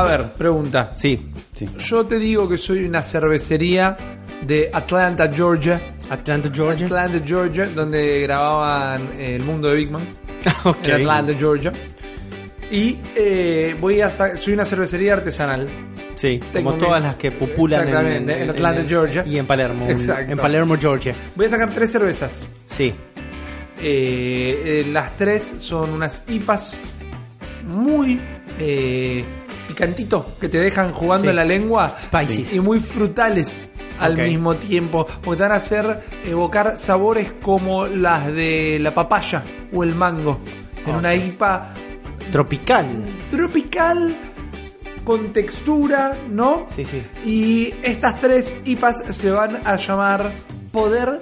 A ver, pregunta. Sí, Sí. Yo te digo que soy una cervecería de Atlanta, Georgia. Atlanta, Georgia. Atlanta, Georgia, donde grababan eh, El Mundo de Big Man. Ok. En Atlanta, Georgia. Y eh, voy a soy una cervecería artesanal. Sí, Tengo como mi- todas las que populan en, Exactamente, en Atlanta, Georgia. Y en Palermo. Exacto. En Palermo, Georgia. Voy a sacar tres cervezas. Sí. Eh, eh, las tres son unas IPAs muy eh, picantito, que te dejan jugando Sí. en la lengua. Spices. Y muy frutales al Ok. mismo tiempo. Porque te van a hacer evocar sabores como las de la papaya o el mango. En una IPA Tropical. tropical con textura, ¿no? Sí, sí. Y estas tres IPAs se van a llamar Poder,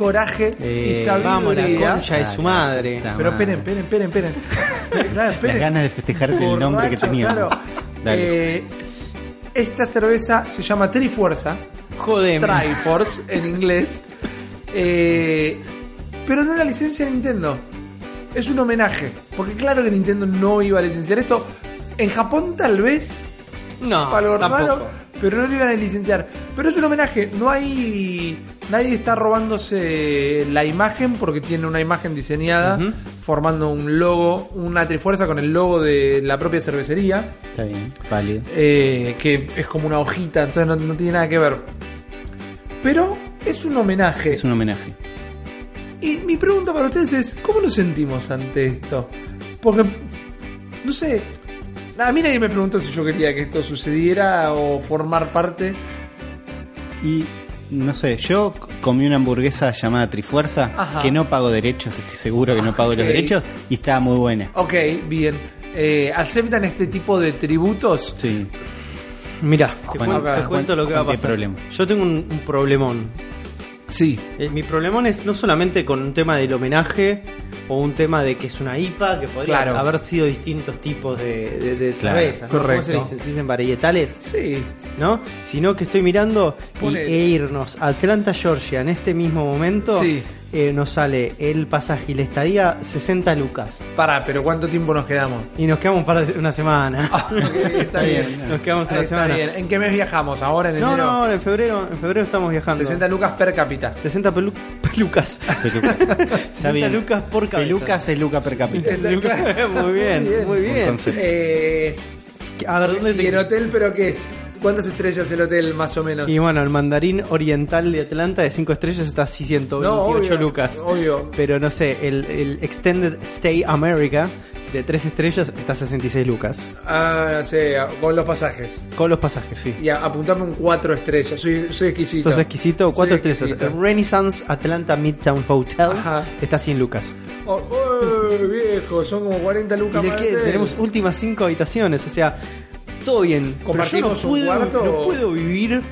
Coraje y Eh, vamos, la Sabiduría. de su madre. Está Pero esperen, esperen, esperen, esperen. Claro, esperen. Las ganas de festejarte el nombre que teníamos. claro. Dale. Eh, esta cerveza se llama Trifuerza. Jodeme. Triforce en inglés. Eh, pero no la licencia Nintendo. Es un homenaje. Porque claro que Nintendo no iba a licenciar esto. En Japón tal vez. No, para algo tampoco. raro, pero no lo iban a licenciar. Pero es un homenaje. No hay. Nadie está robándose la imagen porque tiene una imagen diseñada formando un logo, una trifuerza con el logo de la propia cervecería. Está bien, válido. eh, que es como una hojita, entonces no, no tiene nada que ver. Pero es un homenaje. Es un homenaje. Y mi pregunta para ustedes es, ¿cómo nos sentimos ante esto? Porque, no sé, a mí nadie me preguntó si yo quería que esto sucediera o formar parte. Y no sé, yo comí una hamburguesa llamada Trifuerza, Ajá. que no pago derechos, estoy seguro que no pago los derechos, y estaba muy buena. Ok, bien. Eh, ¿Aceptan este tipo de tributos? Sí. Mira, te, cuento, te Juan, cuento lo que va a pasar. problema. Yo tengo un, un problemón. Sí. Eh, mi problemón es no solamente con un tema del homenaje o un tema de que es una IPA, que podría Claro. haber sido distintos tipos de, de, de Claro, cervezas. ¿no? ¿Cómo correcto. se dicen? ¿Se dicen varietales? Sí. ¿no? Sino que estoy mirando y, e irnos a Atlanta, Georgia en este mismo momento. Sí. Eh, nos sale el pasaje y la estadía 60 lucas. Pará, pero ¿cuánto tiempo nos quedamos? Y nos quedamos un par de, una semana. Ok, está bien. Nos quedamos una Ahí está semana. bien. ¿En qué mes viajamos? ¿Ahora en No, enero? no, en febrero, en febrero estamos viajando. 60 lucas per cápita. 60 pelu- pelucas. Está 60 bien. lucas por cabeza. Pelucas es Luca per cápita. Está Lucas. claro. muy bien, muy bien. concepto. Eh, A ver, ¿dónde ¿Y en te... hotel pero qué es? ¿Cuántas estrellas el hotel más o menos? Y bueno, el mandarín oriental de Atlanta de 5 estrellas está así 128 No, obvio, lucas. obvio. Pero no sé, el, el Extended Stay America de 3 estrellas está a 66 lucas. Ah, sí, con los pasajes. Con los pasajes, sí. Y a- apuntame un 4 estrellas. Soy, soy exquisito. Sos exquisito, 4 Soy estrellas. El Renaissance Atlanta Midtown Hotel Ajá. está a 100 lucas. Oh, oh, viejo, son como 40 lucas Y le más de- tenemos últimas 5 habitaciones, o sea, todo bien. Pero yo no ¿Compartimos un puedo, no puedo vivir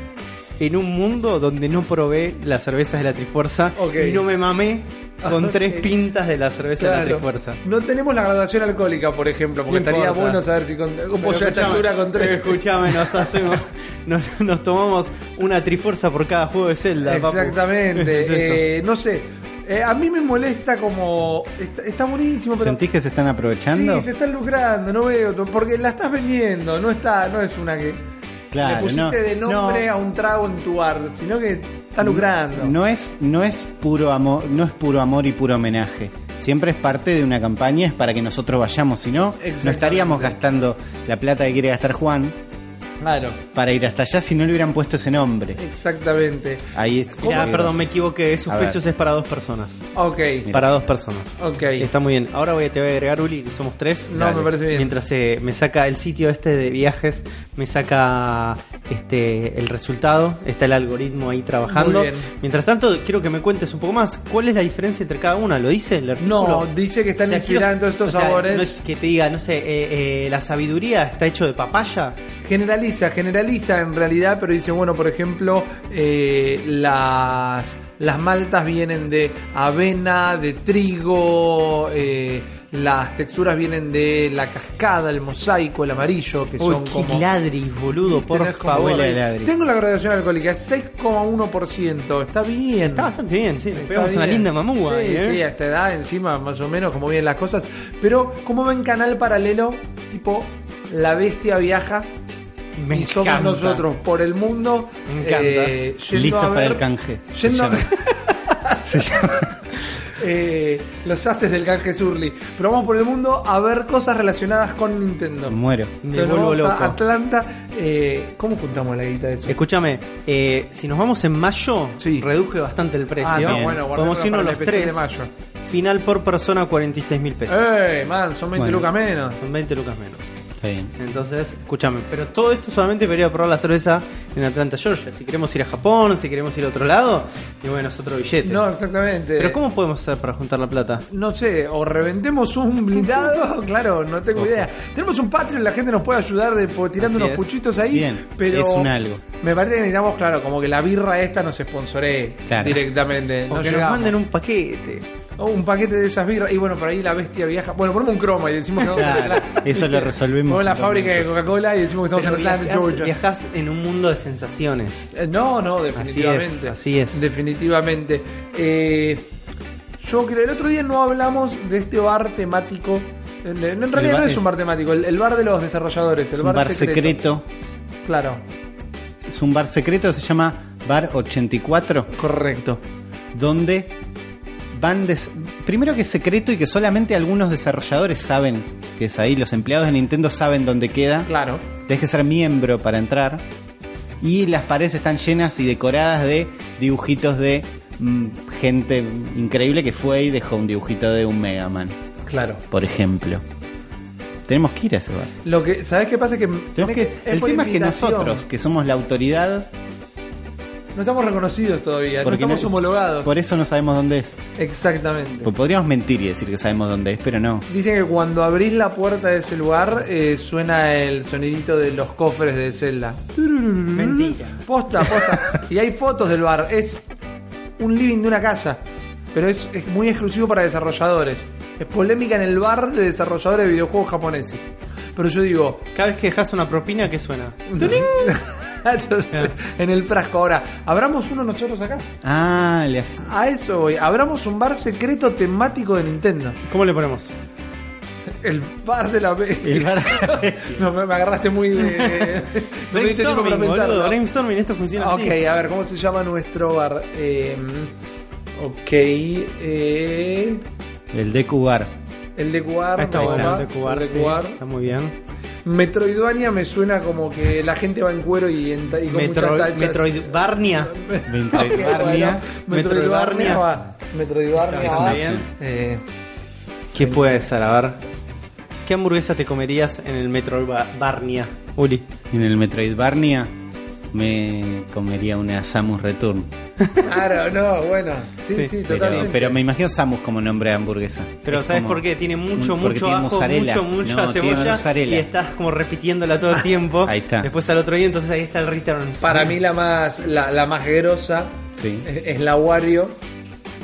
en un mundo donde no probé las cervezas de la Trifuerza y no me mamé con tres pintas de la cerveza de la. Trifuerza. No tenemos la graduación alcohólica, por ejemplo, porque No estaría bueno saber si con, un pollo a esta altura con tres. Escuchame, nos hacemos, nos, nos tomamos una Trifuerza por cada juego de Zelda. Exactamente. Es. Eh, no sé. Eh, a mí me molesta como. Está, está buenísimo, pero. ¿Sentís que se están aprovechando? Sí, se están lucrando, no veo. Porque la estás vendiendo, no está, no es una que. Claro, le pusiste no, de nombre no. a un trago en tu bar, sino que está lucrando. No es, no es puro amor, no es puro amor y puro homenaje. Siempre es parte de una campaña, es para que nosotros vayamos, si no, no estaríamos gastando la plata que quiere gastar Juan Claro, para ir hasta allá si no le hubieran puesto ese nombre. exactamente. Ahí es- Mirá, ¿Cómo? perdón, me equivoqué. Sus A ver. precios es para dos personas. Ok, Para dos personas. ok. Está muy bien. Ahora voy a, te voy a agregar, Uli, que somos tres. No, me parece bien. Mientras eh, me saca el sitio este de viajes, me saca este el resultado, está el algoritmo ahí trabajando. Muy bien. Mientras tanto, quiero que me cuentes un poco más. ¿Cuál es la diferencia entre cada una? ¿Lo dice el artículo? No, dice que están O sea, quiero- inspirados en todos estos o sea, sabores. No es que te diga, no sé, eh, eh, la sabiduría está hecho de papaya. Generaliza, generaliza en realidad, pero dice, bueno, por ejemplo, eh, las, las maltas vienen de avena, de trigo, eh, las texturas vienen de la cascada, el mosaico, el amarillo, que Uy, son como... ladris, boludo, por favor. Ladri. Tengo la graduación alcohólica, es 6,1%, está bien. Está bastante bien, sí. Pegamos una bien. linda mamúa. Sí, ¿eh? sí, a esta edad encima más o menos como vienen las cosas. Pero como ven canal paralelo, tipo La Bestia viaja, Me y somos encanta. nosotros por el mundo. Me encanta. eh, yendo Listo a para ver- el canje. Se llama. Se llama. eh, los haces del canje Surly. Pero vamos por el mundo a ver cosas relacionadas con Nintendo. Muero. Me vuelvo vamos a loco. Atlanta. eh, ¿Cómo juntamos la guita de eso? Escúchame, eh, si nos vamos en mayo, Sí. reduje bastante el precio. Ah, no, bueno, Podemos irnos los tres. de mayo. Final por persona 46 mil pesos. ¡Eh, man! Son 20 Bueno. lucas menos. Son 20 lucas menos. Está bien. Entonces, escúchame, pero todo esto solamente para ir a probar la cerveza en Atlanta, Georgia. Si queremos ir a Japón, si queremos ir a otro lado, y bueno, es otro billete. No, exactamente. Pero ¿cómo podemos hacer para juntar la plata? No sé, o reventemos un blindado, claro, no tengo Ojo. idea. Tenemos un Patreon, la gente nos puede ayudar de, po- tirando Así unos es. puchitos ahí. Bien, pero es un algo. Me parece que necesitamos, claro, como que la birra esta nos sponsoree Claro. directamente. O no que nos manden un paquete. O un paquete de esas birras. Y bueno, por ahí la bestia viaja. Bueno, ponemos un croma y decimos que vamos Claro, eso lo resolvemos Ponemos la fábrica de. Coca-Cola y decimos que estamos Pero en Atlanta, viajás, Georgia. viajás en un mundo de sensaciones. Eh, No, no, definitivamente. así es. Definitivamente. Eh, yo creo, el otro día no hablamos de este bar temático. En, en realidad bar- no es un bar temático, el, el bar de los desarrolladores, el Es un bar, bar secreto. Claro, Es un bar secreto, se llama Bar 84, correcto. donde van des- primero que es secreto y que solamente algunos desarrolladores saben que es ahí. Los empleados de Nintendo saben dónde queda. Claro. Tienes que ser miembro para entrar. Y las paredes están llenas y decoradas de dibujitos de mm, gente increíble que fue y dejó un dibujito de un Mega Man, Claro. por ejemplo. Tenemos que ir a ese bar. Lo que, ¿sabes qué pasa? Que, que, es el tema es que nosotros, que somos la autoridad, No estamos reconocidos todavía, no porque estamos no- homologados. por eso no sabemos dónde es. Exactamente. Pues podríamos mentir y decir que sabemos dónde es, pero no. Dicen que cuando abrís la puerta de ese lugar eh, suena el sonidito de los cofres de Zelda. Mentira. Posta, posta. y hay fotos del bar. Es un living de una casa. Pero es, es muy exclusivo para desarrolladores. Es polémica en el bar de desarrolladores de videojuegos japoneses. Pero yo digo, Cada vez que dejas una propina, ¿qué suena? en el frasco. Ahora, abramos uno nosotros acá. Ah, le hace- A eso voy. Abramos un bar secreto temático de Nintendo. ¿Cómo le ponemos? El bar de la bestia. el bar. No, me me agarraste muy de. no me tiempo para brainstorming, esto funciona Ok, así. a ver, ¿cómo se llama nuestro bar? Eh, ok, eh, el de Cubar. el de Cubar. Ah, Está bueno, el de Cubar, el de sí, Cubar. está muy bien. Metroidvania me suena como que la gente va en cuero y, en, y con Metro, muchas tachas. Metroidvarnia. Metroidvania. Metroidvania Metroidvania. va. Metroidvania va. bien. Eh, ¿Qué puede ser? A ver. ¿Qué hamburguesa te comerías en el Metroidvania? Uli. En el Metroidvania me comería una Samus Return. claro, no, bueno. Sí, sí, Sí, Pero, totalmente. pero me imagino Samus como nombre de hamburguesa. Pero Es ¿sabes por qué? Tiene mucho, un- mucho tiene ajo, mozzarella. mucho, mucha No, tiene cebolla mozzarella. y estás como repitiéndola todo el tiempo. Ahí está. Después al otro día, entonces ahí está el Returns. Para mí la más, la, la más grosa Sí. es, es la Wario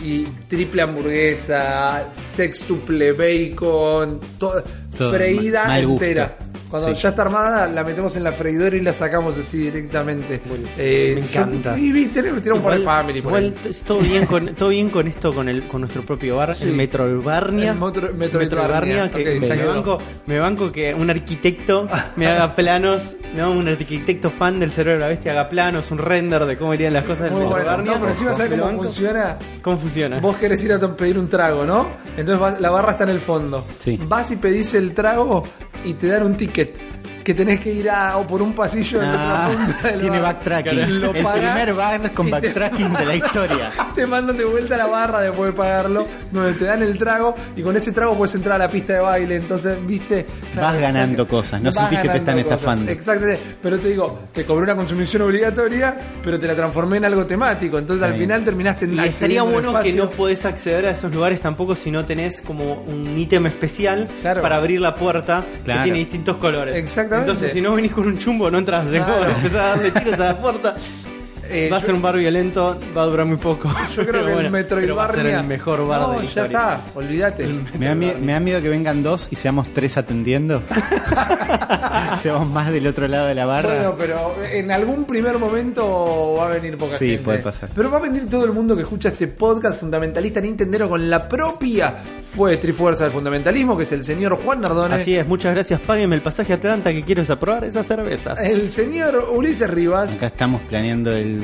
y triple hamburguesa, sextuple bacon, to- Todo freída mal gusto. entera. Cuando Sí. ya está armada, la metemos en la freidora y la sacamos así directamente. Eh, Me encanta. y viste, le por el family. por igual todo bien con todo bien con esto con el con nuestro propio bar, Sí. el Metroidvania. El Motro- Metroidvania, que me banco, me banco que un arquitecto me haga planos, ¿no? Un arquitecto fan del cerebro de la bestia haga planos, un render de cómo irían las cosas del Muy bueno. Metroidvania. No, pero encima sabes cómo funciona. ¿Cómo funciona? Vos querés ir a pedir un trago, ¿no? Entonces la barra está en el fondo. Sí. Vas y pedís el trago y te dan un ticket. Que tenés que ir a, o por un pasillo en Ah, la punta del tiene bar. backtracking. Lo el pagás primer bar con backtracking de la historia. Te mandan de vuelta a la barra después de pagarlo, donde te dan el trago y con ese trago puedes entrar a la pista de baile. Entonces, viste. Vas ganando cosas, no sentís que te están estafando. Exactamente. Pero te digo, te cobré una consumición obligatoria, pero te la transformé en algo temático. Entonces, al final terminaste en Y estaría bueno que no podés acceder a esos lugares tampoco si no tenés como un ítem especial Claro. para abrir la puerta Claro. que tiene distintos colores. Exactamente. Entonces, si no venís con un chumbo, no entras. Claro. Empezás a darle tiros a la puerta. Eh, va a yo- ser un bar violento, va a durar muy poco. Yo creo Pero que bueno, el Metroidvania va a ser el mejor bar no, de la ya historia. está, olvídate. Me da, mie- me da miedo que vengan dos y seamos tres atendiendo. seamos más del otro lado de la barra. Bueno, pero en algún primer momento va a venir poca Sí, gente. puede pasar. Pero va a venir todo el mundo que escucha este podcast fundamentalista nintendero con la propia fue Trifuerza del Fundamentalismo, que es el señor Juan Nardone. Así es, muchas gracias. Páguenme el pasaje a Atlanta que quiero probar esas cervezas. El señor Ulises Rivas. Acá estamos planeando el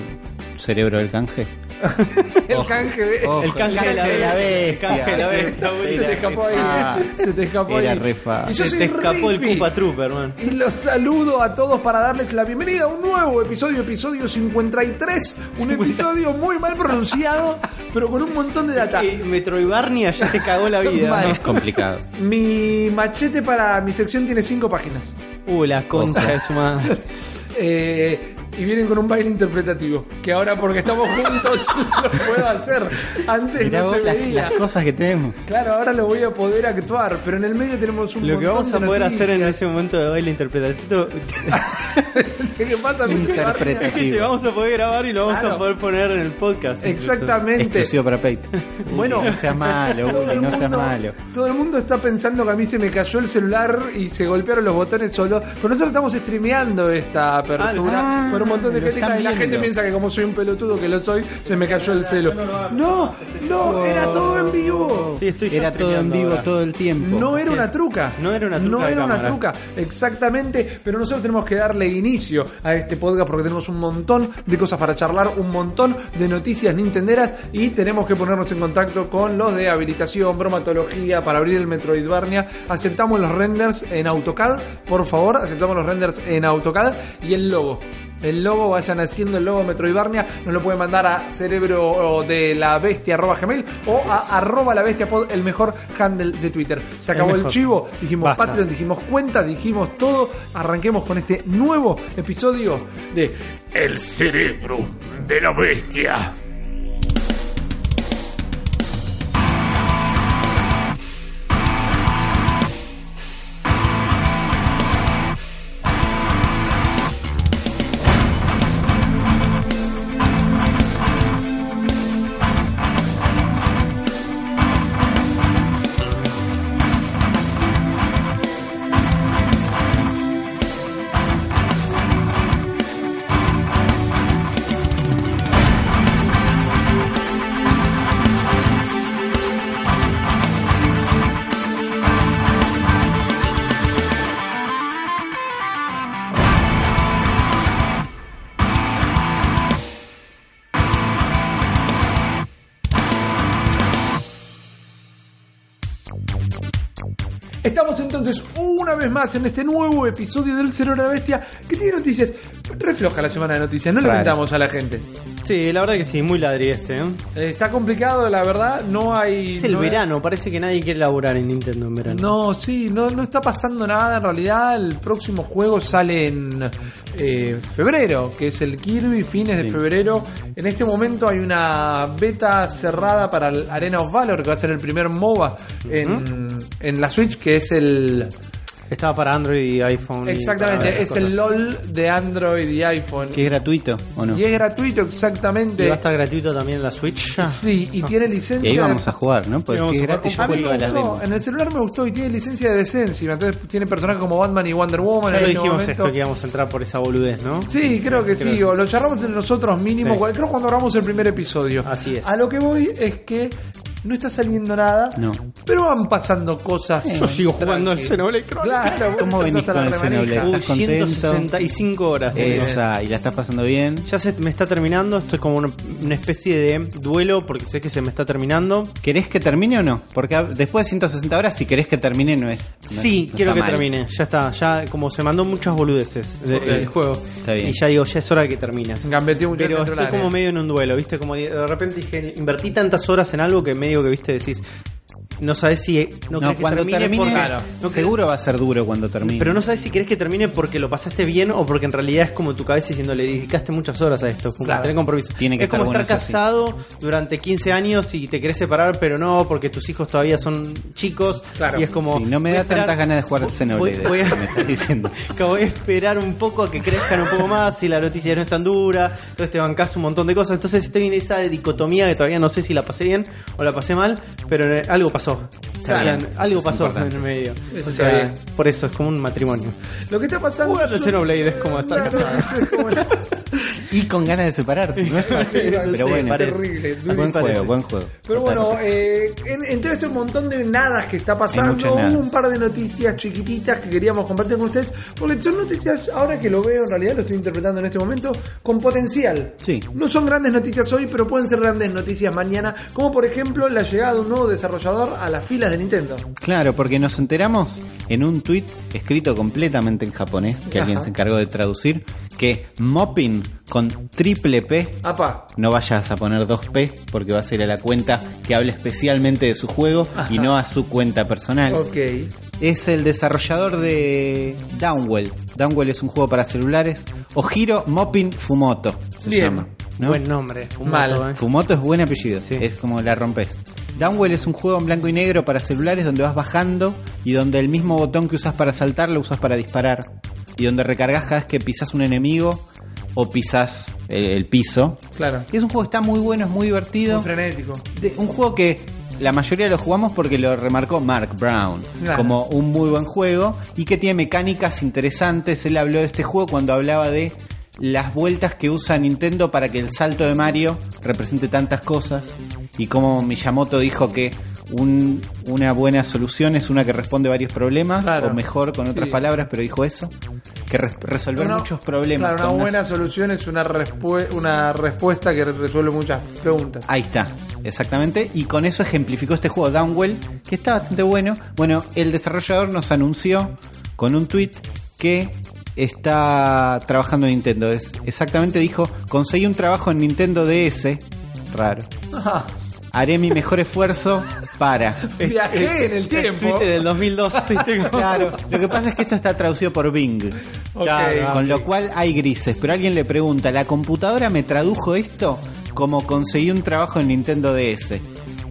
cerebro del canje. el canje. ojo, el canje de la bestia. El canje de la bestia, Se te escapó ahí. Ah, se te escapó ahí. Y yo Se soy te escapó el Rippy. Koopa Trooper, man. Y los saludo a todos para darles la bienvenida a un nuevo episodio, episodio 53. Un episodio muy mal pronunciado, pero con un montón de data. Y Metroidvania ya te cagó la vida. Mal. Es complicado. Mi machete para mi sección tiene cinco páginas. Uh, la concha de su madre. Eh, y vienen con un baile interpretativo. Que ahora, porque estamos juntos, lo puedo hacer. Antes Mirá no vos se las, veía. las cosas que tenemos. Claro, ahora lo voy a poder actuar. Pero en el medio tenemos un Lo que vamos a de poder hacer en ese momento de baile interpretativo ¿Qué pasa? Interpretativo. te vamos a poder grabar y lo vamos Claro. a poder poner en el podcast. incluso. Exactamente. Exclusivo para Patreon. Bueno, no seas malo, Uli, no seas mundo- malo. Todo el mundo está pensando que a mí se me cayó el celular y se golpearon los botones solo. Pero nosotros estamos streameando esta apertura Ah, un montón de gente. Y la gente piensa que como soy un pelotudo que lo soy, se me cayó el celo. No, no, era todo en vivo. Sí, estoy Era todo en vivo ahora. todo el tiempo. No era una truca. No era una truca No era una truca. Exactamente. Pero nosotros tenemos que darle inicio a este podcast porque tenemos un montón de cosas para charlar, un montón de noticias nintenderas y tenemos que ponernos en contacto con los de habilitación, bromatología para abrir el Metroidvania. Aceptamos los renders en AutoCAD, por favor, aceptamos los renders en AutoCAD y el logo. El logo, vayan haciendo el logo Metroidvania, nos lo pueden mandar a cerebro de la bestia arroba gmail o a arroba la bestia pod, el mejor handle de Twitter. Se acabó el, chivo, dijimos Basta. Patreon, dijimos cuenta, dijimos todo. Arranquemos con este nuevo episodio de El cerebro de la bestia. Una vez más en este nuevo episodio del Cerebro de la Bestia que tiene noticias. Refloja la semana de noticias, no le contamos a la gente. Sí, la verdad que sí, muy ladri este. ¿eh? Está complicado, la verdad, no hay... Es el no verano, parece que nadie quiere laburar en Nintendo en verano. No, sí, no, no está pasando nada. En realidad, el próximo juego sale en eh, febrero, que es el Kirby, fines de febrero. En este momento hay una beta cerrada para el Arena of Valor, que va a ser el primer MOBA en, en la Switch, que es el. Estaba para Android y iPhone. y Exactamente, es el. LOL de Android y iPhone. ¿Que es gratuito o no? Y es gratuito, Y exactamente. va a estar gratuito también en la Switch. ya? Sí, y tiene Y licencia. ahí de- vamos a jugar, ¿no? Porque Y si es a jugar gratis yo juego las demos. en el celular me gustó y tiene licencia de Decencia, entonces tiene personajes como Batman y Wonder Woman. Ya lo este dijimos momento. esto que íbamos a entrar por esa boludez, ¿no? Sí, creo que sí, o lo charlamos entre nosotros mínimo, Sí. creo cuando grabamos el primer episodio. Así es. A lo que voy es que no está saliendo nada, No. pero van pasando cosas. Yo sigo jugando al. Xenoblade Chronicles. Claro, ¿Cómo venís con el. Xenoblade? Uy, ¿Estás contento? 165 horas. Esa, y la estás pasando bien. Ya se me está terminando, estoy como una, una especie de duelo porque sé que se me está terminando. ¿Querés que termine o no? Porque después de 160 horas, si querés que termine, no es. no- sí, no quiero que mal. termine, ya está, ya como se mandó muchas boludeces de- Ok. el juego. Está bien. Y ya digo, ya es hora de que termine. Gambeteé muchos Pero estoy como medio en un duelo, ¿viste? Como de de repente dije, invertí tantas horas en algo que que, ¿viste? Decís, no sabes si no, No, querés que cuando termine, termine, porque Claro. no seguro va a ser duro cuando termine. pero no sabes si querés que termine porque lo pasaste bien o porque en realidad es como tu cabeza diciendo le dedicaste muchas horas a esto, como Claro. tener compromiso. Tiene que es como estar estar eso sí. casado durante 15 años y te querés separar, pero no porque tus hijos todavía son chicos. Claro. Y es como. Sí, no me da esperar- tantas ganas de jugar al voy- Xenoblade, voy a- me estás diciendo. que voy a esperar un poco a que crezcan un poco más y la noticia no es tan dura, entonces te bancás un montón de cosas, entonces estoy en esa dicotomía que todavía no sé si la pasé bien o la pasé mal, pero algo pasó. Algo es pasó importante. en el medio. Eso O está sea, bien. por eso es como un matrimonio. Lo que está pasando. Jugar al son- Xenoblade es como estar Claro, casado. es como la- y con ganas de separarse. No es fácil, Sí, pero bueno. parece. terrible. Buen parece. juego, buen juego. Pero bueno, eh, en, en todo este montón de nadas que está pasando, muchas nadas. hubo un par de noticias chiquititas que queríamos compartir con ustedes, porque son noticias, ahora que lo veo, en realidad lo estoy interpretando en este momento, con potencial. Sí. No son grandes noticias hoy, pero pueden ser grandes noticias mañana, como por ejemplo la llegada de un nuevo desarrollador a las filas de Nintendo. Claro, porque nos enteramos en un tweet escrito completamente en japonés, que alguien se encargó de traducir, que Mopping con triple P, Apa, no vayas a poner 2P, porque va a ser a la cuenta que hable especialmente de su juego y no a su cuenta personal. ok. Es el desarrollador de Downwell. Downwell es un juego para celulares. Ojiro Mopping Fumoto se Bien. llama. ¿no? Buen nombre. Fumoto, Mal. eh. Fumoto es buen apellido, Sí. es como la rompes. Downwell es un juego en blanco y negro para celulares donde vas bajando y donde el mismo botón que usas para saltar lo usas para disparar. Y donde recargas cada vez que pisas un enemigo o pisas el, el piso. Claro. Y es un juego que está muy bueno, es muy divertido. Muy frenético. De- un juego que la mayoría lo jugamos porque lo remarcó Mark Brown Claro. como un muy buen juego y que tiene mecánicas interesantes. Él habló de este juego cuando hablaba de las vueltas que usa Nintendo para que el salto de Mario represente tantas cosas y como Miyamoto dijo que un- una buena solución es una que responde varios problemas Claro. o mejor con otras Sí. palabras, pero dijo eso, que res- resolver Una- muchos problemas. Claro, una buena solución es una, una respuesta que resuelve muchas preguntas. Ahí está, exactamente. Y con eso ejemplificó este juego Downwell, que está bastante bueno. Bueno, el desarrollador nos anunció con un tweet que está trabajando en Nintendo. Es, exactamente dijo, conseguí un trabajo en Nintendo DS. Raro. Ajá. Haré mi mejor esfuerzo para... Viajé en el tiempo. Tweet del 2002. ¿viste? Como- Claro, lo que pasa es que esto está traducido por Bing. Claro. Con lo cual hay grises, pero alguien le pregunta, ¿la computadora me tradujo esto como conseguí un trabajo en Nintendo DS?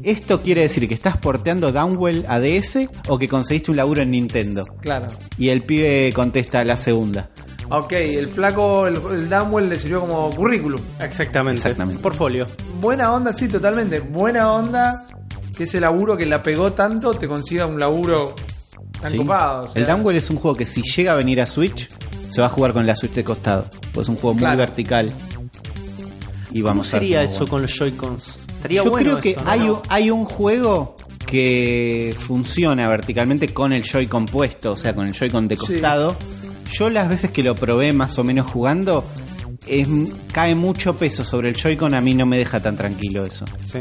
¿Esto quiere decir que estás porteando Downwell a DS o que conseguiste un laburo en Nintendo? Claro. Y el pibe contesta la segunda. Ok, el flaco, el, el Damwell le sirvió como currículum. Exactamente. Exactamente. Portfolio. Buena onda, sí, totalmente. Buena onda que ese laburo que la pegó tanto te consiga un laburo tan ¿sí? copado. o sea. El Downwell es un juego que si llega a venir a Switch, se va a jugar con la Switch de costado. Pues es un juego muy vertical. Y ¿Cómo vamos a ver sería cómo eso con los Joy-Cons? Estaría Yo bueno creo que eso, ¿no? hay, un- hay un juego que funciona verticalmente con el Joy-Con puesto, o sea, con el Joy-Con de Sí. costado. Yo las veces que lo probé más o menos jugando, es- cae mucho peso sobre el Joy-Con, a mí no me deja tan tranquilo eso. Sí.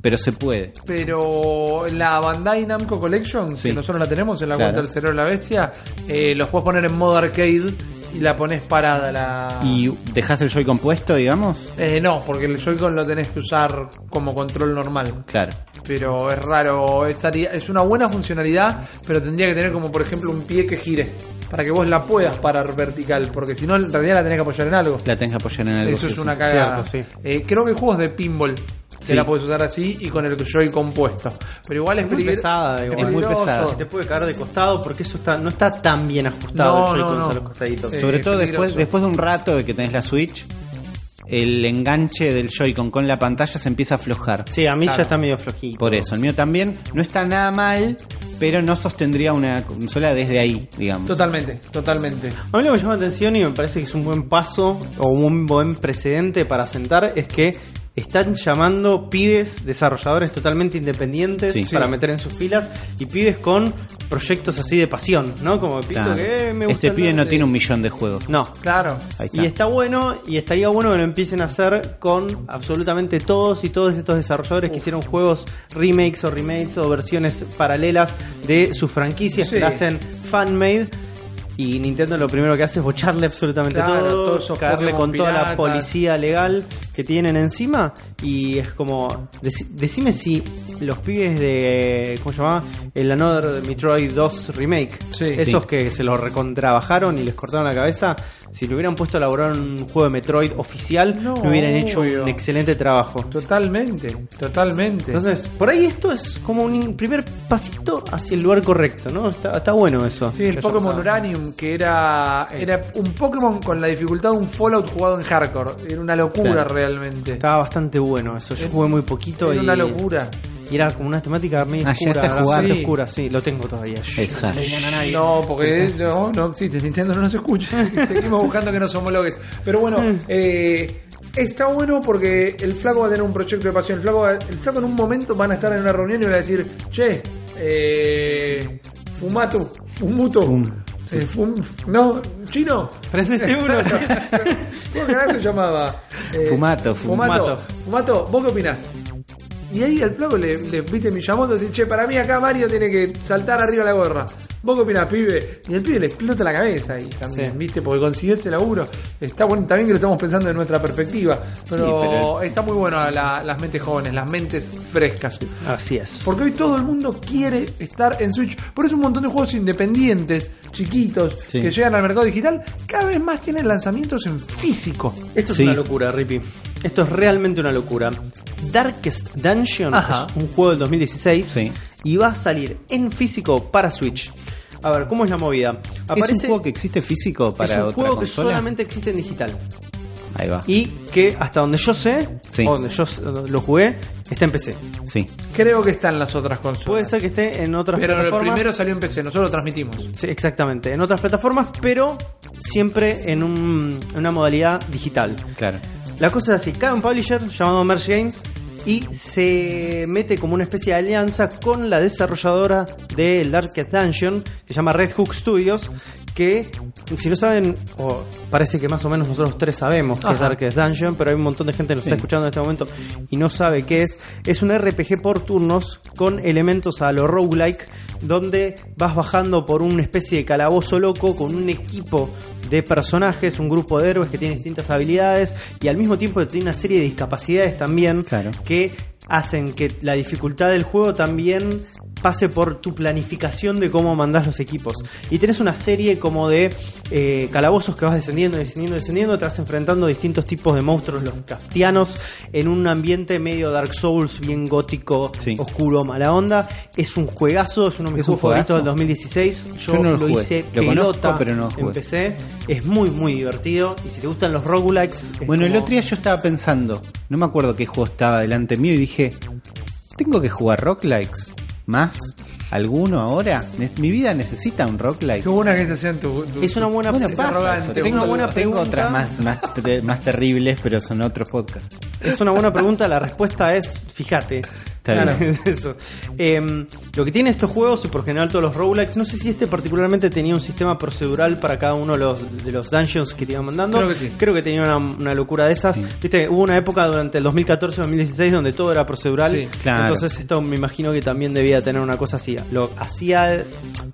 Pero se puede. Pero la Bandai Namco Collection, Sí. que nosotros la tenemos en la Claro. cuenta del cerebro de la bestia, eh, los puedes poner en modo arcade y la pones parada. La... ¿Y dejas el Joy-Con puesto, digamos? Eh, no, porque el Joy-Con lo tenés que usar como control normal. Claro. Pero es raro, estaría, es una buena funcionalidad, pero tendría que tener como por ejemplo un pie que gire. Para que vos la puedas parar vertical, porque si no en realidad la tenés que apoyar en algo. La tenés que apoyar en algo. Eso sí, es sí. una cagada. Cierto, sí. Eh, creo que juegos de pinball que Sí. la puedes usar así y con el Joy compuesto. Pero igual es, Es muy peligro- pesada, es igual. Es muy pesada. Te puede caer de costado porque eso está no está tan bien ajustado No, el no, Joy-Con no. a los costaditos. Eh, Sobre todo después, después de un rato de que tenés la Switch, el enganche del Joy-Con con la pantalla se empieza a aflojar. Sí, a mí Claro. ya está medio flojito. Por eso, el mío también no está nada mal, pero no sostendría una consola desde ahí, digamos. Totalmente, totalmente. A mí lo que me llama la atención y me parece que es un buen paso o un buen precedente para sentar es que están llamando pibes desarrolladores totalmente independientes Sí. para meter en sus filas y pibes con proyectos así de pasión, ¿no? Como Pito Claro. que eh, me gusta este pibe no tiene un millón de juegos. No. Claro. Ahí está. Y está bueno y estaría bueno que lo empiecen a hacer con absolutamente todos y todos estos desarrolladores que hicieron juegos remakes o remakes o versiones paralelas de sus franquicias Sí. que la hacen fan-made. Y Nintendo lo primero que hace es bocharle absolutamente Claro, todo, todos esos caerle Pokémon con toda la policía legal que tienen encima. Y es como, deci- decime si los pibes de, ¿cómo se llama? El Another Metroid 2 Remake, Sí. esos Sí. que se los recontrabajaron y les cortaron la cabeza, si lo hubieran puesto a elaborar un juego de Metroid oficial, No, lo hubieran hecho obvio. un excelente trabajo. Totalmente, totalmente. Entonces, por ahí esto es como un primer pasito hacia el lugar correcto, ¿no? Está, está bueno eso. Sí, el Que haya Pokémon que era, era un Pokémon con la dificultad de un Fallout jugado en hardcore. Era una locura Claro. realmente. Estaba bastante bueno eso. Yo jugué muy poquito Era y, una locura. y era como una temática medio Ah, oscura. bastante Sí. oscura, sí, lo tengo todavía. Esa. No porque no, no existe, Nintendo no nos escucha. Seguimos buscando que nos homologues. Pero bueno, eh, Está bueno porque el flaco va a tener un proyecto de pasión. El flaco, va- el flaco en un momento van a estar en una reunión y van a decir, che, eh, fumato, fumuto. Fum. Eh, fum- no, chino. Prendete uno. ¿Cómo carajo se llamaba? Eh, Fumato, fumato. fumato. Fumato, ¿vos qué opinás? Y ahí el flaco le, le viste Miyamoto y dice, che, para mí acá Mario tiene que saltar arriba la gorra. ¿Vos qué opinás, pibe? Y el pibe le explota la cabeza ahí también, Sí. ¿viste? Porque consiguió ese laburo. Está bueno también que lo estamos pensando en nuestra perspectiva. Pero, Sí, pero- está muy bueno la- las mentes jóvenes, las mentes frescas. Así es. Porque hoy todo el mundo quiere estar en Switch. Por eso un montón de juegos independientes, chiquitos, Sí. que llegan al mercado digital, cada vez más tienen lanzamientos en físico. Esto es una locura, Rippy. Esto es realmente una locura. Darkest Dungeon Ajá. es un juego del 2016 Sí. y va a salir en físico para Switch. A ver, ¿cómo es la movida? ¿Es un juego que existe físico para es un otra juego que consola? solamente existe en digital. Ahí va. Y que hasta donde yo sé, Sí. o donde yo lo jugué, está en PC. Sí. Creo que están las otras consolas. Puede ser que esté en otras Pero el plataformas. primero salió en PC, nosotros lo transmitimos. Sí, exactamente, en otras plataformas, pero siempre en, un- en una modalidad digital. Claro. La cosa es así, cae un publisher llamado Merge Games y se mete como una especie de alianza con la desarrolladora del Darkest Dungeon, que se llama Red Hook Studios, que si no saben, o parece que más o menos nosotros tres sabemos que es Ajá. Darkest Dungeon, pero hay un montón de gente que nos Sí. está escuchando en este momento y no sabe qué es. Es un RPG por turnos con elementos a lo roguelike, donde vas bajando por una especie de calabozo loco con un equipo de personajes, un grupo de héroes que tienen distintas habilidades y al mismo tiempo tiene una serie de discapacidades también Claro. que hacen que la dificultad del juego también pase por tu planificación de cómo mandás los equipos. Y tenés una serie como de eh, calabozos que vas descendiendo, descendiendo, descendiendo, te vas enfrentando a distintos tipos de monstruos, los kaftianos, en un ambiente medio Dark Souls, bien gótico, Sí. oscuro, mala onda. Es un juegazo, es uno de mis ¿Es un juegos favoritos del 2016. Yo, Yo no lo hice Lo conozco, pelota pero no PC. Es muy, muy divertido. Y si te gustan los roguelikes... es Bueno, el otro día yo estaba pensando, no me acuerdo qué juego estaba delante mío y dije, ¿tengo que jugar rock likes? ¿Más? ¿Alguno ahora? Mi vida necesita un rock like. Qué buena que esta sea tu, tu- Es una buena Bueno, pasa eso. Tengo, una buena tengo pregunta. otras más, más, más terribles, pero son otros podcasts. Es una buena pregunta, la respuesta es, fíjate. Está Claro. bien. Es eso. Em, lo que tiene estos juegos, y por general todos los roguelikes, no sé si este particularmente tenía un sistema procedural para cada uno de los, de los dungeons que te iban mandando. Creo que sí. Creo que tenía una, una locura de esas. Viste, hubo una época durante el 2014-2016 donde todo era procedural. Sí, claro. Entonces esto me imagino que también debía tener una cosa así. Lo hacía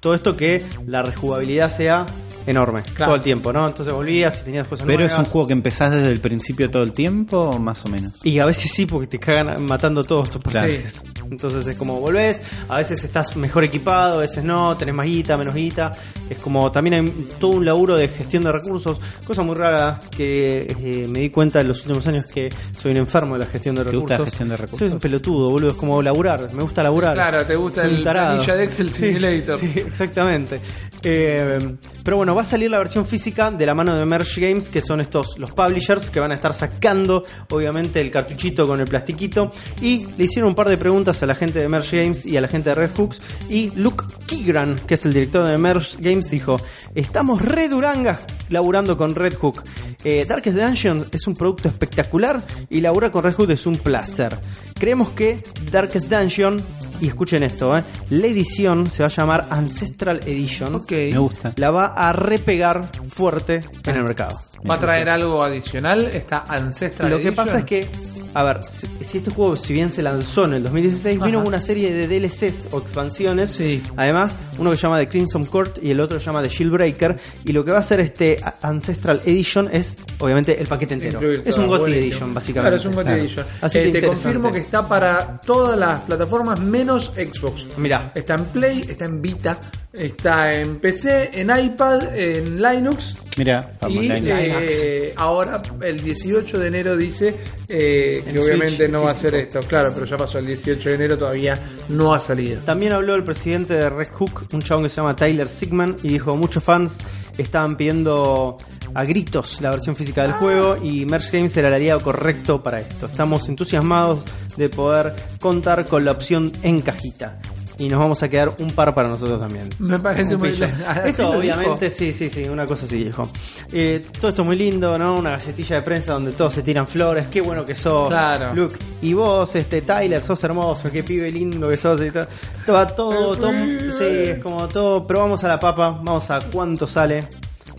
todo esto que la rejugabilidad sea enorme Claro. todo el tiempo, ¿no? Entonces volvías y tenías cosas Pero es un juego que empezás desde el principio todo el tiempo, o más o menos. Y a veces sí, porque te cagan matando todos tus Claro. personajes. Entonces es como volvés, a veces estás mejor equipado, a veces no, tenés más guita, menos guita. Es como también hay todo un laburo de gestión de recursos, cosa muy rara que eh, me di cuenta en los últimos años que soy un enfermo de la gestión de ¿Te recursos. gusta la gestión de recursos? Soy un pelotudo, boludo, es como laburar, me gusta laburar. Claro, te gusta el planilla de Excel Sí, Simulator. sí, exactamente. Eh, pero bueno, va a salir la versión física de la mano de Merge Games, que son estos los publishers que van a estar sacando, obviamente, el cartuchito con el plastiquito. Y le hicieron un par de preguntas a la gente de Merge Games y a la gente de Red Hooks. Y Luke Kigran, que es el director de Merge Games, dijo: Estamos re durangas laburando con Red Hook. Eh, Darkest Dungeon es un producto espectacular y laburar con Red Hook es un placer. Creemos que Darkest Dungeon, y escuchen esto, eh, la edición se va a llamar Ancestral Edition. Ok. Me gusta. La va a repegar fuerte en el mercado. ¿Va a traer algo adicional? Esta Ancestral Lo que Edition? pasa es que, a ver, si, si este juego, si bien se lanzó en el 2016, vino Ajá. una serie de DLCs o expansiones. Sí. Además, uno que se llama The Crimson Court y el otro se llama The Shieldbreaker. Y lo que va a hacer este Ancestral Edition es, obviamente, el paquete entero. Incluir Es un GOTY. Edition, básicamente. Claro, es un GOTY Claro. Edition. Así Eh, que te confirmo que está para todas las plataformas menos Xbox. Mirá. Está en Play, está en Vita, está en PC, en iPad, en Linux. Mira, y eh, ahora el 18 de enero dice eh, que obviamente Switch no va a ser esto. Claro, pero ya pasó el 18 de enero, todavía no ha salido. También habló el presidente de Red Hook, un chabón que se llama Tyler Sigman, y dijo, muchos fans estaban pidiendo a gritos la versión física del juego y Merge Games era el aliado correcto para esto. Estamos entusiasmados de poder contar con la opción en cajita. Y nos vamos a quedar un par para nosotros también. Me parece Un muy. ¿Así Eso obviamente, dijo? sí, sí, sí, una cosa así dijo. Eh, todo esto muy lindo, ¿no? Una galletilla de prensa donde todos se tiran flores, qué bueno que sos, Claro. Luke. Y vos, este, Tyler, sos hermoso, qué pibe lindo que sos y todo. Todo, todo, todo- sí, es como todo, pero vamos a la papa, vamos a cuánto sale.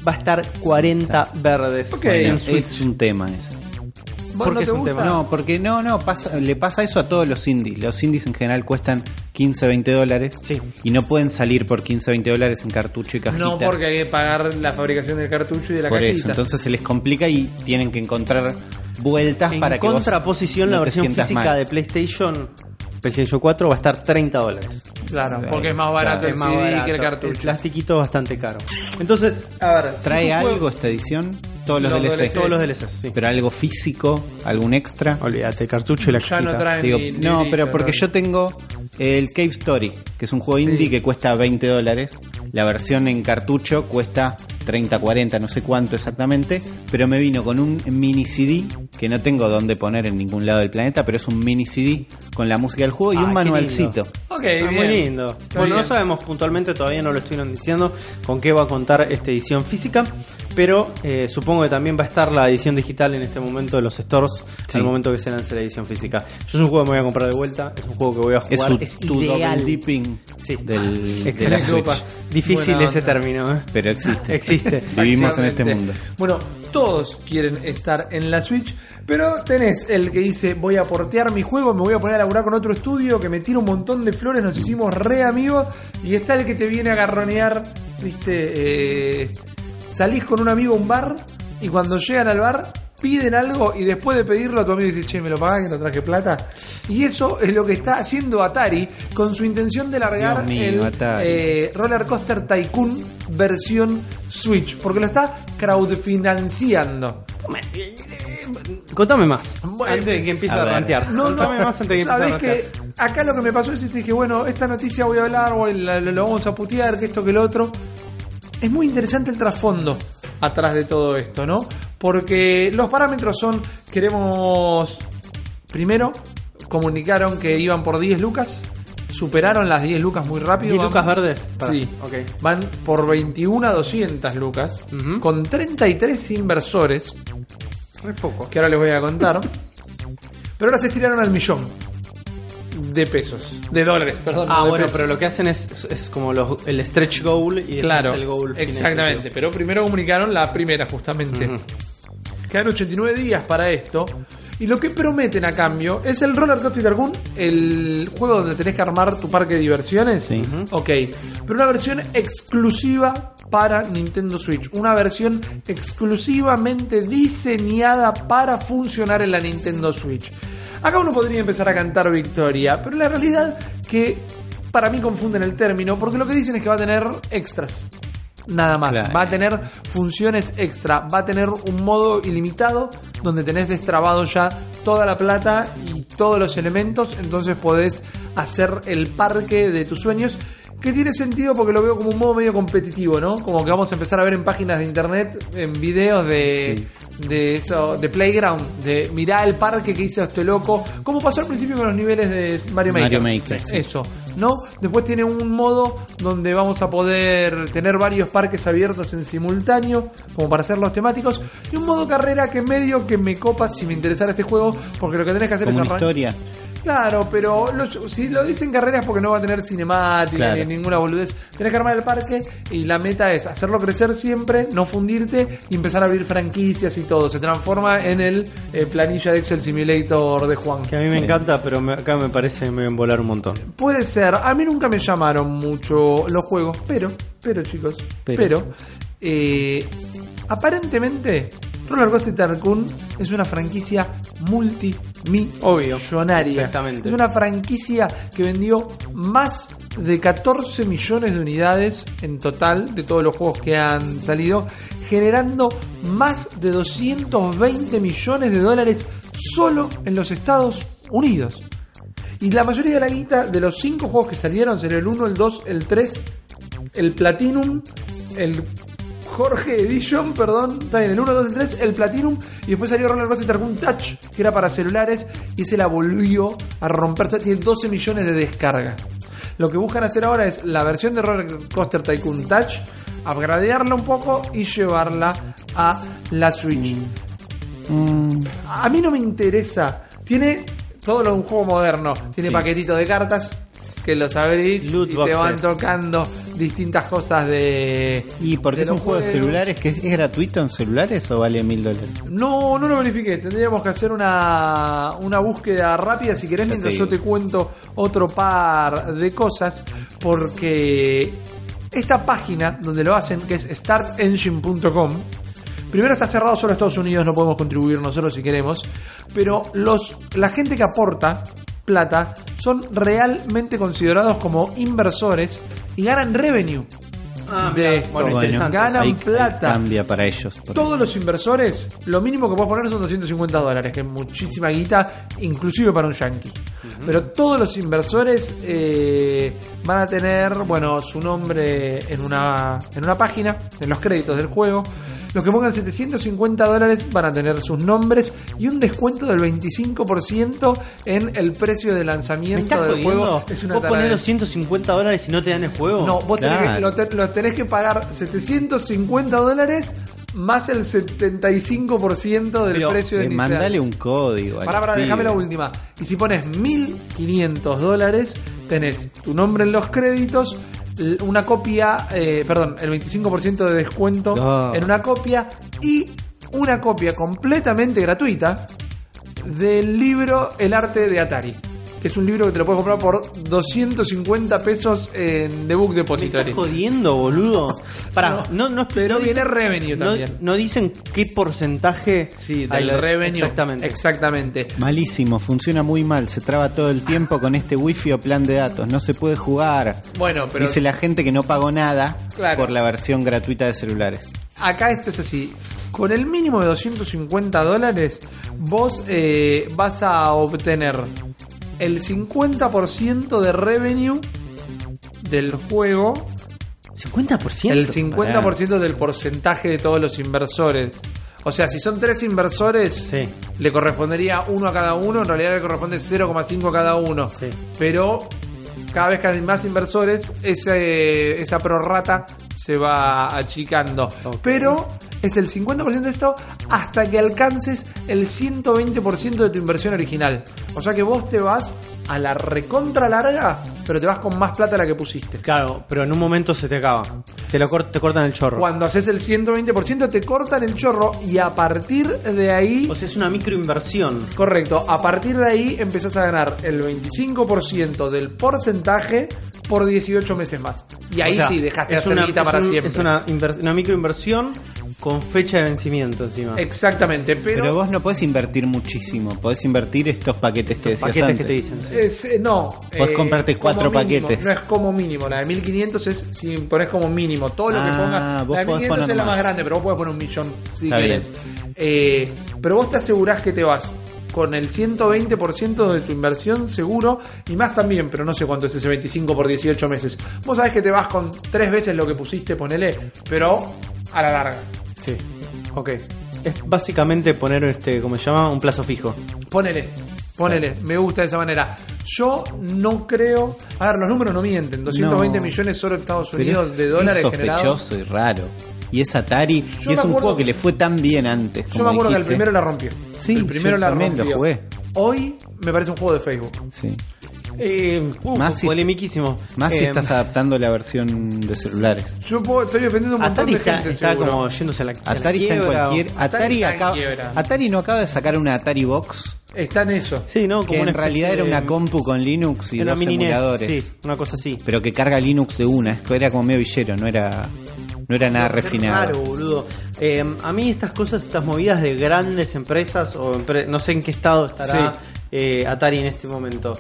Va a estar 40 verdes Ok. en Bueno, Switch. es un tema eso. ¿Vos porque no es un tema. No, porque no, no, pasa, le pasa eso a todos los indies. Los indies en general cuestan 15, 20 dólares. Sí. Y no pueden salir por 15, 20 dólares en cartucho y cajita. No, porque hay que pagar la fabricación del cartucho y de la Por cajita. eso, entonces se les complica y tienen que encontrar vueltas En para que vos contraposición, la no versión física mal. de PlayStation, PlayStation 4 va a estar 30 dólares. Claro, porque es más barato Claro. el Es más CD barato. que el El cartucho. plastiquito es bastante caro. Entonces, a ver, si ¿Trae juego- algo esta edición? Todos los, Los DLC. DLC. Todos los DLCs, sí. Pero algo físico, algún extra. Olvídate, el cartucho y la Ya no traen Digo, ni- ni no, listo, pero porque no. yo tengo el Cave Story, que es un juego indie que cuesta 20 dólares. La versión en cartucho cuesta 30, 40, no sé cuánto exactamente. Pero me vino con un mini CD que no tengo dónde poner en ningún lado del planeta, pero es un mini CD con la música del juego y Ah, un qué manualcito. lindo. Ok, bien. muy lindo. Está bueno, bien. no sabemos puntualmente, todavía no lo estuvieron diciendo con qué va a contar esta edición física, pero eh, supongo que también va a estar la edición digital en este momento de los stores, Sí. al momento que se lance la edición física. Yo es un juego que me voy a comprar de vuelta, es un juego que voy a Es jugar, es, tu ideal. double dipping Sí. del, de Excelente. la Switch. Copa. Difícil Buena ese onda. término, ¿eh? Pero existe. Existe. Vivimos en este Exactamente. mundo. Bueno, todos quieren estar en la Switch, pero tenés el que dice voy a portear mi juego, me voy a poner a laburar con otro estudio que me tira un montón de flores, nos hicimos re amigos, y está el que te viene a garronear, viste, eh, salís con un amigo a un bar y cuando llegan al bar piden algo y después de pedirlo tu amigo dice, che, me lo pagás que no traje plata. Y eso es lo que está haciendo Atari con su intención de largar mío, el eh, Roller Coaster Tycoon versión Switch, porque lo está crowdfinanciando. Contame más, Bueno, antes de que empiece a a, ver. rantear. No, Contame no, más antes de que empiece a que acá lo que me pasó es que dije, bueno, esta noticia voy a hablar, voy, la- la- lo vamos a putear, que esto, que lo otro. Es muy interesante el trasfondo atrás de todo esto, ¿no? Porque los parámetros son, queremos, primero, comunicaron que iban por 10 lucas, superaron las 10 lucas muy rápido. 10 van- lucas verdes. Sí, van por 21 a 200 lucas, Ujú. con 33 inversores, Re poco. que ahora les voy a contar. Pero ahora se estiraron al millón de pesos, de dólares, perdón. Ah, no bueno, pesos. pero lo que hacen es, es como los- el stretch goal y Claro, el goal exactamente. Pero primero comunicaron la primera, justamente. Ujú. Quedan 89 días para esto. Y lo que prometen a cambio es el Roller Coaster Tycoon, el juego donde tenés que armar tu parque de diversiones. Sí. Ok, pero una versión exclusiva para Nintendo Switch. Una versión exclusivamente diseñada para funcionar en la Nintendo Switch. Acá uno podría empezar a cantar victoria, pero la realidad que para mí confunden el término, porque lo que dicen es que va a tener extras. Nada más. Claro. Va a tener funciones extra. Va a tener un modo ilimitado donde tenés destrabado ya toda la plata y todos los elementos. Entonces podés hacer el parque de tus sueños. Que tiene sentido porque lo veo como un modo medio competitivo, ¿no? Como que vamos a empezar a ver en páginas de internet, en videos de, de eso, de Playground, de mirá el parque que hizo este loco. Como pasó al principio con los niveles de Mario Maker. Mario Maker, sí. Eso, ¿no? Después tiene un modo donde vamos a poder tener varios parques abiertos en simultáneo, como para hacer los temáticos, y un modo carrera que medio que me copa si me interesara este juego, porque lo que tenés que hacer Como es arrancar. Claro, pero lo- si lo dicen carreras porque no va a tener cinemática Claro. ni ninguna boludez. Tenés que armar el parque y la meta es hacerlo crecer siempre, no fundirte y empezar a abrir franquicias y todo. Se transforma en el eh, planilla de Excel Simulator de Juan. Que a mí me Sí. encanta, pero me- acá me parece que me voy a volar un montón. Puede ser. A mí nunca me llamaron mucho los juegos, pero, pero chicos, pero, Pero. eh, aparentemente Roller Coaster Tycoon es una franquicia multimillonaria. Exactamente. Es una franquicia que vendió más de 14 millones de unidades en total de todos los juegos que han salido, generando más de 220 millones de dólares solo en los Estados Unidos. Y la mayoría de la guita de los 5 juegos que salieron sería el 1, el 2, el 3, el Platinum, el Jorge Edition, perdón, está bien, el 1, 2, el 3, el Platinum, y después salió Roller Coaster Tycoon Touch, que era para celulares, y se la volvió a romper, tiene 12 millones de descargas. Lo que buscan hacer ahora es la versión de Roller Coaster Tycoon Touch, upgradearla un poco y llevarla a la Switch. Mm, A mí no me interesa. Tiene todo lo de un juego moderno. Tiene Sí. paquetitos de cartas que los abrís Loot y te van tocando distintas cosas de. y porque de es un juego de celulares que es, es gratuito en celulares o vale mil dólares. No, no lo verifiqué. Tendríamos que hacer una, una búsqueda rápida si querés Ya mientras yo te cuento otro par de cosas. Porque esta página donde lo hacen, que es startengine.com, primero está cerrado solo Estados Unidos, no podemos contribuir nosotros si queremos. Pero los, la gente que aporta plata son realmente considerados como inversores y ganan revenue. Ah, de esto. bueno. Ganan ahí- ahí plata. cambia para ellos. Todos los inversores, lo mínimo que puedes poner son 250 dólares, que es muchísima guita, inclusive para un yankee. Pero todos los inversores eh, van a tener, bueno, su nombre en una, en una página, en los créditos del juego. Los que pongan 750 dólares van a tener sus nombres y un descuento del 25% en el precio de ¿Me lanzamiento estás del jodiendo? juego. Es una ¿Vos ponés taradez. 250 dólares y no te dan el juego? No, vos tenés que, lo, te- lo tenés que pagar 750 dólares más el 75% del Pero, precio Eh, inicial. mandale un código. Pará, pará, déjame la última. Y si pones 1500 dólares, tenés tu nombre en los créditos, una copia, eh, perdón, el 25% de descuento en una copia y una copia completamente gratuita del libro El arte de Atari. Que es un libro que te lo puedes comprar por 250 pesos en The Book ¿Me Depository. estás jodiendo, boludo? Pará, no, no, Pero no viene dicen- revenue no- también. No, dicen qué porcentaje Sí, hay del de- revenue. Exactamente. Exactamente. Malísimo, funciona muy mal, se traba todo el tiempo con este wifi o plan de datos, no se puede jugar. Bueno, pero Dice la gente que no pagó nada Claro. por la versión gratuita de celulares. acá esto es así. Con el mínimo de 250 dólares, vos eh, vas a obtener el 50% de revenue del juego, ¿50%? el 50% del porcentaje de todos los inversores. O sea, si son tres inversores, Sí. le correspondería uno a cada uno, en realidad le corresponde 0,5 a cada uno. Sí. Pero cada vez que hay más inversores, ese, esa prorrata se va achicando. Pero es el 50% de esto hasta que alcances el 120% de tu inversión original. O sea que vos te vas a la recontra larga, pero te vas con más plata de la que pusiste. Claro, pero en un momento se te acaba. Te, lo cort- te cortan el chorro. Cuando haces el 120% te cortan el chorro y a partir de ahí... O sea, es una microinversión. Correcto, a partir de ahí empezás a ganar el 25% del porcentaje por 18 meses más. Y ahí O sea, sí dejaste hacer una, para un- siempre. Es una, una microinversión con fecha de vencimiento encima. Exactamente, pero, Pero, vos no podés invertir muchísimo, podés invertir estos paquetes que decías paquetes antes. que te dicen. sí. es, eh, no. Podés comprarte como cuatro mínimo, paquetes. No es como mínimo, la de 1500 es si pones como mínimo. Todo lo que Ah, pongas. vos La de podés 1500 es la más más. grande, pero vos podés poner un millón si Está querés. Eh, pero vos te asegurás que te vas con el 120% de tu inversión seguro y más también, pero no sé cuánto es ese 25 por 18 meses. Vos sabés que te vas con tres veces lo que pusiste, ponele, pero a la larga. Sí. Ok. Es básicamente poner este, ¿cómo se llama? Un plazo fijo. Ponele, ponele, me gusta de esa manera. Yo no creo. A ver, los números no mienten. 220 No. millones solo Estados Pero Unidos de dólares es generados. sospechoso y raro. Y es Atari, Yo y me es un acuerdo- juego que le fue tan bien antes. Yo como me acuerdo que el primero la rompió. Sí, el primero yo la también lo rompió. jugué. Hoy me parece un juego de Facebook. Sí. Eh, uh, Más si- polemiquísimo. Más si Eh, estás adaptando la versión de celulares. Yo puedo- estoy defendiendo un montón Atari de está, gente. está seguro. como yéndose a la, a la Atari está en cualquier. Atari Atari, está en acaba- quiebra. Atari no acaba de sacar una Atari Box Está en eso. Sí, ¿no? Como que en realidad era una compu con Linux y dos NES, emuladores. Sí, una cosa así. Pero que carga Linux de una. Esto era como medio villero, no era, no era nada refinado. raro, boludo. Eh, a mí estas cosas, estas movidas de grandes empresas, o empre- no sé en qué estado estará Sí. eh, Atari en este momento,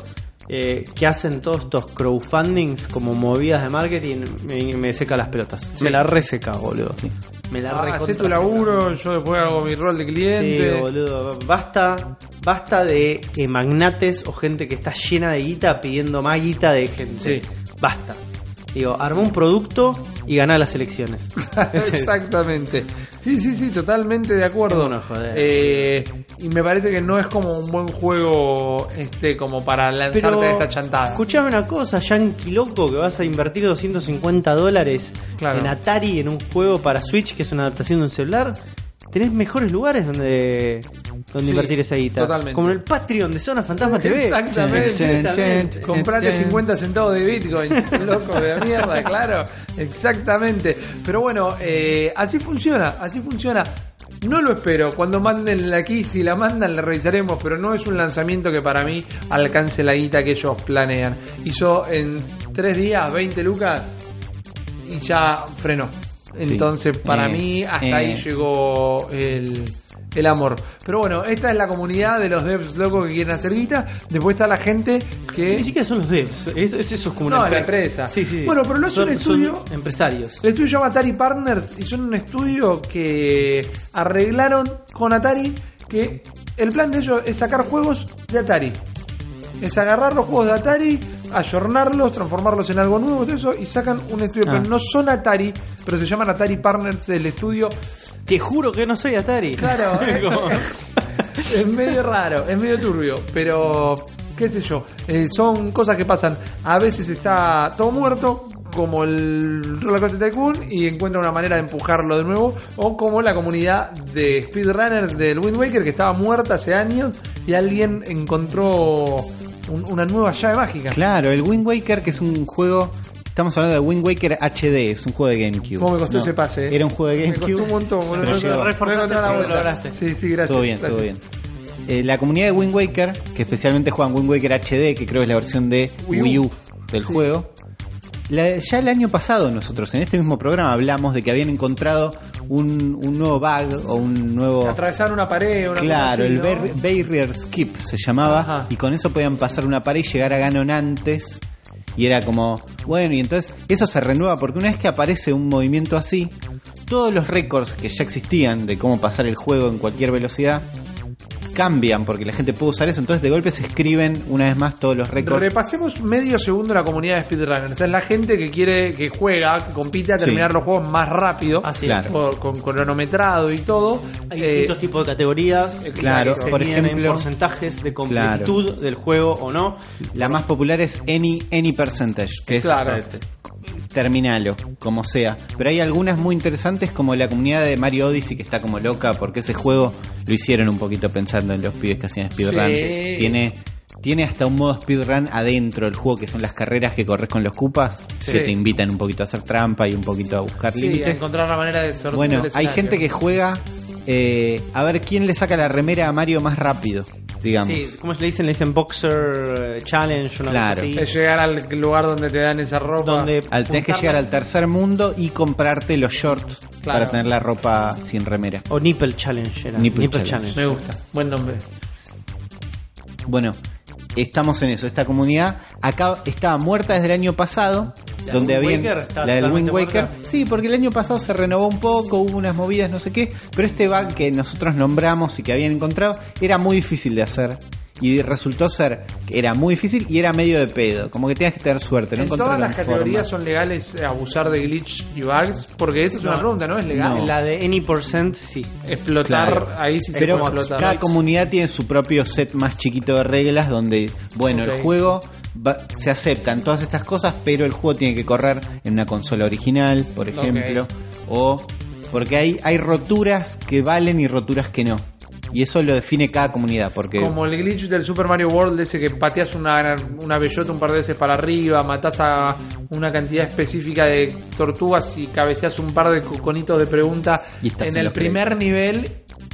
eh, que hacen todos estos crowdfundings como movidas de marketing, me, me seca las pelotas. Me la reseca, boludo. Sí. Me la Ah, hacé tu laburo, yo después hago mi rol de Sí, cliente. boludo. Basta, basta de eh, magnates o gente que está llena de guita pidiendo más guita de gente. Sí. Basta. Digo, armó un producto y ganar las elecciones. Exactamente. Sí, sí, sí, totalmente de acuerdo. Bueno, joder. Eh, y me parece que no es como un buen juego este como para lanzarte Pero, esta chantada. Escuchame una cosa, Yankee loco, que vas a invertir 250 dólares Claro. en Atari en un juego para Switch que es una adaptación de un celular. Tenés mejores lugares donde, donde Sí, invertir esa guita. totalmente. Como en el Patreon de Zona Fantasma TV. Exactamente. Comprate chen. 50 centavos de bitcoins, loco de mierda, claro. Exactamente. Pero bueno, eh, así funciona, así funciona. No lo espero. Cuando manden la key, si la mandan, la revisaremos. Pero no es un lanzamiento que para mí alcance la guita que ellos planean. Hizo en 3 días 20 lucas y ya frenó. Entonces, para Eh, mí, hasta eh. ahí llegó el, el amor. Pero bueno, esta es la comunidad de los devs locos que quieren hacer guita. Después está la gente que. Ni siquiera son los devs, es, es- eso es como No, una la empresa. Sí, sí. Bueno, pero lo hace un son estudio- empresarios. El estudio se llama Atari Partners y son un estudio que arreglaron con Atari que el plan de ellos es sacar juegos de Atari. Es agarrar los juegos de Atari, ayornarlos, transformarlos en algo nuevo, todo eso, y sacan un estudio. Ah. Pero no son Atari, pero se llaman Atari Partners el estudio. Te juro que no soy Atari. Claro, es medio raro, es medio turbio, pero qué sé yo, eh, son cosas que pasan. A veces está todo muerto, como el Roller Coaster Tycoon, y encuentra una manera de empujarlo de nuevo, o como la comunidad de speedrunners del Wind Waker que estaba muerta hace años y alguien encontró un- una nueva llave mágica. Claro, el Wind Waker, que es un juego. Estamos hablando de Wind Waker HD, es un juego de GameCube. ¿Cómo me costó No, ese pase? eh? Era un juego de Me GameCube. costó un montón, boludo. Me vuelta. lograste. Sí, sí, gracias. Todo bien, todo bien. Eh, la comunidad de Wind Waker, que especialmente juegan Wind Waker HD, que creo es la versión de Wii U. Wii U, del Sí. juego. La- ya el año pasado nosotros en este mismo programa hablamos de que habían encontrado un, un nuevo bug o un nuevo... Atravesar una pared, una Claro, así, el ¿no? bar- Barrier Skip se llamaba Ajá. y con eso podían pasar una pared y llegar a Ganon antes y era como, bueno, y entonces eso se renueva porque una vez que aparece un movimiento así, todos los récords que ya existían de cómo pasar el juego en cualquier velocidad cambian porque la gente puede usar eso, entonces de golpe se escriben una vez más todos los récords. Repasemos medio segundo la comunidad de speedrunners. Es la gente que quiere, que juega, que compite a terminar Sí. los juegos más rápido. Así Claro. es. Por- con cronometrado y todo. Hay Eh, distintos tipos de categorías. Claro, que se por ejemplo- porcentajes de completitud del juego o no. La más popular es Any, any Percentage, que es Claro. Terminalo, como sea. Pero hay algunas muy interesantes como la comunidad de Mario Odyssey que está como loca porque ese juego lo hicieron un poquito pensando en los pibes que hacían speedrun. Sí. Tiene tiene hasta un modo speedrun adentro del juego que son las carreras que corres con los cupas Sí. que te invitan un poquito a hacer trampa y un poquito a buscar sí, a límites. encontrar la manera de sortear Bueno, el hay gente que juega eh, a ver quién le saca la remera a Mario más rápido, digamos. Sí, ¿cómo le dicen? Le dicen Boxer eh, Challenge, una Claro. cosa así. Es llegar al lugar donde te dan esa ropa. Donde Al, tenés que llegar al tercer mundo y comprarte los shorts Claro. para tener la ropa sin remera. O Nipple Challenge era. Nipple Nipple, Challenge. Challenge. Me gusta. Buen nombre. Bueno, estamos en eso. Esta comunidad acá estaba muerta desde el año pasado. ¿La donde está la del Wind Waker. muerta? Sí, porque el año pasado se renovó un poco, hubo unas movidas, no sé qué. Pero este bug que nosotros nombramos y que habían encontrado era muy difícil de hacer. Y resultó ser que era muy difícil y era medio de pedo. Como que tenías que tener suerte. No ¿En todas las categorías forma. son legales eh, abusar de glitch y bugs? Porque esa es una pregunta, ¿no? ¿Es legal? No. La de Any Percent, sí. Explotar, Claro. ahí sí se Pero puede explotar. cada comunidad tiene su propio set más chiquito de reglas donde, bueno, el juego va- se aceptan todas estas cosas, pero el juego tiene que correr en una consola original, por ejemplo, o porque hay, hay roturas que valen y roturas que no. Y eso lo define cada comunidad, porque Como el glitch del Super Mario World, ese que pateas una, una bellota un par de veces para arriba, matás a una cantidad específica de tortugas y cabeceas un par de coconitos de pregunta Y en el primer nivel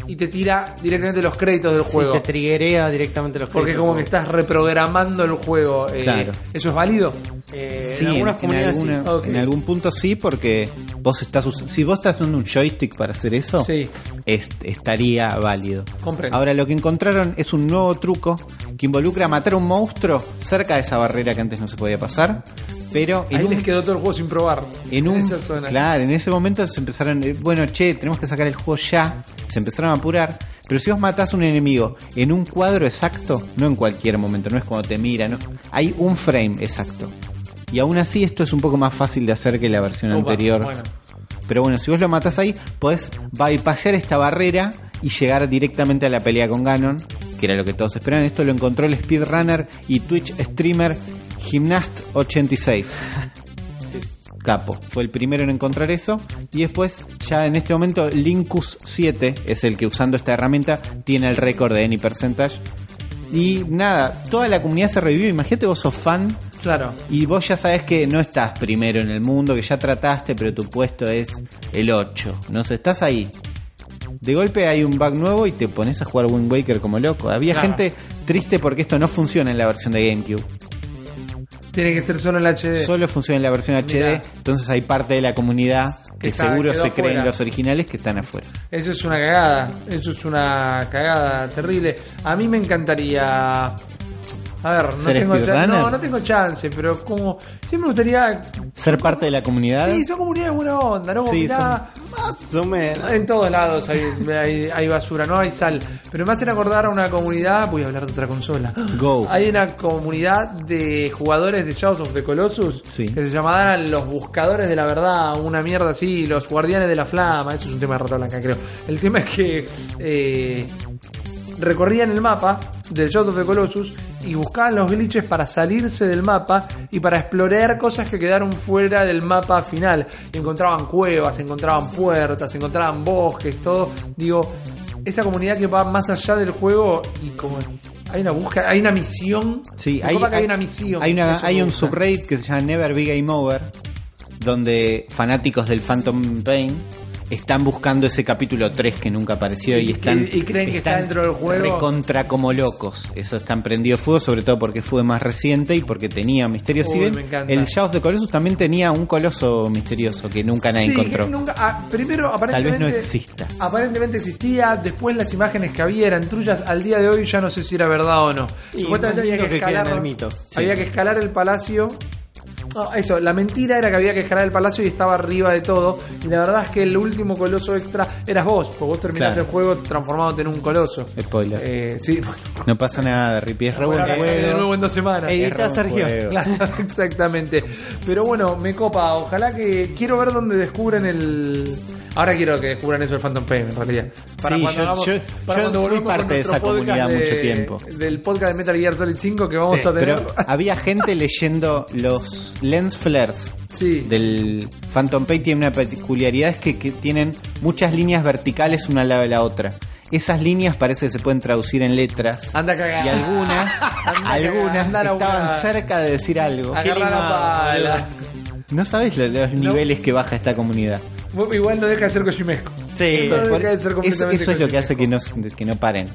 y te tira directamente los créditos del Sí, juego. te triguea directamente los porque créditos como que estás reprogramando el juego. eh, Claro. ¿Eso es válido? Eh, sí, en en, algunas en comunidades sí. alguna- Ok. en algún punto sí, porque vos estás si vos estás usando un joystick para hacer eso, Sí. est- estaría válido. Comprendo. Ahora lo que encontraron es un nuevo truco que involucra matar a un monstruo cerca de esa barrera que antes no se podía pasar, pero en Ahí un, les quedó todo el juego sin probar. en un esa zona. claro, en ese momento se empezaron, eh, bueno, che, tenemos que sacar el juego ya, se empezaron a apurar, pero si vos matás a un enemigo en un cuadro exacto, no en cualquier momento, no es cuando te mira, no, hay un frame exacto. Y aún así esto es un poco más fácil de hacer que la versión Opa, anterior. bueno. Pero bueno, si vos lo matás ahí, podés bypassear esta barrera y llegar directamente a la pelea con Ganon, que era lo que todos esperaban. Esto lo encontró el speedrunner y Twitch streamer Gymnast86. Capo, fue el primero en encontrar eso. Y después, ya en este momento, Linkus7 es el que usando esta herramienta tiene el récord de Any Percentage. Y nada, toda la comunidad se revivió. Imagínate, vos sos fan Claro. y vos ya sabes que no estás primero en el mundo, que ya trataste, pero tu puesto es el 8. No sé, estás ahí. De golpe hay un bug nuevo y te pones a jugar Wind Waker como loco. Había Claro. gente triste porque esto no funciona en la versión de GameCube. Tiene que ser solo el HD. Solo funciona en la versión HD. Mirá. Entonces hay parte de la comunidad que seguro se creen afuera. los originales que están afuera. Eso es una cagada. Eso es una cagada terrible. A mí me encantaría. A ver, no ¿Ser tengo, cha- speedrunner? no, no tengo chance, pero como. Sí me gustaría. Ser parte de la comunidad. Sí, son comunidades buena onda, ¿no? Como Sí, mirá, Más o menos. En todos lados hay, hay, hay basura, no hay sal. Pero me hacen acordar a una comunidad. Voy a hablar de otra consola. Go. Hay una comunidad de jugadores de Shadows of the Colossus Sí. que se llamaban los buscadores de la verdad, una mierda así, los guardianes de la flama. Eso es un tema de rata blanca, creo. El tema es que eh, recorrían el mapa del Shadows of the Colossus y buscaban los glitches para salirse del mapa y para explorar cosas que quedaron fuera del mapa final. Encontraban cuevas, encontraban puertas, encontraban bosques, todo. Digo, esa comunidad que va más allá del juego y como hay una búsqueda, hay una misión. Sí, hay, hay hay- una misión. Hay, una- hay un subreddit que se llama Never Be Game Over, donde fanáticos del Phantom Pain están buscando ese capítulo 3 que nunca apareció y, Y- están y- y creen que está están dentro del juego. recontra como locos. Eso están prendido fuego, sobre todo porque fue más reciente y porque tenía misterios. Uy, si ven, me encanta. el Shadow of the Colossus también tenía un coloso misterioso que nunca nadie Sí, encontró. que nunca- ah, primero, Tal aparentemente. vez no exista. Aparentemente existía, después las imágenes que había eran trullas. Al día de hoy ya no sé si era verdad o no. Y Supuestamente había que escalar. el mito. Había que escalar el palacio. No, eso, la mentira era que había que escalar el palacio y estaba arriba de todo. Y la verdad es que el último coloso extra eras vos, porque vos terminaste Claro. el juego transformándote en un coloso. Spoiler. Eh, sí, No pasa nada, Ripi, es re buen sale de juego. nuevo en dos semanas. Edita, Sergio. juego. Claro, exactamente. Pero bueno, me copa. Ojalá que. Quiero ver dónde descubren el. Ahora quiero que descubran eso del Phantom Pain, en realidad. Sí, yo- yo- yo cuando fui parte de esa comunidad podcast mucho de- tiempo. Del podcast de Metal Gear Solid 5 que vamos Sí, a tener. Pero había gente leyendo los lens flares sí. del Phantom Pain tiene una peculiaridad es que, que tienen muchas líneas verticales una al lado de la otra. Esas líneas parece que se pueden traducir en letras. Anda a cagar. Y algunas, Anda algunas cagar, anda a estaban cerca de decir algo. Agarra la pala. No sabes los, los niveles que baja esta comunidad. Igual no deja de ser Kojimesco. Sí. Eso, es lo que hace que no, que no paren.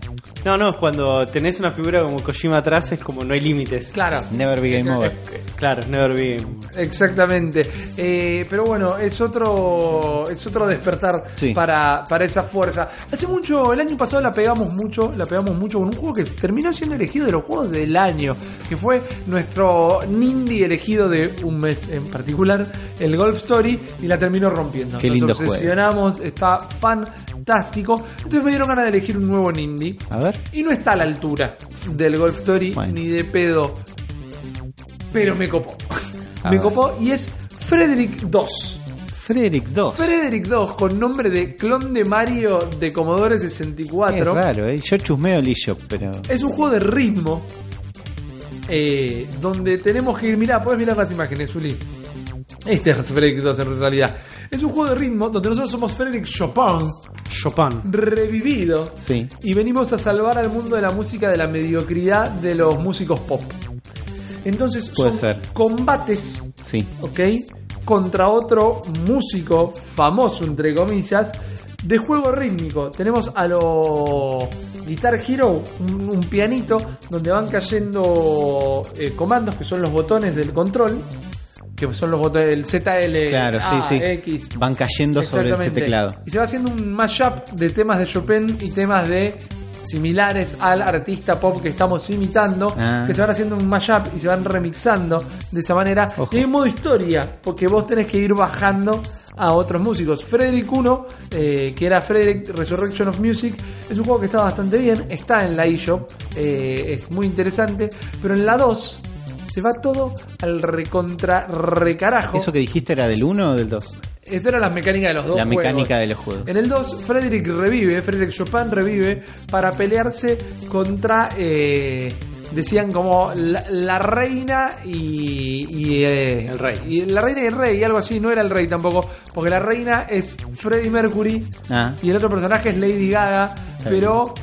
No, no, cuando tenés una figura como Kojima atrás es como no hay límites. Claro. Never be game over. Claro, never be. Exactamente. Eh, pero bueno, es otro es otro despertar Sí. para, para esa fuerza. Hace mucho, el año pasado la pegamos mucho, la pegamos mucho con un juego que terminó siendo elegido de los juegos del año, que fue nuestro Nindy elegido de un mes en particular, el Golf Story, y la terminó rompiendo. Qué Nos lindo juego. obsesionamos, está fantástico. Entonces me dieron ganas de elegir un nuevo Nindy. A ver. Y no está a la altura del Golf Story Bueno. ni de pedo. Pero me copó. A me ver. copó y es Frederick 2. Frederick 2. Frederick 2 con nombre de clon de Mario de Commodore Es 64. raro, ¿eh? Yo chusmeo el eShop, pero. Es un juego de ritmo. eh, donde tenemos que ir. Mirá, podés mirar las imágenes, Uli. Este es Frederick 2 en realidad. Es un juego de ritmo donde nosotros somos Frederick Chopin Chopin. revivido. Sí. y venimos a salvar al mundo de la música de la mediocridad de los músicos pop. Entonces Puede son ser. combates, Sí. ¿ok? Contra otro músico famoso, entre comillas, de juego rítmico. Tenemos a lo Guitar Hero, un, un pianito donde van cayendo eh, comandos que son los botones del control, que son los botones del ZL, Claro, A, sí. X, Van cayendo sobre este Exactamente. teclado. Y se va haciendo un mashup de temas de Chopin y temas de similares al artista pop que estamos imitando, Ah. que se van haciendo un mashup y se van remixando de esa manera. Ojo. Y hay modo historia, porque vos tenés que ir bajando a otros músicos. Frederick 1, eh, que era Frederick Resurrection of Music, es un juego que está bastante bien, está en la eShop, eh, es muy interesante, pero en la 2 Se va todo al recontra recarajo. ¿Eso que dijiste era del 1 o del 2? Estas eran las mecánicas de los dos La juegos. mecánica de los juegos. En el 2, Frederick revive, Frederick Chopin revive para pelearse contra, eh, decían como la, la reina y, y, eh, El rey. Y la reina y el rey, y algo así, no era el rey tampoco, porque la reina es Freddie Mercury Ah. y el otro personaje es Lady Gaga, pero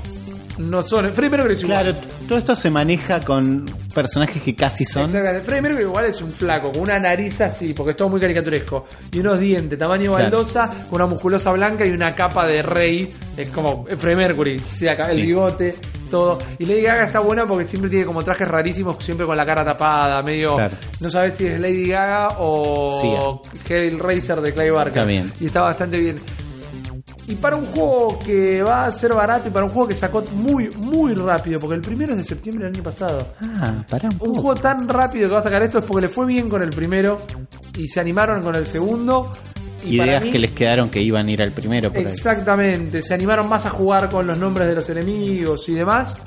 no son. Freddie Mercury es igual. Claro, todo esto se maneja con personajes que casi son. Exactamente. Freddie Mercury igual es un flaco, con una nariz así, porque es todo muy caricaturesco. Y unos dientes, tamaño Claro. baldosa, con una musculosa blanca y una capa de rey. Es como eh, Freddie Mercury, se acaba el Sí. bigote, todo. Y Lady Gaga está buena porque siempre tiene como trajes rarísimos, siempre con la cara tapada, medio. Claro. No sabes si es Lady Gaga o Hellraiser de Clay Barker. Está bien. Y está bastante bien. Y para un juego que va a ser barato y para un juego que sacó muy, muy rápido, porque el primero es de septiembre del año pasado. Ah, pará un Un poco. juego tan rápido que va a sacar esto es porque le fue bien con el primero y se animaron con el segundo. Y para Ideas mí- que les quedaron que iban a ir al primero por ahí. Exactamente, se animaron más a jugar con los nombres de los enemigos y demás.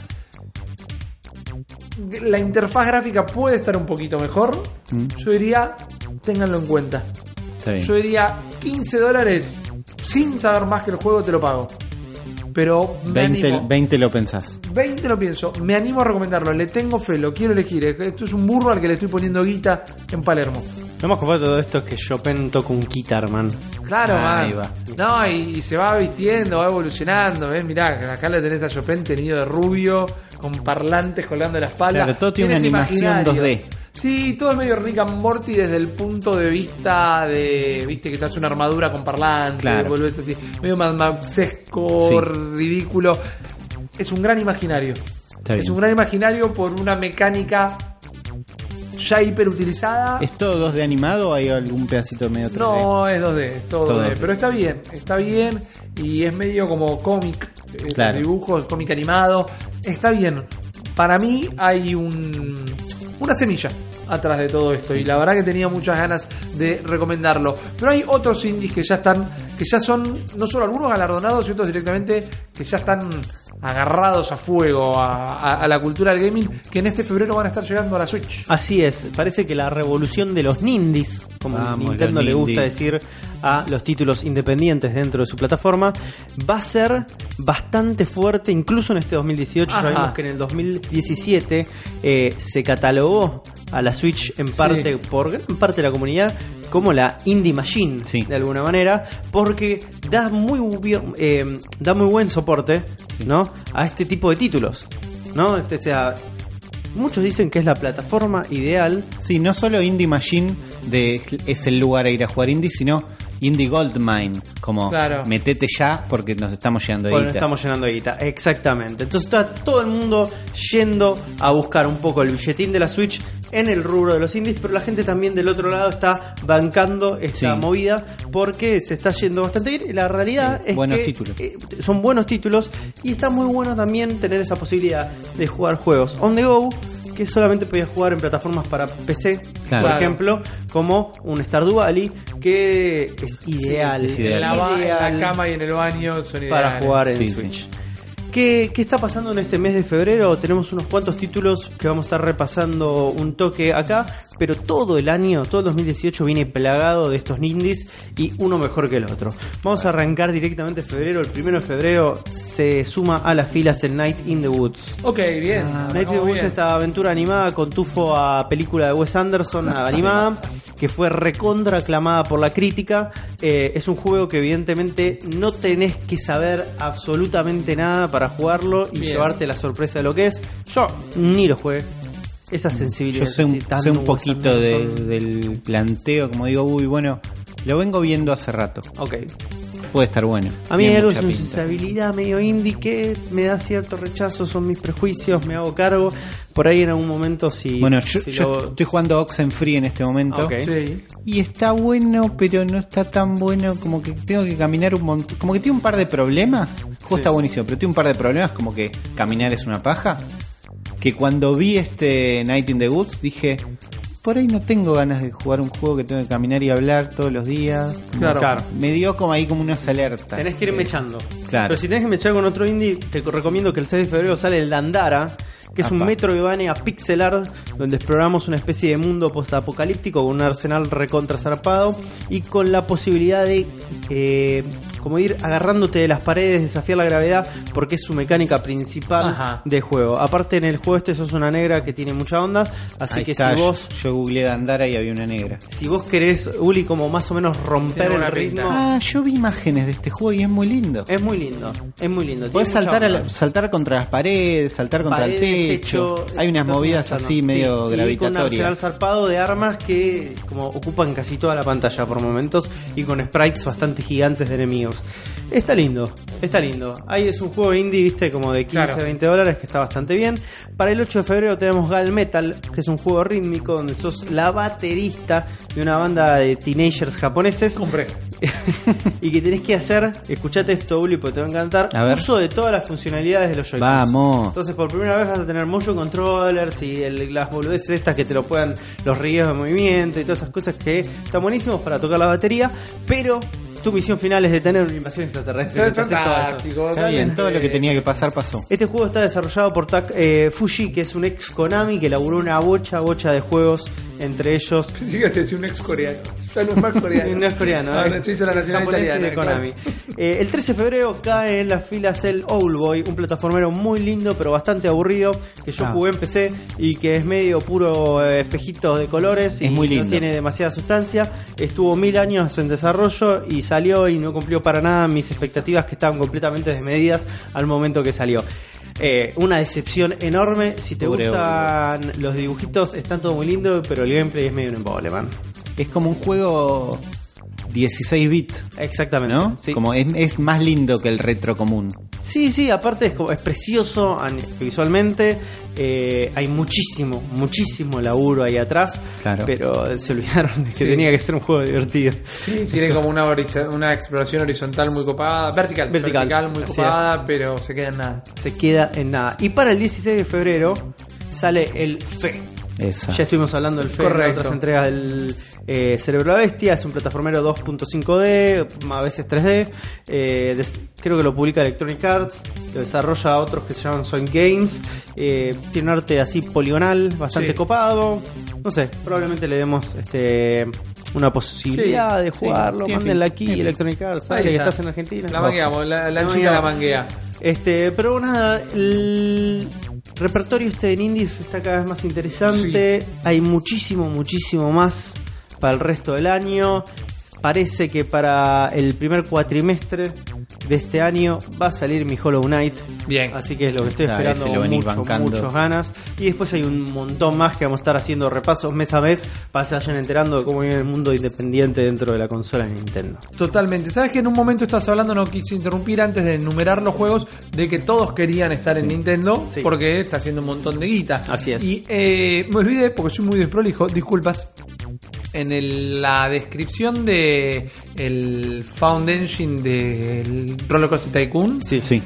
La interfaz gráfica puede estar un poquito mejor. Mm. Yo diría, ténganlo en cuenta. Yo diría 15 dólares sin saber más que el juego te lo pago. Pero me 20, animo. 20 lo pensás. 20 lo pienso, me animo a recomendarlo, le tengo fe, lo quiero elegir. Esto es un burro al que le estoy poniendo guita en Palermo. Lo más copado de todo esto es que Chopin toca un guitar, man. Claro, Ahí man. va. No, y, y se va vistiendo, va evolucionando. ¿ves? Mirá, acá le tenés a Chopin tenido de rubio, con parlantes colgando la espalda. Claro, todo tiene una animación imaginario. 2D. Sí, todo es medio Rick and Morty desde el punto de vista de, viste, que se hace una armadura con parlantes, Claro. volvés así, medio Mad Maxesco, Sí. ridículo. Es un gran imaginario. Está es bien. un gran imaginario por una mecánica ya hiperutilizada. ¿Es todo 2D animado o hay algún pedacito medio 3D? No, es 2D, es todo, Todo 2D. 2D. Pero está bien, está bien. Y es medio como cómic, eh, Claro. dibujos, cómic animado. Está bien. Para mí hay un, una semilla atrás de todo esto. Y la verdad que tenía muchas ganas de recomendarlo. Pero hay otros indies que ya están, que ya son no solo algunos galardonados y otros directamente que ya están agarrados a fuego a, a- a la cultura del gaming, que en este febrero van a estar llegando a la Switch. Así es, parece que la revolución de los nindies, como Vamos, Nintendo le gusta nindies. decir a los títulos independientes dentro de su plataforma, va a ser bastante fuerte, incluso en este 2018. Ajá. Sabemos que en el 2017 eh, se catalogó a la Switch en parte Sí. por gran parte de la comunidad como la Indie Machine, Sí. de alguna manera, porque da muy, eh, da muy buen soporte ¿no? a este tipo de títulos. ¿no? Este, o sea, muchos dicen que es la plataforma ideal Sí, no solo Indie Machine de, es el lugar a ir a jugar indie, sino Indie Gold Mine. Como Claro. metete ya porque nos estamos Bueno, guita. estamos llenando de guita, exactamente. Entonces está todo el mundo yendo a buscar un poco el billetín de la Switch en el rubro de los indies, pero la gente también del otro lado está bancando esta Sí. movida porque se está yendo bastante bien. Y la realidad Sí, es buenos que títulos. eh, son buenos títulos y está muy bueno también tener esa posibilidad de jugar juegos on the go que solamente podías jugar en plataformas para PC, Claro. por ejemplo, como un Stardew Valley, que es ideal, es ideal. En la, en cama y en el baño son para jugar en Sí, Switch. ¿Qué, qué está pasando en este mes de febrero? Tenemos unos cuantos títulos que vamos a estar repasando un toque acá, pero todo el año, todo el 2018 viene plagado de estos indies y uno mejor que el otro. Vamos a arrancar directamente en febrero. El primero de febrero se suma a las filas el Night in the Woods. Ok, bien. Night in the Woods, bien. esta aventura animada con tufo a película de Wes Anderson animada, que fue recontra aclamada por la crítica. Eh, es un juego que evidentemente no tenés que saber absolutamente nada para jugarlo y Bien. llevarte la sorpresa de lo que es. Yo ni lo jugué. Esa sensibilidad. Yo sé un, sé poquito de- del planteo, como digo, uy, bueno, lo vengo viendo hace rato. Ok. Puede estar bueno. A mí Tiene hay algo de sensibilidad medio indie que me da cierto rechazo, son mis prejuicios, me hago cargo. Por ahí en algún momento si... Bueno, yo, si yo lo- estoy jugando Oxenfree en este momento. Ok. Sí. Y está bueno, pero no está tan bueno. Como que tengo que caminar un montón. Como que tiene un par de problemas. El juego Sí. está buenísimo, pero tiene un par de problemas. Como que caminar es una paja. Que cuando vi este Night in the Woods dije. Por ahí no tengo ganas de jugar un juego que tengo que caminar y hablar todos los días. Claro. Claro. Me dio como ahí como unas alertas. Tenés que ir mechando. Claro. Pero si tenés que mechar con otro indie, te recomiendo que el 6 de febrero sale el Dandara, que es un Apa. Metroidvania pixel art donde exploramos una especie de mundo postapocalíptico con un arsenal recontra zarpado y con la posibilidad de eh, como ir agarrándote de las paredes, desafiar la gravedad, porque es su mecánica principal Ajá. de juego. Aparte en el juego este sos una negra que tiene mucha onda, así Ahí que está, si vos Yo googleé Dandara y había una negra. si vos querés, Uli, como más o menos romper el pinta. ritmo, Ah, yo vi imágenes de este juego y es muy lindo. es muy lindo. Es muy lindo. Mucha saltar, a onda. la- saltar contra las paredes, saltar contra Paredes, el techo. Hay unas movidas así Sí, medio y con un gravitatorias. zarpado de armas que como ocupan casi toda la pantalla por momentos y con sprites bastante gigantes de enemigos. Está lindo, está lindo. Ahí es un juego indie, viste, como de 15 Claro. 20 dólares que está bastante bien. Para el 8 de febrero tenemos Gal Metal, que es un juego rítmico donde sos la baterista de una banda de teenagers japoneses. Compré. y que tenés que hacer, escuchate esto, Uli, porque te va a encantar, A ver. uso de todas las funcionalidades de los Joy-Cons. Vamos. Entonces, por primera vez vas a tener motion controllers y el- las boludeces estas que te lo puedan, los ríos de movimiento y todas esas cosas que están buenísimos para tocar la batería, pero tu misión final es detener una invasión extraterrestre. todo eso. Fantástico. Está bien, todo lo que tenía que pasar pasó. Este juego está desarrollado por Tak- eh, Fuji, que es un ex Konami que elaboró una bocha, bocha de juegos, entre ellos Sí, que es un ex coreano. Ya no es más coreano. No es coreano, Ah, eh. no, se hizo la nacional italiana. de Konami. Eh, el 13 de febrero cae en las filas el Owlboy, un plataformero muy lindo pero bastante aburrido que yo Ah. jugué en PC y que es medio puro eh, espejitos de colores y Es muy no lindo. tiene demasiada sustancia. Estuvo mil años en desarrollo y salió y no cumplió para nada mis expectativas que estaban completamente desmedidas al momento que salió. Eh, una decepción enorme. Si te Pobre gustan los dibujitos, están todo muy lindo, pero el gameplay es medio un embole, man. Es como un juego 16 bits, Exactamente. ¿no? Sí. Como es, es más lindo que el retro común. Sí, sí, aparte es, como, es precioso visualmente. eh, hay muchísimo, muchísimo laburo ahí atrás. Claro. Pero se olvidaron de que Sí. tenía que ser un juego divertido. Sí, tiene como una, una exploración horizontal muy copada. Vertical. Vertical, Vertical, muy copada, pero se queda en nada. Se queda en nada. Y para el 16 de febrero sale el FE. Esa. Ya estuvimos hablando del FE en otras entregas del eh, Cerebro de la Bestia. Es un plataformero 2.5D, a veces 3D. Eh, des- creo que lo publica Electronic Arts. Lo desarrolla otros que se llaman Sonic Games. Eh, tiene un arte así poligonal, bastante Sí. copado. No sé, probablemente le demos este una posibilidad Sí, de sí, jugarlo. tiene Mándenla aquí. Electronic Arts. Ahí Dale, que está. estás en Argentina. La mangueamos, la, la La chica la manguea. Este, pero nada, el repertorio este en indies está cada vez más interesante. Hay muchísimo, muchísimo más para el resto del año. Parece que para el primer cuatrimestre de este año va a salir mi Hollow Knight. Bien. Así que es lo que estoy esperando con mucho, muchos ganas. Y después hay un montón más que vamos a estar haciendo repasos mes a mes para que se vayan enterando de cómo viene el mundo independiente dentro de la consola de Nintendo. Totalmente. Sabes que en un momento estás hablando, no quise interrumpir antes de enumerar los juegos, de que todos querían estar en Nintendo Sí. porque está haciendo un montón de guita. Así es. Y eh, me olvidé, porque soy muy desprolijo, disculpas. En el- la descripción de el Found Engine del Roller Coaster Tycoon Sí, Sí.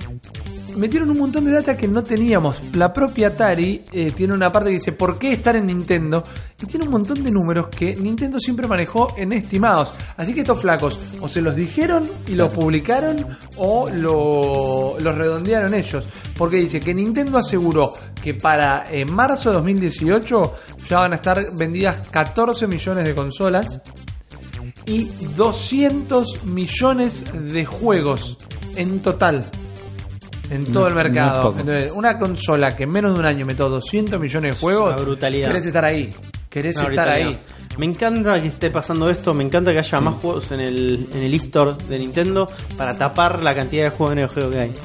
Metieron un montón de data que no teníamos. La propia Atari eh, tiene una parte que dice ¿por qué estar en Nintendo? Y tiene un montón de números que Nintendo siempre manejó en estimados. Así que estos flacos o se los dijeron y los publicaron o lo, los redondearon ellos. Porque dice que Nintendo aseguró que para eh, marzo de 2018 ya van a estar vendidas 14 millones de consolas y 200 millones de juegos en total. En todo No- el mercado. Entonces, una consola que en menos de un año metió 200 millones de juegos. una brutalidad. Querés estar ahí. Querés No, estar ahí. no. Me encanta que esté pasando esto, me encanta que haya más juegos en el, en el eStore de Nintendo para tapar la cantidad de juegos de Neo Geo que hay.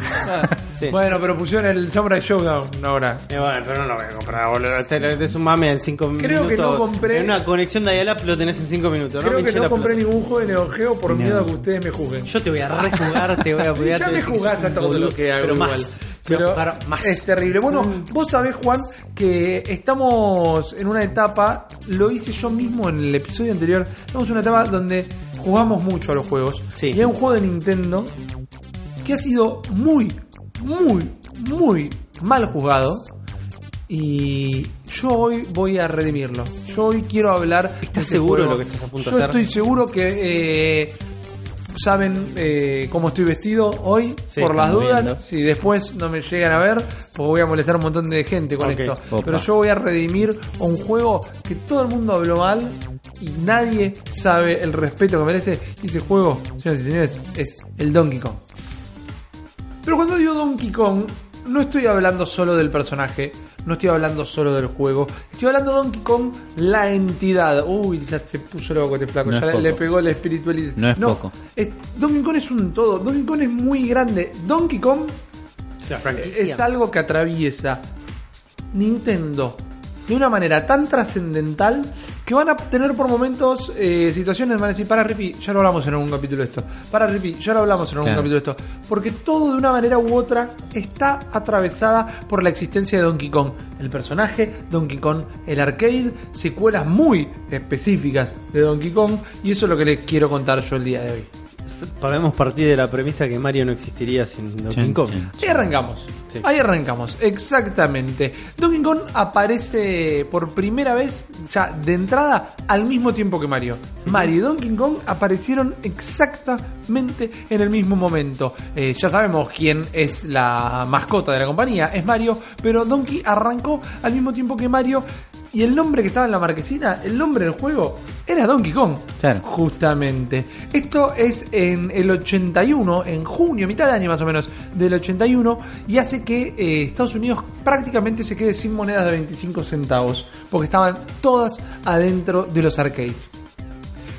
Sí. Bueno, pero pusieron el Samurai Showdown ahora. Eh, bueno, pero no lo voy a comprar, boludo. Este, este es un mame en 5 minutos. Creo que no compré- En una conexión de dial-up lo tenés en 5 minutos. Creo que no compré pelota. ningún juego de Neo Geo por No. miedo a que ustedes me juzguen. Yo te voy a rejugar, te voy a voy a ya me jugás a todo lo que hago pero igual. más. Pero más. es terrible. Bueno, vos sabés, Juan, que estamos en una etapa, lo hice yo mismo en el episodio anterior, en una etapa donde jugamos mucho a los juegos. Sí. Y hay un juego de Nintendo que ha sido muy, muy, muy mal jugado. Y yo hoy voy a redimirlo. Yo hoy quiero hablar. de ¿Estás este seguro de lo que estás a punto de Yo hacer? estoy seguro que. eh, saben eh, cómo estoy vestido hoy, Sí, por las dudas. viendo. Si después no me llegan a ver, pues voy a molestar a un montón de gente con esto. Opa. Pero yo voy a redimir un juego que todo el mundo habló mal y nadie sabe el respeto que merece. Y ese juego, señoras y señores, es el Donkey Kong. Pero cuando digo Donkey Kong, no estoy hablando solo del personaje, no estoy hablando solo del juego, estoy hablando de Donkey Kong, la entidad. Uy, ya se puso loco este flaco, No ya es le pegó la espiritualidad. No es poco. es- Donkey Kong es un todo, Donkey Kong es muy grande. Donkey Kong La franquicia. es algo que atraviesa Nintendo de una manera tan trascendental que van a tener por momentos eh, situaciones, van a decir, para Rippy, ya lo hablamos en algún capítulo de esto, para Rippy, ya lo hablamos en algún Claro. capítulo de esto, porque todo de una manera u otra está atravesada por la existencia de Donkey Kong, el personaje, Donkey Kong, el arcade, secuelas muy específicas de Donkey Kong, y eso es lo que les quiero contar yo el día de hoy. Podemos partir de la premisa que Mario no existiría sin Donkey Kong. Ahí arrancamos. Sí. Ahí arrancamos, exactamente. Donkey Kong aparece por primera vez, ya de entrada, al mismo tiempo que Mario. Mario y Donkey Kong aparecieron exactamente en el mismo momento. Eh, ya sabemos quién es la mascota de la compañía, es Mario, pero Donkey arrancó al mismo tiempo que Mario. Y el nombre que estaba en la marquesina, el nombre del juego, era Donkey Kong. Claro. Justamente. Esto es en el 81, en junio, mitad de año más o menos, del 81, y hace que eh, Estados Unidos prácticamente se quede sin monedas de 25 centavos, porque estaban todas adentro de los arcades.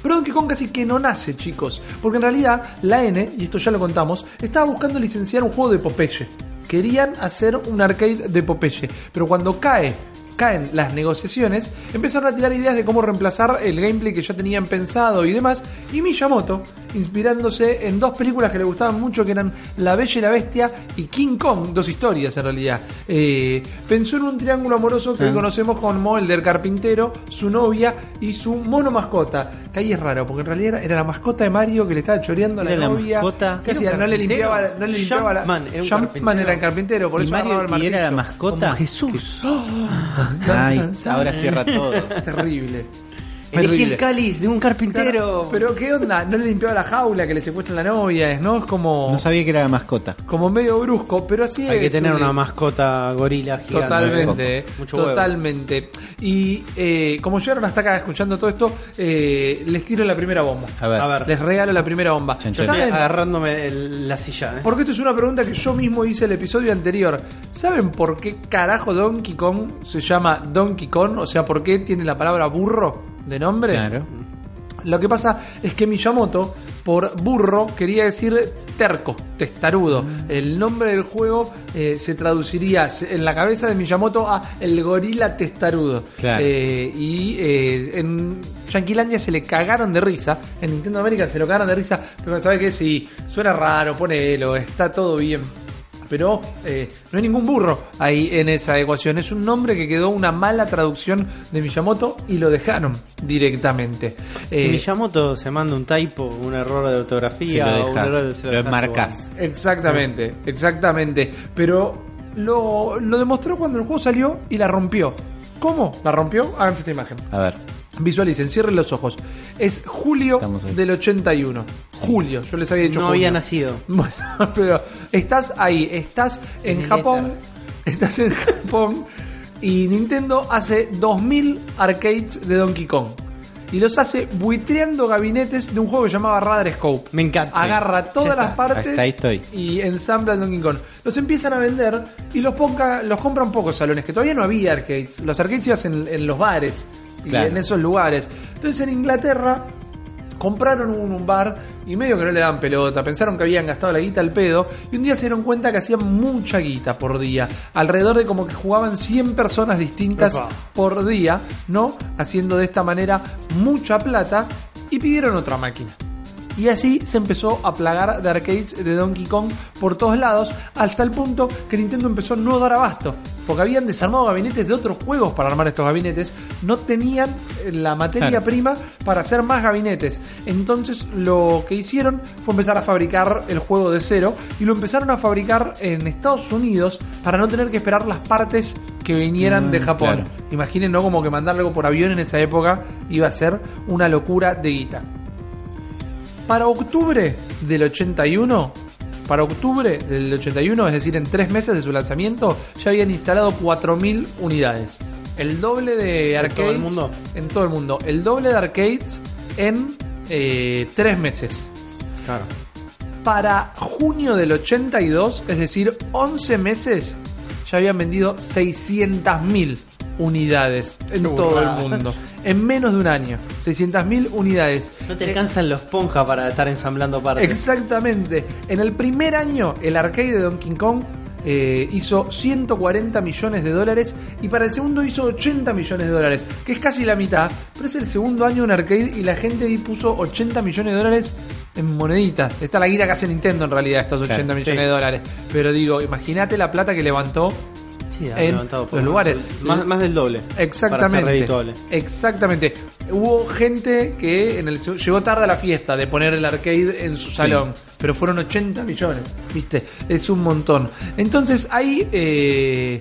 Pero Donkey Kong casi que no nace, chicos, porque en realidad la N, y esto ya lo contamos, estaba buscando licenciar un juego de Popeye. Querían hacer un arcade de Popeye, pero cuando cae caen las negociaciones, empezaron a tirar ideas de cómo reemplazar el gameplay que ya tenían pensado y demás. Y Miyamoto, inspirándose en dos películas que le gustaban mucho, que eran La Bella y la Bestia y King Kong, dos historias en realidad, eh, pensó en un triángulo amoroso que Ah. conocemos como el del carpintero, su novia y su mono mascota. Que ahí es raro, porque en realidad era, la mascota de Mario que le estaba choreando a la, novia. mascota. ¿Qué hacía? No le limpiaba, no le limpiaba la. Jumpman era el carpintero, por ¿Y, eso Mario, el ¿Y era la mascota? Como Jesús. Ay, ahora cierra todo. Terrible. Elegí el cáliz de un carpintero. Pero qué onda, no le limpiaba la jaula que le secuestran la novia, es, ¿no? Es como, No sabía que era la mascota. como medio brusco, pero así Hay que tener una mascota gorila gigante. Totalmente, Mucho huevo. totalmente. Y eh, como llegaron hasta acá escuchando todo esto, eh, les tiro la primera bomba. A ver. A ver. Les regalo la primera bomba. Yo estoy ¿Saben? agarrándome el- la silla. ¿eh? Porque esto es una pregunta que yo mismo hice el episodio anterior. ¿Saben por qué carajo Donkey Kong se llama Donkey Kong? O sea, ¿por qué tiene la palabra burro de nombre? Claro. Lo que pasa es que Miyamoto, por burro, quería decir terco, testarudo. El nombre del juego eh, se traduciría en la cabeza de Miyamoto a el gorila testarudo. Claro. Eh, y eh, en Yanquilandia se le cagaron de risa. En Nintendo América se lo cagaron de risa. Pero ¿sabes qué? Sí, suena raro, ponelo, está todo bien. Pero eh, no hay ningún burro ahí en esa ecuación. Es un nombre que quedó una mala traducción de Miyamoto y lo dejaron directamente. Si Eh, Miyamoto se manda un typo, un error de ortografía, o un error de se lo igual. Exactamente, exactamente. Pero lo, lo demostró cuando el juego salió y la rompió. ¿Cómo? ¿La rompió? Háganse esta imagen. A ver. Visualicen, cierren los ojos. Es julio del 81. Julio, yo les había dicho No junio. había nacido. Bueno, pero estás ahí, estás en En Japón, estás en Japón y Nintendo hace 2000 arcades de Donkey Kong. Y los hace buitreando gabinetes de un juego que se llamaba Radar Scope. Me encanta. Agarra todas las partes Hasta ahí estoy. y ensambla el Donkey Kong. Los empiezan a vender y los, ponga, los compran pocos salones, que todavía no había arcades. Los arcades ibas en, en los bares y en esos lugares. Entonces en Inglaterra compraron un, un bar y medio que no le dan pelota, pensaron que habían gastado la guita al pedo y un día se dieron cuenta que hacían mucha guita por día, alrededor de como que jugaban 100 personas distintas por día, ¿no? Haciendo de esta manera mucha plata y pidieron otra máquina. Y así se empezó a plagar de arcades de Donkey Kong por todos lados, hasta el punto que Nintendo empezó a no dar abasto. Porque habían desarmado gabinetes de otros juegos para armar estos gabinetes. No tenían eh, la materia Claro. prima para hacer más gabinetes. Entonces lo que hicieron fue empezar a fabricar el juego de cero. Y lo empezaron a fabricar en Estados Unidos para no tener que esperar las partes que vinieran Mm, de Japón. claro. Imaginen, ¿no? Como que mandar algo por avión en esa época iba a ser una locura de guita. Para octubre del 81, para octubre del 81, es decir, en tres meses de su lanzamiento, ya habían instalado 4.000 unidades. El doble de ¿En arcades. todo el mundo? En todo el mundo. El doble de arcades en eh, tres meses. Claro. Para junio del 82, es decir, 11 meses, ya habían vendido 600.000 unidades en todo el mundo. En menos de un año. 600.000 unidades. No te Eh, alcanzan los ponja para estar ensamblando partes. Exactamente. En el primer año, el arcade de Donkey Kong eh, hizo 140 millones de dólares y para el segundo hizo 80 millones de dólares, que es casi la mitad, pero es el segundo año en arcade y la gente ahí puso 80 millones de dólares en moneditas. Está la guita que hace Nintendo en realidad, estos 80 Claro, millones sí. de dólares. Pero digo, imagínate la plata que levantó Sí, han en levantado los lugares. Más, más del doble. Para ser Exactamente. Exactamente. Hubo gente que en el, llegó tarde a la fiesta de poner el arcade en su salón, pero fueron 80 millones, ¿viste? Es un montón. Entonces ahí eh,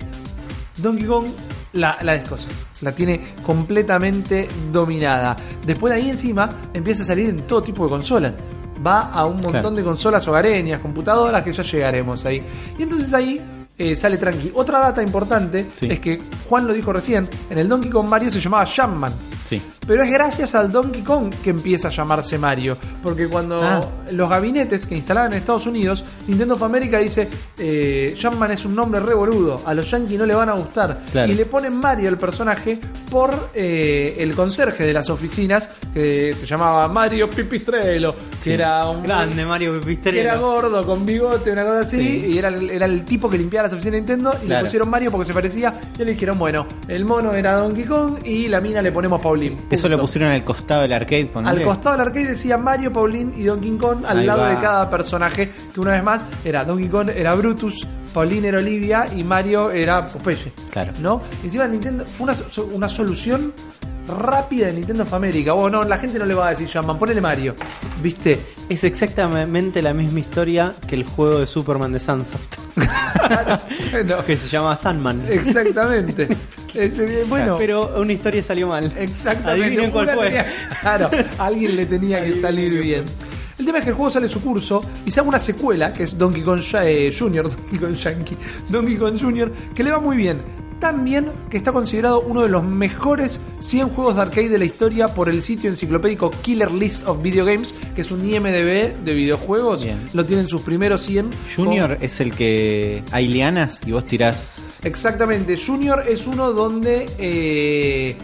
Donkey Kong la, la descosa. La tiene completamente dominada. Después de ahí encima empieza a salir en todo tipo de consolas. Va a un montón Claro. de consolas hogareñas, computadoras, que ya llegaremos ahí. Y entonces ahí eh, sale tranqui. Otra data importante Sí. es que Juan lo dijo recién, en el Donkey Kong Mario se llamaba Jumpman. Sí. Pero es gracias al Donkey Kong que empieza a llamarse Mario. Porque cuando Ah. los gabinetes que instalaban en Estados Unidos, Nintendo of America dice, eh, Jumpman es un nombre re boludo, a los yankees no le van a gustar. Claro. Y le ponen Mario el personaje por eh, el conserje de las oficinas, que se llamaba Mario Pipistrello, que era un... Grande Mario que era Pipistrello. gordo, con bigote, una cosa así, Sí. y era, el- era el tipo que limpiaba las oficinas de Nintendo, y le pusieron Mario porque se parecía, y le dijeron, bueno, el mono era Donkey Kong, y la mina le ponemos Eso lo pusieron al costado del arcade. ponele. Al costado del arcade decía Mario, Paulín y Donkey Kong al Ahí lado va. de cada personaje, que una vez más era Donkey Kong era Brutus, Paulín era Olivia y Mario era Popeye. Claro. ¿No? Encima Nintendo fue una, una solución rápida de Nintendo of America. Oh, no, la gente no le va a decir Jumpman, ponele Mario. ¿Viste? Es exactamente la misma historia que el juego de Superman de Sunsoft. Bueno, que se llama Sandman. exactamente. Es, bueno, Pero una historia salió mal. Exactamente. Adivinen cuál Una fue. tenía- claro, alguien le tenía que salir bien. El tema es que el juego sale su curso y se hace una secuela que es Donkey Kong eh, Jr., Donkey Kong Yankee, Donkey Kong Jr., que le va muy bien. Tan bien que está considerado uno de los mejores 100 juegos de arcade de la historia por el sitio enciclopédico Killer List of Video Games, que es un IMDB de videojuegos. Bien. Lo tienen sus primeros 100. Junior con- es el que hay lianas y vos tirás. Exactamente, Junior es uno donde eh,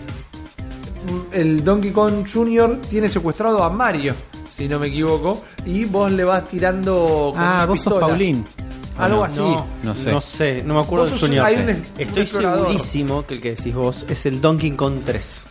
el Donkey Kong Junior tiene secuestrado a Mario, si no me equivoco, y vos le vas tirando con Ah, vos sos pistola. Paulín. Algo no? así. No, No sé. no sé, no me acuerdo del Junior. un es- Estoy un segurísimo que el que decís vos es el Donkey Kong 3.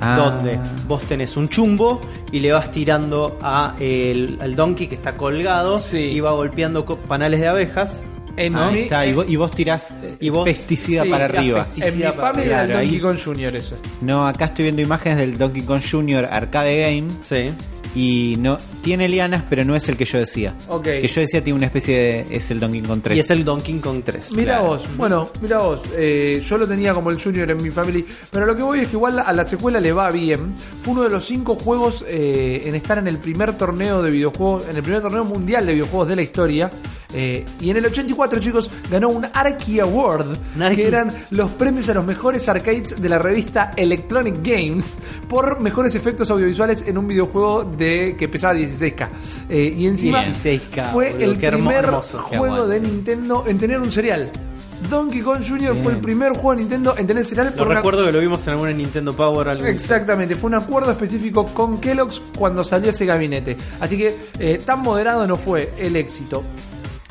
Ah. Donde vos tenés un chumbo y le vas tirando a el, al donkey que está colgado Sí. y va golpeando panales de abejas. En Ahí mi, está, y en- vos, y vos tirás eh, Y vos- pesticida sí, para arriba. pesticida. en mi familia el Donkey. Kong Junior eso. No, acá estoy viendo imágenes del Donkey Kong Junior Arcade Game Sí. y no tiene lianas, pero no es el que yo decía. Ok. Que yo decía tiene una especie de es el Donkey Kong 3. Y es el Donkey Kong 3. Mira Claro. vos, bueno, mira vos, eh, yo lo tenía como el Junior en mi family, pero lo que voy es que igual a la secuela le va bien. Fue uno de los cinco juegos eh, en estar en el primer torneo de videojuegos, en el primer torneo mundial de videojuegos de la historia. eh, y en el 84, chicos, ganó un Archie Award, Archie. que eran los premios a los mejores arcades de la revista Electronic Games por mejores efectos audiovisuales en un videojuego de que pesaba 16K. Eh, y encima 16K, fue boludo, el primer hermoso. Juego de Nintendo en tener un serial. Donkey Kong Jr. fue el primer juego de Nintendo en tener serial Lo por una- recuerdo que lo vimos en alguna Nintendo Power. Exactamente, fue un acuerdo específico con Kellogg's cuando salió ese gabinete. Así que eh, tan moderado no fue el éxito.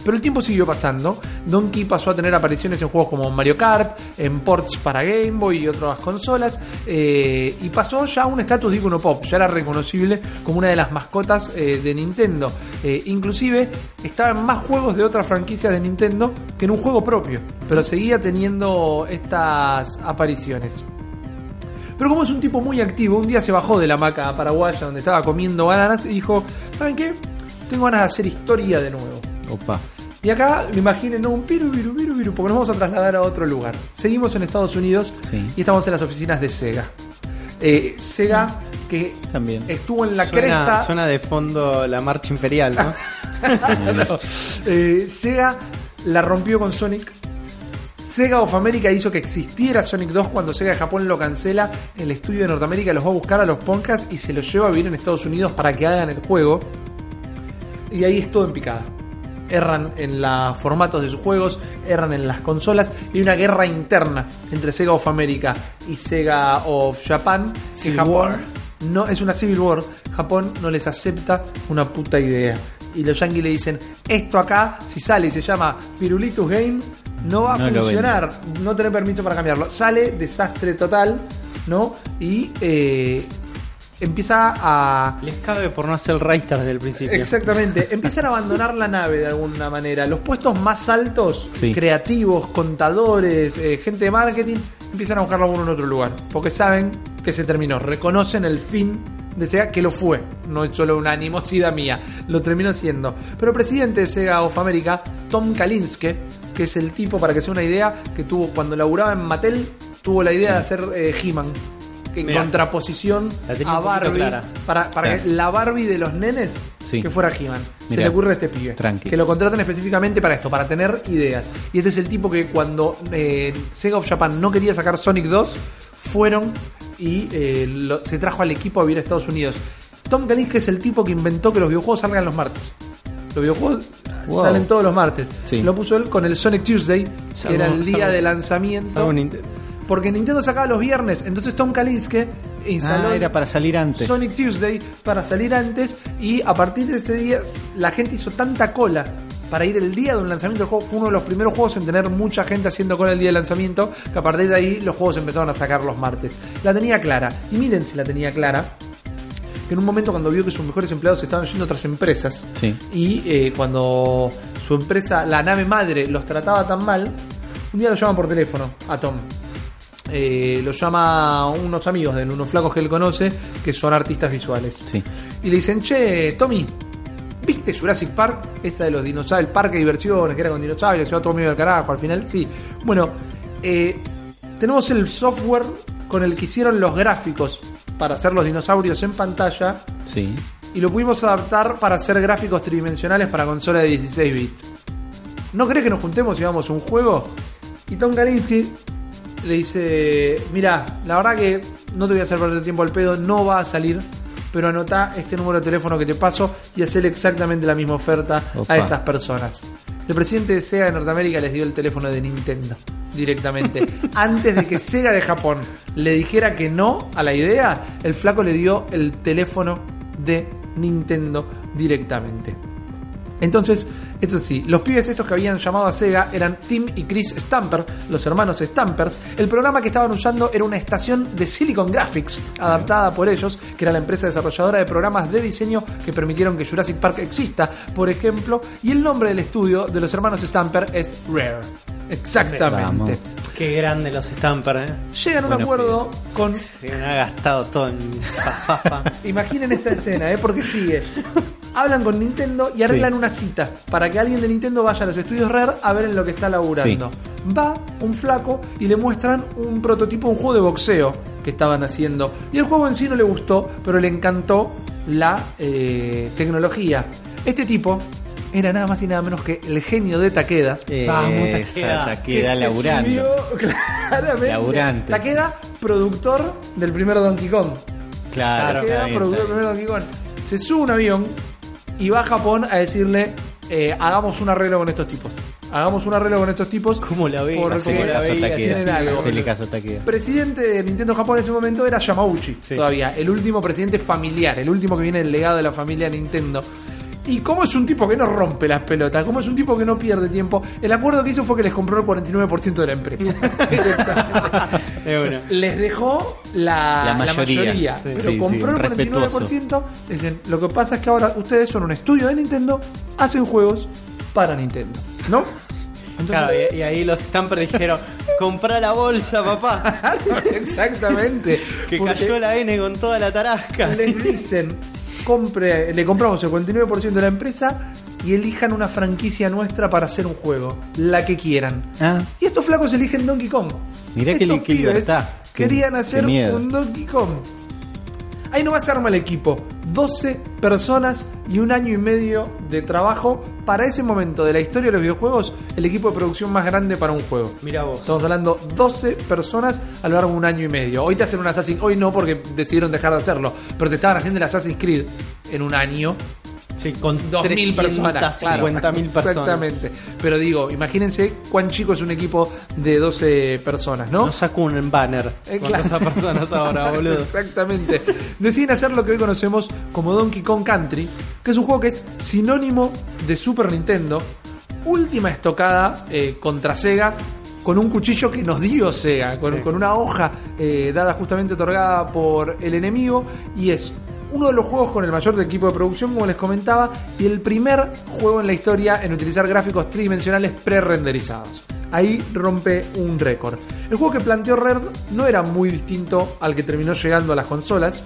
Pero el tiempo siguió pasando. Donkey pasó a tener apariciones en juegos como Mario Kart, en ports para Game Boy y otras consolas. eh, y pasó ya a un estatus de icono pop. Ya era reconocible como una de las mascotas eh, de Nintendo. Eh, inclusive estaba en más juegos de otras franquicias de Nintendo que en un juego propio. Pero seguía teniendo estas apariciones. Pero como es un tipo muy activo, un día se bajó de la hamaca paraguaya donde estaba comiendo bananas y dijo, ¿saben qué? Tengo ganas de hacer historia de nuevo. Opa. Y acá me imaginen ¿no? un piru, piru, piru, piru, porque nos vamos a trasladar a otro lugar. Seguimos en Estados Unidos Sí. y estamos en las oficinas de Sega. Eh, Sega, que También. estuvo en la Suena, cresta. suena de fondo la marcha imperial, ¿no? Eh, Sega la rompió con Sonic. Sega of America hizo que existiera Sonic 2 cuando Sega de Japón lo cancela. El estudio de Norteamérica los va a buscar a los Ponkas y se los lleva a vivir en Estados Unidos para que hagan el juego. Y ahí es todo en picada. Erran en los formatos de sus juegos, erran en las consolas y hay una guerra interna entre Sega of America y Sega of Japan. Que Civil Japón War. no es una Civil War. Japón no les acepta una puta idea. Y los yankees le dicen, esto acá, si sale y se llama Pirulitus Game, no va a No funcionar. No tener permiso para cambiarlo. Sale, desastre total, ¿no? Y eh, empieza a... Les cabe por no hacer el Raystar desde el principio. Exactamente, empiezan a abandonar la nave de alguna manera. Los puestos más altos, Sí. creativos, contadores, eh, gente de marketing, empiezan a buscarlo uno en otro lugar. Porque saben que se terminó. Reconocen el fin de Sega, que lo fue. No es solo una animosidad mía, lo terminó siendo. Pero el presidente de Sega of America, Tom Kalinske, que es el tipo, para que sea una idea, que tuvo cuando laburaba en Mattel, tuvo la idea de hacer eh, He-Man. En Mirá. contraposición tenía a un poquito Barbie. clara. Para, para que la Barbie de los nenes Sí. que fuera He-Man. Se Mirá. le ocurre a este pibe. Tranqui. Que lo contratan específicamente para esto, para tener ideas. Y este es el tipo que cuando eh, Sega of Japan no quería sacar Sonic 2, fueron y eh, lo- se trajo al equipo a vivir a Estados Unidos. Tom Kalinske es el tipo que inventó que los videojuegos salgan los martes. Los videojuegos Wow. salen todos los martes. Sí. Lo puso él con el Sonic Tuesday, que Salvo- era el día salvo- de lanzamiento. Salvo Nintendo. Porque Nintendo sacaba los viernes. Entonces Tom Kalinske instaló Ah, era para salir antes. Sonic Tuesday para salir antes y a partir de ese día la gente hizo tanta cola para ir el día de un lanzamiento del juego. Fue uno de los primeros juegos en tener mucha gente haciendo cola el día del lanzamiento que a partir de ahí los juegos empezaron a sacar los martes. La tenía clara. Y miren si la tenía clara. Que en un momento cuando vio que sus mejores empleados estaban yendo a otras empresas Sí. y eh, cuando su empresa, la nave madre, los trataba tan mal, un día lo llaman por teléfono a Tom. Eh, lo llama unos amigos de unos flacos que él conoce, que son artistas visuales. Sí. Y le dicen, che, Tommy, ¿viste Jurassic Park? Esa de los dinosaurios, el parque de diversiones, que era con dinosaurios, se va todo medio al carajo al final. Sí. Bueno, eh, tenemos el software con el que hicieron los gráficos para hacer los dinosaurios en pantalla Sí. y lo pudimos adaptar para hacer gráficos tridimensionales para consola de 16 bits. ¿No crees que nos juntemos y hagamos un juego? Y Tom Galinsky le dice, mira, la verdad que no te voy a hacer perder tiempo al pedo, no va a salir, pero anota este número de teléfono que te paso y hacerle exactamente la misma oferta Opa. a estas personas. El presidente de Sega de Norteamérica les dio el teléfono de Nintendo directamente. Antes de que Sega de Japón le dijera que no a la idea, el flaco le dio el teléfono de Nintendo directamente. Entonces, eso sí, los pibes estos que habían llamado a Sega eran Tim y Chris Stamper, los hermanos Stampers. El programa que estaban usando era una estación de Silicon Graphics, adaptada por ellos, que era la empresa desarrolladora de programas de diseño que permitieron que Jurassic Park exista, por ejemplo. Y el nombre del estudio de los hermanos Stamper es Rare. Exactamente. Vamos. Qué grande los Stamper, ¿eh? Llegan a un Bueno, acuerdo con Se me ha gastado todo en. Imaginen esta escena, ¿eh? porque sigue. Hablan con Nintendo y arreglan Sí. una cita para que alguien de Nintendo vaya a los estudios Rare a ver en lo que está laburando. Va un flaco y le muestran un prototipo, un juego de boxeo que estaban haciendo. Y el juego en sí no le gustó, pero le encantó la eh, tecnología. Este tipo era nada más y nada menos que el genio de Takeda. Vamos, Esa Takeda. Takeda que se laburando. subió claramente. Laburante. Takeda, productor del primer Donkey Kong. Claro, productor del primer Donkey Kong. Se sube un avión y va a Japón a decirle: eh, Hagamos un arreglo con estos tipos. Hagamos un arreglo con estos tipos. ¿Cómo la veis? Porque Hacele ¿Cómo caso tienen algo. Hacele caso. Presidente de Nintendo Japón en ese momento era Yamauchi, Sí. todavía, el último presidente familiar, el último que viene del legado de la familia Nintendo. Y como es un tipo que no rompe las pelotas, como es un tipo que no pierde tiempo, el acuerdo que hizo fue que les compró el 49% de la empresa. Les dejó la, La la mayoría. Sí, pero sí, compró sí, el respetuoso. 49%. Dicen, lo que pasa es que ahora ustedes son un estudio de Nintendo, hacen juegos para Nintendo, ¿no? Entonces, Claro, y, y ahí los Stamper dijeron: Comprá la bolsa, papá. exactamente. Que cayó la N con toda la tarasca. les dicen, compre, le compramos el 49% de la empresa y elijan una franquicia nuestra para hacer un juego, la que quieran. Ah, Y estos flacos eligen Donkey Kong. Mirá qué Estos li- qué pibes libertad. Querían hacer un Donkey Kong. Ahí no va a ser mal equipo. 12 personas y un año y medio de trabajo. Para ese momento de la historia de los videojuegos, el equipo de producción más grande para un juego. Mira vos. Estamos hablando 12 personas a lo largo de un año y medio. Hoy te hacen un Assassin's Hoy no porque decidieron dejar de hacerlo. Pero te estaban haciendo el Assassin's Creed en un año. Sí, con 2.000 personas. claro. 50.000 personas. Exactamente. Pero digo, imagínense cuán chico es un equipo de 12 personas, ¿no? No saco un banner Eh, con claro. esas personas ahora, boludo. Exactamente. Deciden hacer lo que hoy conocemos como Donkey Kong Country, que es un juego que es sinónimo de Super Nintendo, última estocada eh, contra Sega. Con un cuchillo que nos dio Sega, con, Sí. con una hoja eh, dada justamente otorgada por el enemigo, y es uno de los juegos con el mayor equipo de producción, como les comentaba, y el primer juego en la historia en utilizar gráficos tridimensionales pre-renderizados. Ahí rompe un récord. El juego que planteó Red no era muy distinto al que terminó llegando a las consolas,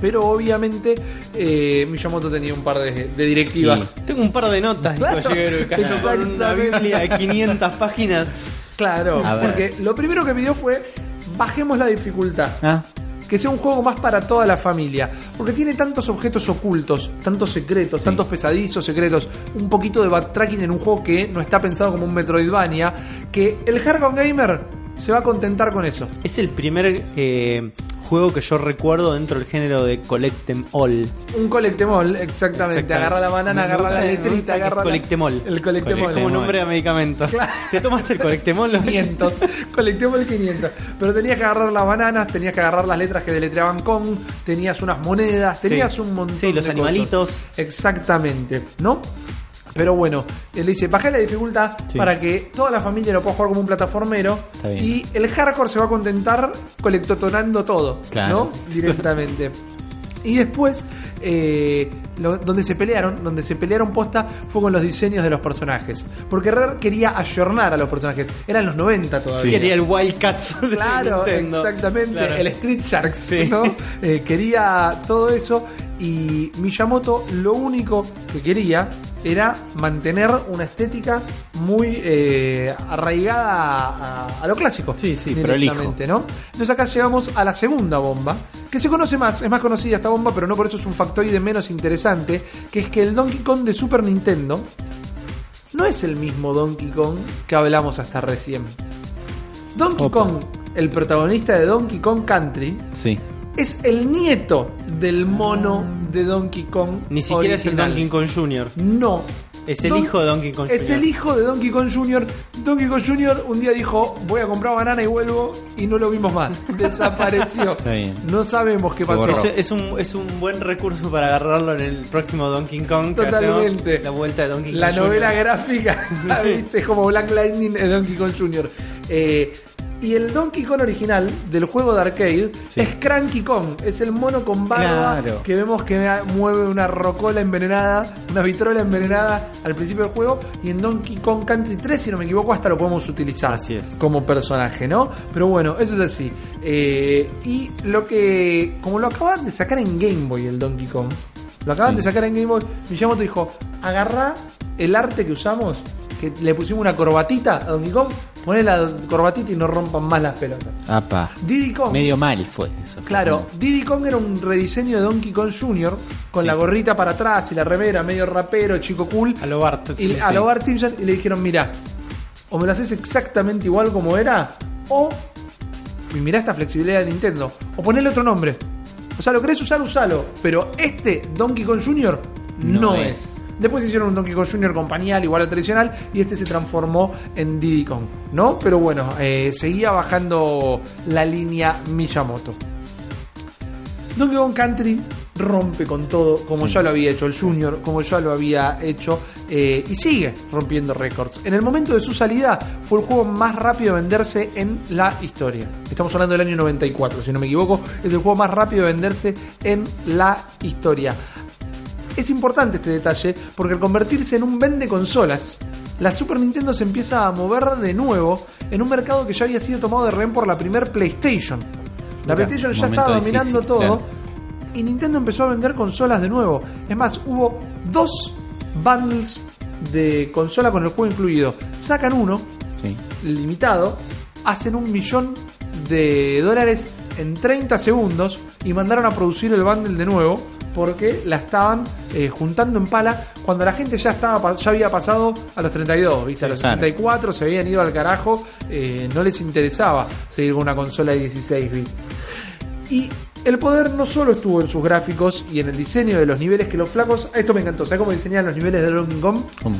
pero obviamente eh, Miyamoto tenía un par de, de directivas. Tengo un par de notas, Claro, cayó con una biblia de 500 páginas. Claro, porque lo primero que pidió fue bajemos la dificultad. Ah, que sea un juego más para toda la familia. Porque tiene tantos objetos ocultos, tantos secretos, tantos pesadizos secretos, un poquito de backtracking en un juego que no está pensado como un Metroidvania, que el hardcore gamer se va a contentar con eso. Es el primer eh, juego que yo recuerdo dentro del género de Collect 'em All. Un colectemol, exactamente. Exactamente. Agarra la banana, agarra la letrita, gusta que es agarra la- colectemol. El colectemol. Es como un nombre de medicamento. ¿Te tomaste el Colectemol? 500. Colectemol 500. Pero tenías que agarrar las bananas, tenías que agarrar las letras que deletreaban con, tenías unas monedas, Sí. tenías un montón Sí, los de animalitos. cosas. Exactamente, ¿no? Pero bueno, él dice, bajé la dificultad Sí. para que toda la familia lo pueda jugar como un plataformero y el hardcore se va a contentar colectotonando todo, Claro. ¿no? Directamente. Y después, eh, lo- donde se pelearon, donde se pelearon posta fue con los diseños de los personajes. Porque Rare quería ayornar a los personajes. Eran los 90 todavía. Quería el Wildcats Claro, exactamente. Claro. El Street Sharks, Sí. ¿no? Eh, quería todo eso. Y Miyamoto lo único que quería era mantener una estética muy eh, arraigada a, a- lo clásico. Sí, sí, directamente, ¿no? Entonces acá llegamos a la segunda bomba, que se conoce más, es más conocida esta bomba, pero no por eso es un factoide menos interesante, que es que el Donkey Kong de Super Nintendo no es el mismo Donkey Kong que hablamos hasta recién. Donkey Opa. Kong, el protagonista de Donkey Kong Country, sí. Es el nieto del mono de Donkey Kong. Ni siquiera es el. Donkey Kong Jr. No. Es el hijo de Donkey Kong Es Jr.. el hijo de Donkey Kong Jr. Donkey Kong Jr. un día dijo, voy a comprar banana y vuelvo, y no lo vimos más. Desapareció. Está bien. No sabemos qué pasó. Es, es un, es un buen recurso para agarrarlo en el próximo Donkey Kong. Totalmente. La vuelta de Donkey Kong. La novela Jr. gráfica, ¿viste? Es como Black Lightning de Donkey Kong Jr. Eh, y el Donkey Kong original del juego de arcade Sí. es Cranky Kong. Es el mono con barba Claro. que vemos que mueve una rocola envenenada, una vitrola envenenada al principio del juego. Y en Donkey Kong Country 3, si no me equivoco, hasta lo podemos utilizar Así es. como personaje, ¿no? Pero bueno, eso es así. Eh, y lo que, como lo acaban de sacar en Game Boy el Donkey Kong, lo acaban Sí. de sacar en Game Boy, Miyamoto dijo, agarrá el arte que usamos, que le pusimos una corbatita a Donkey Kong, poné la corbatita y no rompan más las pelotas. Apa. Diddy Kong. Medio mal fue eso. Claro, Diddy Kong era un rediseño de Donkey Kong Jr. con Sí. la gorrita para atrás y la remera, medio rapero, chico cool. A lo Bart. Y sí, a sí. lo Bart Simpson y le dijeron, mira, o me lo haces exactamente igual como era, o y mirá esta flexibilidad de Nintendo, o ponele otro nombre. O sea, lo querés usar, usalo, pero este Donkey Kong Jr. no, No es. es. Después hicieron un Donkey Kong Jr. con pañal igual al tradicional y este se transformó en Diddy Kong, ¿no? Pero bueno, eh, seguía bajando la línea Miyamoto. Donkey Kong Country rompe con todo, como ya lo había hecho el Junior, como ya lo había hecho, eh, y sigue rompiendo récords. En el momento de su salida, fue el juego más rápido de venderse en la historia. Estamos hablando del año 94, si no me equivoco, es el juego más rápido de venderse en la historia. Es importante este detalle porque al convertirse en un vende consolas, la Super Nintendo se empieza a mover de nuevo en un mercado que ya había sido tomado de rehén por la primer PlayStation. La PlayStation ya estaba dominando difícil, todo claro. y Nintendo empezó a vender consolas de nuevo. Es más, hubo dos bundles de consola con el juego incluido. Sacan uno, Sí. limitado, hacen un millón de dólares en 30 segundos y mandaron a producir el bundle de nuevo porque la estaban eh, juntando en pala cuando la gente ya estaba ya había pasado a los 32, ¿viste? a los claro. 64 se habían ido al carajo, eh, no les interesaba seguir con una consola de 16 bits. Y el poder no solo estuvo en sus gráficos y en el diseño de los niveles que los flacos, esto me encantó, ¿sabes cómo diseñaban los niveles de Donkey Kong? ¿Cómo?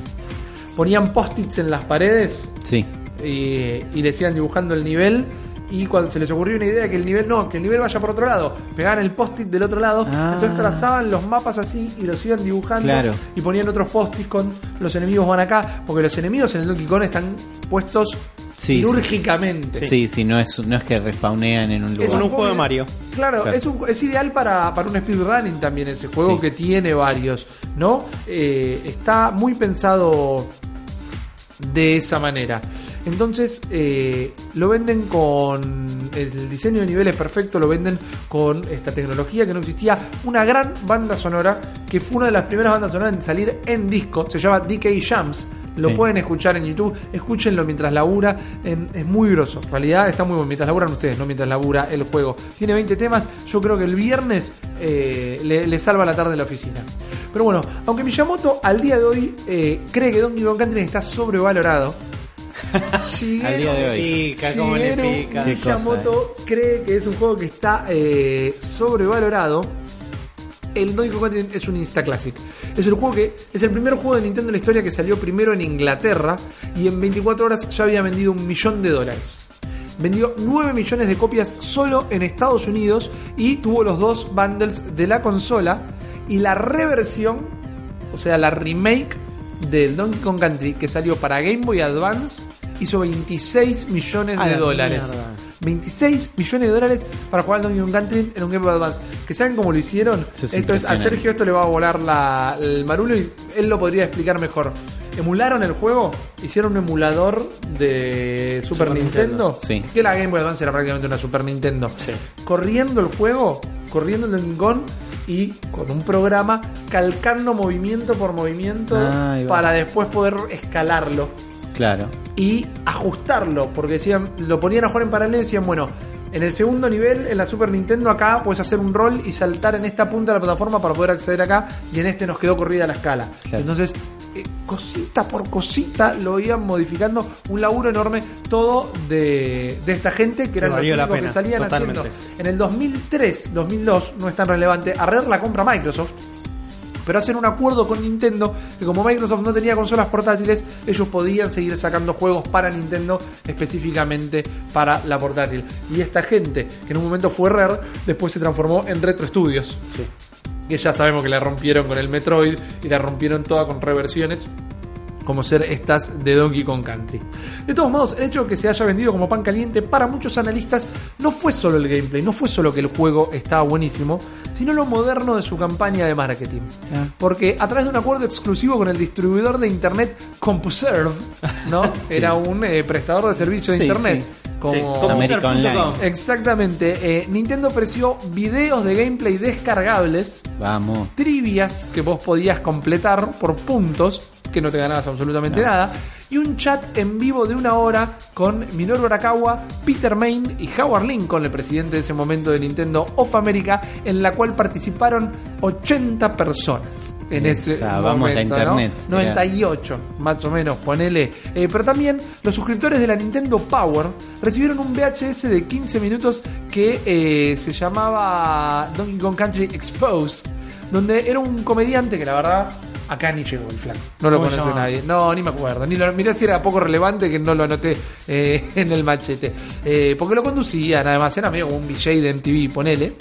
Ponían post-its en las paredes Sí. y, y les iban dibujando el nivel y cuando se les ocurrió una idea que el nivel no, que el nivel vaya por otro lado, pegaban el post-it del otro lado, Ah. entonces trazaban los mapas así y los iban dibujando Claro. y ponían otros post-its con los enemigos van acá, porque los enemigos en el Donkey Kong están puestos Sí, quirúrgicamente. Sí, sí, no, es, no es que respawnean en un lugar. Es un juego de Mario. Claro, Claro. Es, un- es ideal para, para un speedrunning también ese juego Sí. que tiene varios, ¿no? Eh, está muy pensado de esa manera. Entonces, eh, lo venden con el diseño de niveles perfecto, lo venden con esta tecnología que no existía. Una gran banda sonora, que fue una de las primeras bandas sonoras en salir en disco, se llama DK Jams. Lo Sí. pueden escuchar en YouTube, escúchenlo mientras labura, en- es muy grosso. En realidad está muy bueno, mientras laburan ustedes, no mientras labura el juego. Tiene 20 temas, yo creo que el viernes eh, le, le salva la tarde en la oficina. Pero bueno, aunque Miyamoto al día de hoy eh, cree que Donkey Kong Country está sobrevalorado, Shigeru- Al día de hoy. Pica, cómo le pica. Miyamoto cree que es un juego que está eh, sobrevalorado. El Donkey Kong Country es un Insta Classic. Es el juego que es el primer juego de Nintendo en la historia que salió primero en Inglaterra y en 24 horas ya había vendido un millón de dólares. Vendió 9 millones de copias solo en Estados Unidos y tuvo los dos bundles de la consola y la reversión, o sea, la remake del Donkey Kong Country que salió para Game Boy Advance hizo 26 millones A de la dólares. mierda. 26 millones de dólares para jugar al Donkey Kong Country en un Game Boy Advance. Que saben cómo lo hicieron. Es esto es, a. Sergio esto le va a volar la- el marulo y él lo podría explicar mejor. Emularon el juego, hicieron un emulador de Super, Super Nintendo, Nintendo. Sí. que la Game Boy Advance era prácticamente una Super Nintendo. Sí. Corriendo el juego, corriendo el Donkey Kong y con un programa calcando movimiento por movimiento va. para después poder escalarlo Claro. y ajustarlo, porque decían, lo ponían a jugar en paralelo y decían, bueno, en el segundo nivel, en la Super Nintendo, acá puedes hacer un rol y saltar en esta punta de la plataforma para poder acceder acá, y en este nos quedó corrida la escala. Claro. Entonces, eh, cosita por cosita lo iban modificando, un laburo enorme, todo de, de esta gente que eran los únicos que salían totalmente. haciendo. En el 2003, 2002, no es tan relevante, a Rare la compra Microsoft, pero hacen un acuerdo con Nintendo que como Microsoft no tenía consolas portátiles, ellos podían seguir sacando juegos para Nintendo específicamente para la portátil. Y esta gente, que en un momento fue Rare, después se transformó en Retro Studios. Que ya sabemos que la rompieron con el Metroid y la rompieron toda con reversiones como ser estas de Donkey Kong Country. De todos modos, el hecho de que se haya vendido como pan caliente para muchos analistas no fue solo el gameplay, no fue solo que el juego estaba buenísimo, sino lo moderno de su campaña de marketing. Ah. Porque a través de un acuerdo exclusivo con el distribuidor de internet CompuServe, ¿no? Era un eh, prestador de servicio de Sí, internet. sí. Como, Sí, como América user.com. Online. Exactamente. eh, Nintendo ofreció videos de gameplay descargables Vamos. trivias que vos podías completar por puntos, que no te ganabas absolutamente No. nada, y un chat en vivo de una hora con Minoru Arakawa, Peter Main y Howard Lincoln, el presidente de ese momento de Nintendo of America, en la cual participaron 80 personas. En ese Esa, vamos, momento, internet. ¿no? 98, más o menos, ponele. Eh, pero también los suscriptores de la Nintendo Power recibieron un VHS de 15 minutos que eh, se llamaba Donkey Kong Country Exposed, donde era un comediante que la verdad acá ni llegó el flaco. No lo ¿Cómo conoce nadie. No, ni me acuerdo. Ni lo, mirá si era poco relevante que no lo anoté eh, en el machete. Eh, porque lo conducía, nada más, era medio como un VJ de MTV, ponele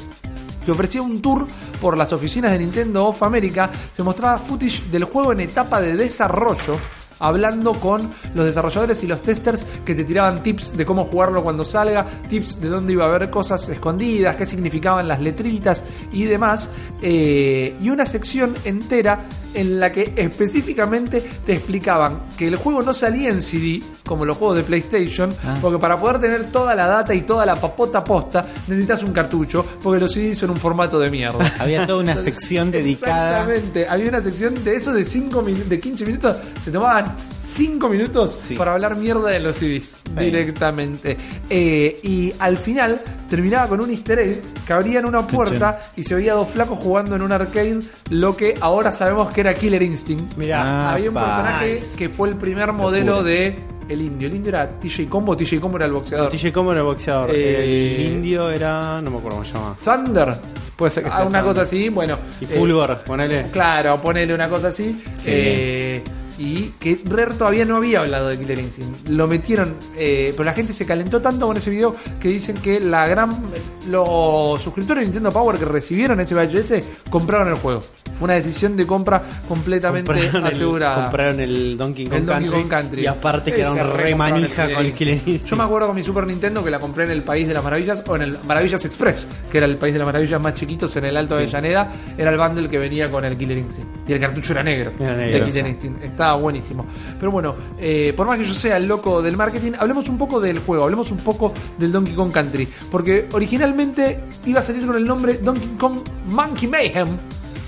que ofrecía un tour por las oficinas de Nintendo of America. Se mostraba footage del juego en etapa de desarrollo, hablando con los desarrolladores y los testers que te tiraban tips de cómo jugarlo cuando salga, tips de dónde iba a haber cosas escondidas, qué significaban las letritas y demás. Eh, y una sección entera en la que específicamente te explicaban que el juego no salía en CD, como los juegos de PlayStation, Ah. porque para poder tener toda la data y toda la papota posta necesitas un cartucho, porque los CDs son un formato de mierda. Había toda una sección dedicada. Exactamente, había una sección de eso de 5 de 15 minutos, se tomaban daban 5 minutos Sí. para hablar mierda de los CDs directamente. Eh, y al final terminaba con un easter egg que abrían una puerta y se veía dos flacos jugando en un arcade, lo que ahora sabemos que era Killer Instinct. Mirá, Ah, Había un personaje Nice. que fue el primer modelo de el indio. El indio era TJ Combo, TJ Combo era el boxeador. TJ Como era el boxeador. Eh, El indio era. No me acuerdo cómo se llama. Thunder. Puede ser que Ah, sea una Thunder. cosa así, bueno. Y eh, Fulgor, ponele. Claro, ponele una cosa así. eh, y que Rare todavía no había hablado de Killer Instinct. Lo metieron, eh, pero la gente se calentó tanto con ese video que dicen que la gran los suscriptores de Nintendo Power que recibieron ese VHS compraron el juego. Fue una decisión de compra completamente Compraron el, asegurada. compraron el Donkey Kong, El Donkey Country, Kong Country. Y aparte que era Ese un re el manija con el Killer Instinct. Yo me acuerdo con mi Super Nintendo que la compré en el País de las Maravillas o en el Maravillas Express, que era el País de las Maravillas más chiquitos en el Alto de Avellaneda. Era el bundle que venía con el Killer Instinct. Y el cartucho era negro. Era de negro, Killer sí. Instinct. Estaba buenísimo. Pero bueno, eh, por más que yo sea el loco del marketing, hablemos un poco del juego, hablemos un poco del Donkey Kong Country. Porque originalmente iba a salir con el nombre Donkey Kong Monkey Mayhem.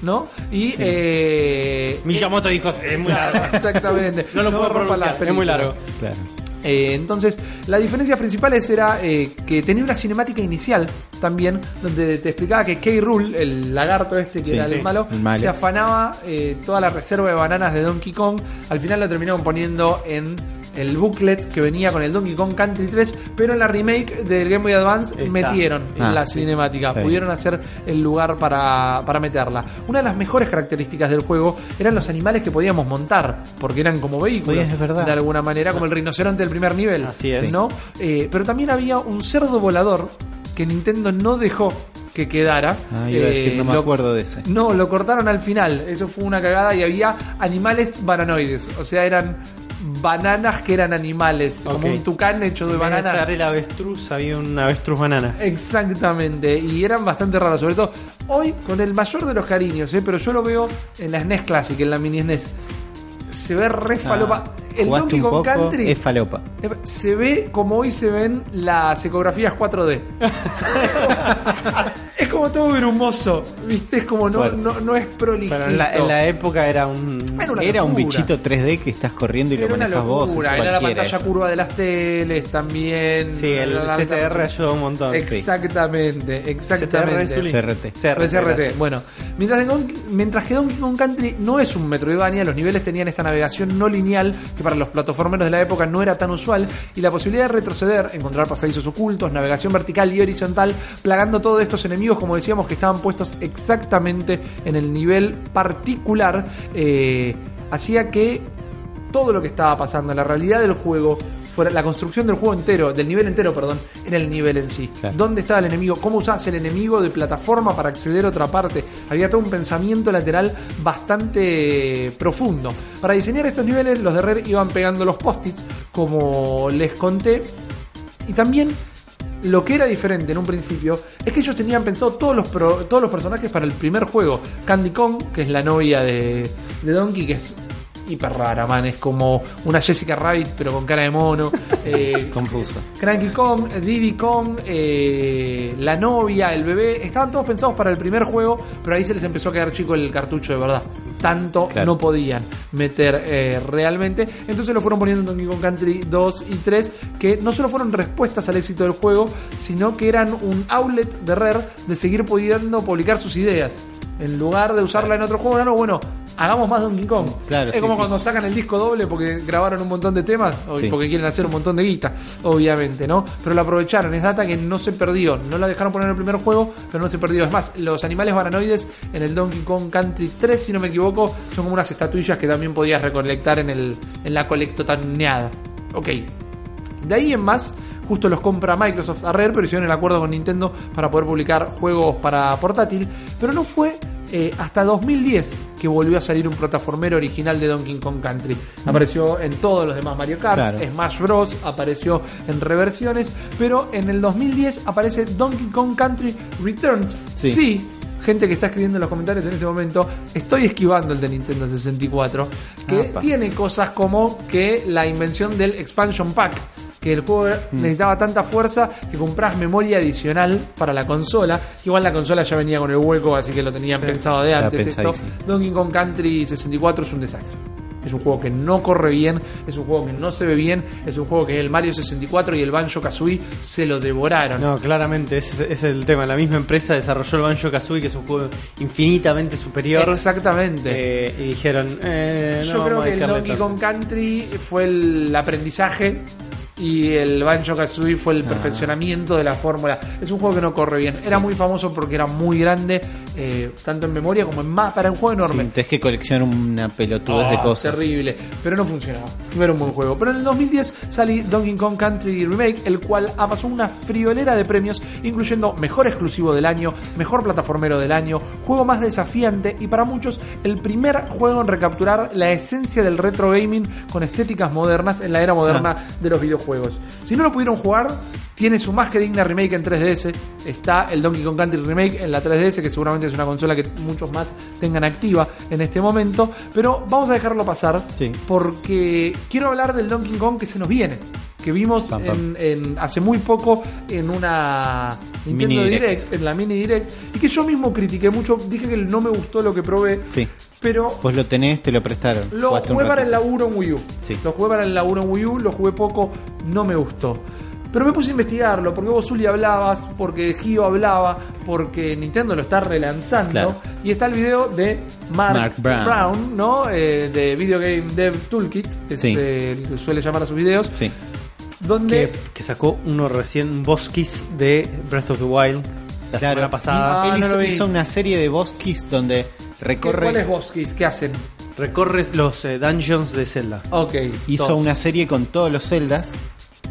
¿No? Y eh, Miyamoto dijo, es muy largo. Exactamente. No lo puedo pronunciar, es muy largo. Claro. Eh, entonces, la diferencia principal es- era eh, que tenía una cinemática inicial también, donde te explicaba que K. Rool, el lagarto este que Sí, era sí, el, malo, el malo. se afanaba eh, toda la reserva de bananas de Donkey Kong. Al final lo terminaron poniendo en el booklet que venía con el Donkey Kong Country 3, pero en la remake del Game Boy Advance Está. metieron Ah, la sí. cinemática, pudieron hacer el lugar para, para meterla. Una de las mejores características del juego eran los animales que podíamos montar, porque eran como vehículos, es verdad. de alguna manera, como el rinoceronte del primer nivel. Así es. ¿no? Eh, pero también había un cerdo volador que Nintendo no dejó que quedara. Ah, iba a decir, Eh, no me lo- acuerdo de ese. No, lo cortaron al final. Eso fue una cagada y había animales bananoides. O sea, eran bananas que eran animales. Como un tucán hecho de bananas. estar el avestruz, había un avestruz banana. Exactamente, y eran bastante raros, sobre todo hoy con el mayor de los cariños, ¿eh? pero yo lo veo en la SNES Classic, en la mini SNES. Se ve re falopa. el Ah, Donkey Kong poco, Country es falopa. se ve como hoy se ven las ecografías 4D. es como todo brumoso, ¿viste? Es como no, Bueno. no, no es prolijito. Pero en la, en la época era un. Era una Era un locura. bichito 3D que estás corriendo y Era lo una manejas vos. locura, era la pantalla eso. curva de las teles también. Sí, el La- la- CTR ayudó un montón. Exactamente, CTR exactamente. Zully. CRT. CRT, gracias. Bueno, mientras, en mientras que Donkey Kong Country no es un Metroidvania, los niveles tenían esta navegación no lineal que para los plataformeros de la época no era tan usual y la posibilidad de retroceder, encontrar pasadizos ocultos, navegación vertical y horizontal, plagando todos estos enemigos, como decíamos, que estaban puestos exactamente en el nivel particular, eh, hacía que todo lo que estaba pasando, la realidad del juego, fuera la construcción del juego entero, del nivel entero, perdón, era el nivel en sí. Claro. ¿Dónde estaba el enemigo? ¿Cómo usabas el enemigo de plataforma para acceder a otra parte? Había todo un pensamiento lateral bastante profundo. Para diseñar estos niveles, los de Rare iban pegando los post-its, como les conté, y también lo que era diferente en un principio es que ellos tenían pensado todos los, pro- todos los personajes para el primer juego. Candy Kong, que es la novia de, de Donkey, que es hiper rara, man. Es como una Jessica Rabbit, pero con cara de mono. Eh, Confuso. Cranky Kong, Diddy Kong, eh, la novia, el bebé, estaban todos pensados para el primer juego, pero ahí se les empezó a quedar chico el cartucho de verdad. Tanto Claro. no podían meter eh, realmente. Entonces lo fueron poniendo en Donkey Kong Country 2 y 3, que no solo fueron respuestas al éxito del juego, sino que eran un outlet de Rare de seguir pudiendo publicar sus ideas. En lugar de usarla en otro juego, no, no, bueno, hagamos más Donkey Kong. Claro, es sí, como sí. cuando sacan el disco doble porque grabaron un montón de temas, o Sí. porque quieren hacer un montón de guita, obviamente, ¿no? Pero lo aprovecharon, es data que no se perdió, no la dejaron poner en el primer juego, pero no se perdió. Es más, los animales baranoides en el Donkey Kong Country 3, si no me equivoco, son como unas estatuillas que también podías recolectar en, el, en la colectotaneada. Ok. De ahí en más, justo los compra Microsoft a Rare, pero hicieron el acuerdo con Nintendo para poder publicar juegos para portátil. Pero no fue eh, hasta 2010 que volvió a salir un plataformero original de Donkey Kong Country. Apareció en todos los demás Mario Kart, Claro. Smash Bros. apareció en reversiones, pero en el 2010 aparece Donkey Kong Country Returns. Sí. sí gente que está escribiendo en los comentarios en este momento, estoy esquivando el de Nintendo 64, que tiene cosas como que la invención del expansion pack, que el juego Mm. necesitaba tanta fuerza que compras memoria adicional para la consola. Igual la consola ya venía con el hueco, así que lo tenían pensado de antes. Esto. Donkey Kong Country 64 es un desastre. es un juego que no corre bien, es un juego que no se ve bien, es un juego que el Mario 64 y el Banjo Kazooie se lo devoraron. No, claramente, ese, es el tema. La misma empresa desarrolló el Banjo Kazooie, que es un juego infinitamente superior. Exactamente. Eh, y dijeron, eh, no, Yo creo que el Donkey. Kong Country fue el aprendizaje y el Banjo Kazooie fue Ah. el perfeccionamiento de la fórmula. Es un juego que no corre bien. Era muy famoso porque era muy grande, eh, tanto en memoria como en mapa. Era un juego enorme. Sí, tenés que coleccionar una pelotudez de Oh, cosas. Terrible, pero no funcionaba. No era un buen juego. Pero en el 2010 salió Donkey Kong Country Remake, el cual amasó una friolera de premios, incluyendo mejor exclusivo del año, mejor plataformero del año, juego más desafiante y para muchos el primer juego en recapturar la esencia del retro gaming con estéticas modernas en la era moderna de los videojuegos. Si no lo pudieron jugar, tiene su más que digna remake en 3DS. Está el Donkey Kong Country Remake en la 3DS, que seguramente es una consola que muchos más tengan activa en este momento. Pero vamos a dejarlo pasar Sí. porque quiero hablar del Donkey Kong que se nos viene. Que vimos Pam, pam. En, en- hace muy poco en una Nintendo Mini Direct. Direct. en la Mini Direct, y que yo mismo critiqué mucho. Dije que no me gustó lo que probé, Sí. pero Vos lo tenés, te lo prestaron. lo jugué para el laburo en Wii U. Sí. Lo jugué para el laburo en Wii U, lo jugué poco, no me gustó. Pero me puse a investigarlo, porque vos, Zuli, hablabas, porque Gio hablaba, porque Nintendo lo está relanzando. Claro. Y está el video de Mark, Mark Brown, Brown. ¿no? Eh, de Video Game Dev Toolkit, que Sí. que suele llamar a sus videos, Sí. Donde... que, que sacó uno recién, Boskis de Breath of the Wild la Claro. semana pasada. Ah, Él no hizo, una serie de bosques donde recorre. ¿Cuáles Boskis? ¿Qué hacen? Recorre los eh, dungeons de Zelda. Ok. hizo todo. una serie con todos los celdas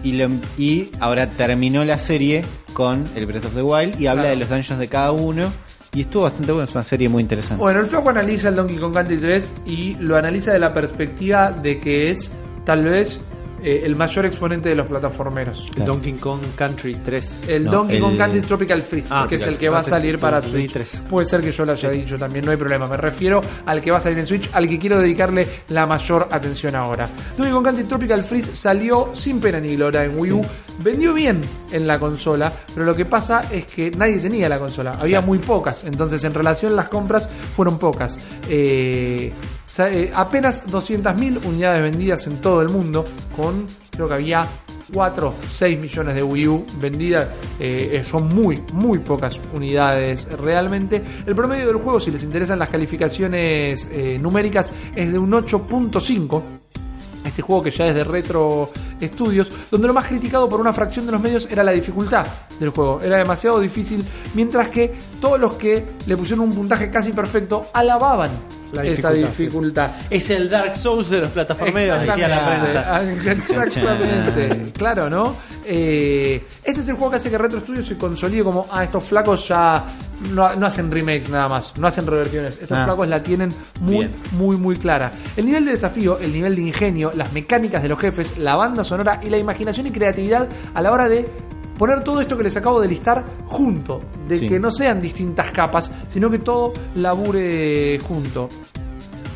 y, lo- y ahora terminó la serie con el Breath of the Wild y habla Claro. de los dungeons de cada uno y estuvo bastante bueno, es una serie muy interesante. Bueno, el Flaco analiza el Donkey Kong Country 3 y lo analiza de la perspectiva de que es tal vez eh, el mayor exponente de los plataformeros. El Claro. Donkey Kong Country 3. El No, Donkey Kong Country Tropical Freeze, Ah, que es el que va a salir para Switch. tres. Puede ser que yo lo haya dicho también, no hay problema. Me refiero al que va a salir en Switch, al que quiero dedicarle la mayor atención ahora. Donkey Kong Country Tropical Freeze salió sin pena ni gloria en Wii U. Vendió bien en la consola, pero lo que pasa es que nadie tenía la consola. Había Claro. muy pocas. Entonces, en relación las compras fueron pocas. Eh, eh, apenas 200.000 unidades vendidas en todo el mundo, con creo que había 4, 6 millones de Wii U vendidas. Eh, eh, son muy, muy pocas unidades realmente. El promedio del juego, si les interesan las calificaciones numéricas, es de un 8.5 este juego que ya es de Retro Studios, donde lo más criticado por una fracción de los medios era la dificultad del juego. Era demasiado difícil, mientras que todos los que le pusieron un puntaje casi perfecto alababan La esa dificultad. Es el Dark Souls de los plataformeros, decía la Exactamente. prensa. Ah, Exactamente, claro, ¿no? Eh, este es el juego que hace que Retro Studios se consolide como, ah, estos flacos ya no, no hacen remakes nada más, no hacen reversiones. Estos Ah. flacos la tienen muy, Bien. muy, muy clara. El nivel de desafío, el nivel de ingenio, las mecánicas de los jefes, la banda sonora y la imaginación y creatividad a la hora de poner todo esto que les acabo de listar junto, de Sí. que no sean distintas capas, sino que todo labure junto.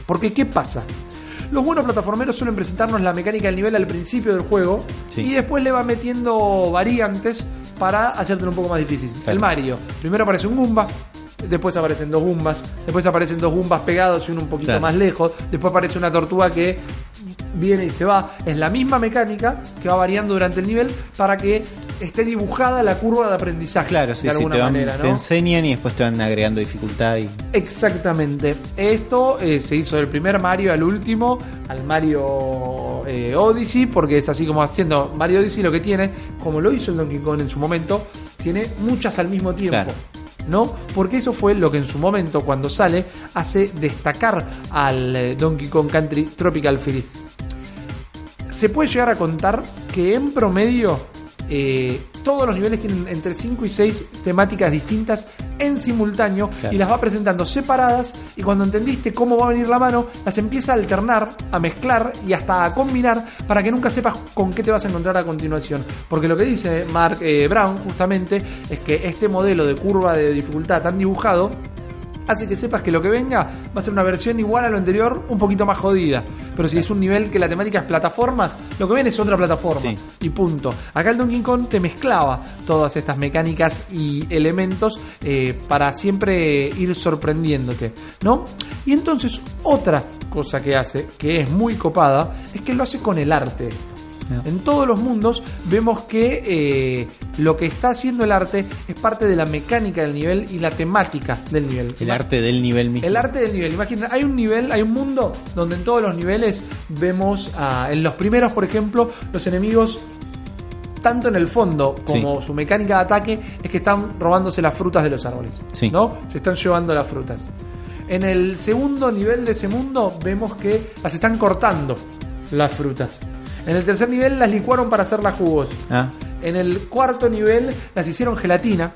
Porque, ¿qué pasa? Los buenos plataformeros suelen presentarnos la mecánica del nivel al principio del juego Sí. y después le va metiendo variantes para hacértelo un poco más difícil. Claro. El Mario, primero aparece un Goomba, después aparecen dos Goombas, después aparecen dos Goombas pegados y uno un poquito Claro. más lejos, después aparece una tortuga que viene y se va. Es la misma mecánica que va variando durante el nivel para que esté dibujada la curva de aprendizaje Claro, sí, de sí, alguna te, van- manera, ¿no? te enseñan y después te van agregando dificultad y Exactamente. Esto eh, se hizo del primer Mario al último, al Mario eh, Odyssey, porque es así como haciendo Mario Odyssey lo que tiene, como lo hizo el Donkey Kong en su momento, tiene muchas al mismo tiempo. Claro. ¿No? Porque eso fue lo que en su momento, cuando sale, hace destacar al eh, Donkey Kong Country Tropical Freeze. Se puede llegar a contar que en promedio eh, todos los niveles tienen entre 5 y 6 temáticas distintas en simultáneo Claro. y las va presentando separadas y cuando entendiste cómo va a venir la mano, las empieza a alternar, a mezclar y hasta a combinar para que nunca sepas con qué te vas a encontrar a continuación. Porque lo que dice Mark eh, Brown justamente es que este modelo de curva de dificultad tan dibujado hace que sepas que lo que venga va a ser una versión igual a lo anterior, un poquito más jodida. Pero si es un nivel que la temática es plataformas, lo que viene es otra plataforma. Sí. Y punto. Acá el Donkey Kong te mezclaba todas estas mecánicas y elementos eh, para siempre ir sorprendiéndote, ¿no? Y entonces otra cosa que hace, que es muy copada, es que lo hace con el arte. En todos los mundos vemos que eh, lo que está haciendo el arte es parte de la mecánica del nivel y la temática del nivel. El arte del nivel mismo. El arte del nivel. Imagina, hay un nivel, hay un mundo donde en todos los niveles vemos, en los primeros, por ejemplo, los enemigos, tanto en el fondo como su mecánica de ataque, es que están robándose las frutas de los árboles. Sí. ¿No? Se están llevando las frutas. En el segundo nivel de ese mundo vemos que las están cortando las frutas. En el tercer nivel las licuaron para hacerlas jugos. Ah, En el cuarto nivel las hicieron gelatina.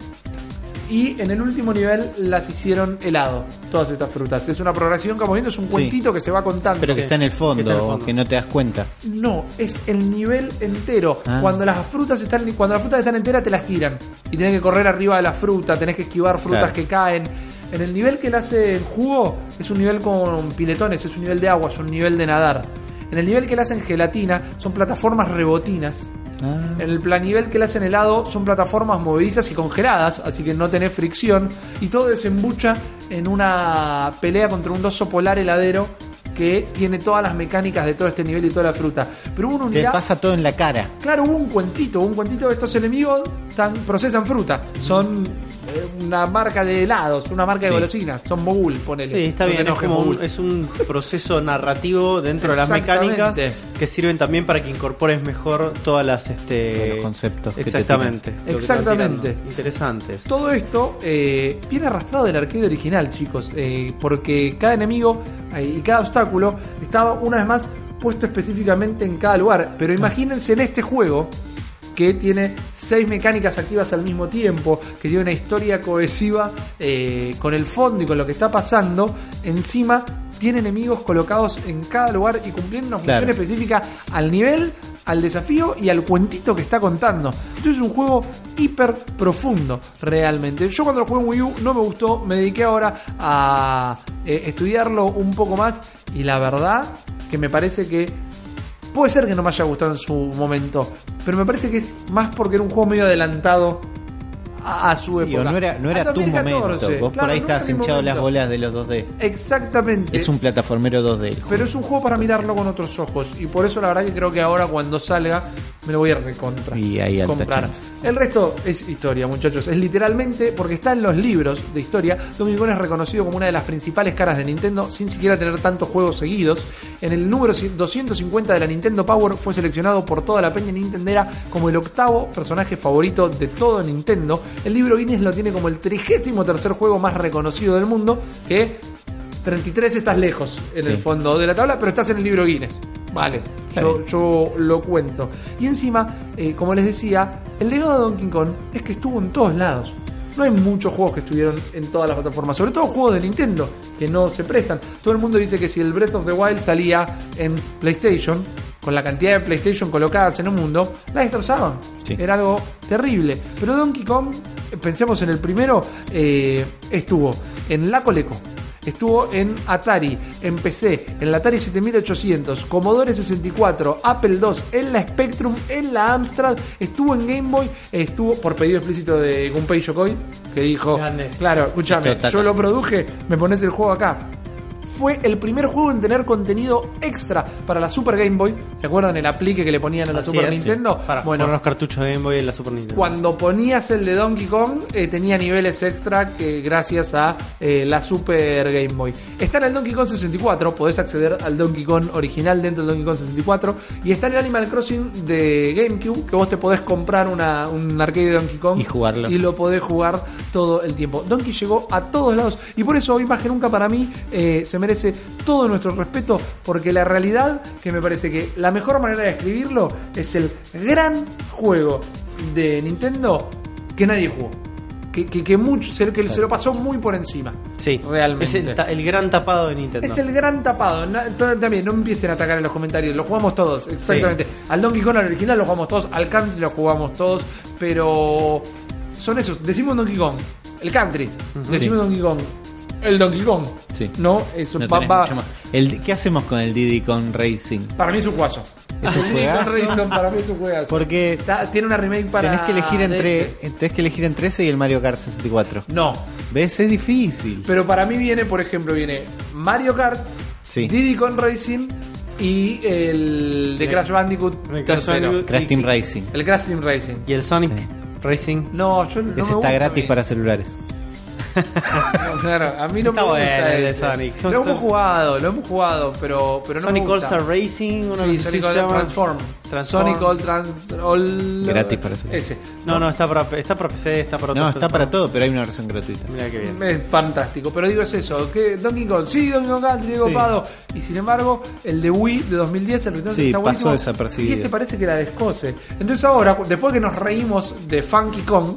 Y en el último nivel las hicieron helado. Todas estas frutas. Es una progresión, como viendo, es un Sí. cuentito que se va contando. pero que está en el fondo, Que está en el fondo. que no te das cuenta. No, es el nivel entero. Ah. Cuando las frutas están, cuando las frutas están enteras te las tiran y tenés que correr arriba de la fruta, tenés que esquivar frutas Claro. que caen. En el nivel que le hace el jugo es un nivel con piletones, es un nivel de agua, es un nivel de nadar. En el nivel que le hacen gelatina son plataformas rebotinas. Ah, En el plan nivel que le hacen helado son plataformas movedizas y congeladas, así que no tenés fricción. Y todo desembucha en una pelea contra un oso polar heladero que tiene todas las mecánicas de todo este nivel y toda la fruta. Pero hubo una te unidad. pasa todo en la cara. Claro, hubo un cuentito, un cuentito de estos enemigos tan, procesan fruta. Son una marca de helados, una marca de Sí. golosinas. Son mogul, ponele. Sí, está No bien. te Es, enojes, como un, es un proceso narrativo dentro de las Exactamente. mecánicas que sirven también para que incorpores mejor todas las este Los conceptos que te Exactamente. lo que te van Exactamente. tirando. Interesantes. Todo esto eh, viene arrastrado del arcade original, chicos, eh, porque cada enemigo eh, y cada obstáculo estaba una vez más puesto específicamente en cada lugar. Pero imagínense en este juego que tiene seis mecánicas activas al mismo tiempo, que tiene una historia cohesiva eh, con el fondo y con lo que está pasando, encima tiene enemigos colocados en cada lugar y cumpliendo una función Claro. específica al nivel, al desafío y al cuentito que está contando. Entonces es un juego hiper profundo realmente. Yo cuando lo jugué en Wii U no me gustó, me dediqué ahora a eh, estudiarlo un poco más y la verdad que me parece que puede ser que no me haya gustado en su momento, pero me parece que es más porque era un juego medio adelantado a, a su Sí, época. no era, no era tu 2014, momento. Vos claro, por ahí no estabas hinchado las bolas de los 2D. Exactamente. Es un plataformero 2D. el juego. Pero es un juego para mirarlo con otros ojos. Y por eso la verdad que creo que ahora cuando salga me lo voy a recontra. Y alta comprar. El resto es historia, muchachos. Es literalmente, porque está en los libros de historia, Donkey Kong es reconocido como una de las principales caras de Nintendo sin siquiera tener tantos juegos seguidos. En el número 250 de la Nintendo Power fue seleccionado por toda la peña nintendera como el octavo personaje favorito de todo Nintendo. El libro Guinness lo tiene como el 33 tercer juego más reconocido del mundo, que 33 estás lejos en Sí. el fondo de la tabla, pero estás en el libro Guinness. Vale, yo, yo lo cuento. Y encima, eh, como les decía, el legado de Donkey Kong es que estuvo en todos lados. No hay muchos juegos que estuvieron en todas las plataformas, sobre todo juegos de Nintendo, que no se prestan. Todo el mundo dice que si el Breath of the Wild salía en PlayStation, con la cantidad de PlayStation colocadas en un mundo, la destrozaban. Sí. Era algo terrible. Pero Donkey Kong, eh, pensemos en el primero, eh, estuvo en la Coleco. Estuvo en Atari, en PC, en la Atari 7800, Commodore 64, Apple II, en la Spectrum, en la Amstrad, estuvo en Game Boy, estuvo por pedido explícito de Gunpei Yokoi, que dijo, Grande. claro, escúchame, yo lo produje, me pones el juego acá. Fue el primer juego en tener contenido extra para la Super Game Boy. ¿Se acuerdan el aplique que le ponían a la Así Super es, Nintendo? sí. Para bueno, poner los cartuchos de Game Boy en la Super Nintendo. cuando ponías el de Donkey Kong, eh, tenía niveles extra que gracias a eh, la Super Game Boy. Está en el Donkey Kong 64, podés acceder al Donkey Kong original dentro del Donkey Kong 64. Y está en el Animal Crossing de GameCube, que vos te podés comprar una, un arcade de Donkey Kong Y jugarlo. Y lo podés jugar todo el tiempo. Donkey llegó a todos lados. Y por eso hoy más que nunca para mí eh, se merece todo nuestro respeto. Porque la realidad que me parece que la mejor manera de escribirlo es el gran juego de Nintendo que nadie jugó. Que, que, que mucho, se, que se lo pasó muy por encima. Sí, realmente. Es el, ta- el gran tapado de Nintendo. Es el gran tapado. To- también, no empiecen a atacar en los comentarios. Lo jugamos todos, exactamente. Al Donkey Kong al original lo jugamos todos. Al Country lo jugamos todos. Pero son esos. Decimos Donkey Kong. El Country. Decimos Sí. Donkey Kong. El Donkey Kong. Sí. No, eso No va- tenés va- mucho más. El, ¿Qué hacemos con el Diddy Kong Racing? Para mí es un juegazo. ¿Es un El Diddy Kong juegazo? Racing para mí es un juegazo. Porque Está- tiene una remake para. tenés que elegir entre DS. tenés que elegir entre ese y el Mario Kart 64. No. ¿Ves? Es difícil. Pero para mí viene, por ejemplo, viene Mario Kart, Sí. Diddy Kong Racing y el de Crash Bandicoot el Crash tercero. Bandicoot. Crash Team Racing. El Crash Team Racing. Y el Sonic Sí. Racing. No, yo no me Ese gusta está a gratis mí. para celulares. Claro, a mí no Está me gusta bueno el de ese. Sonic. Lo hemos jugado, lo hemos jugado, pero, pero no Sonic me All gusta. Star Racing, uno Sí, Sonic se All llama. Transform. Transform. Sonic All Trans All Gratis para celular. ese. No, no, está para, está para PC, está para No, otras está para plataformas. todo, pero hay una versión gratuita. Mira qué bien. Es fantástico, pero digo es eso, que Donkey Kong, sí, Donkey Kong Country, Sí. copado, y sin embargo, el de Wii de 2010, el Return Sí, está pasó buenísimo, desapercibido. y este parece que la descose. Entonces ahora, después que nos reímos de Funky Kong,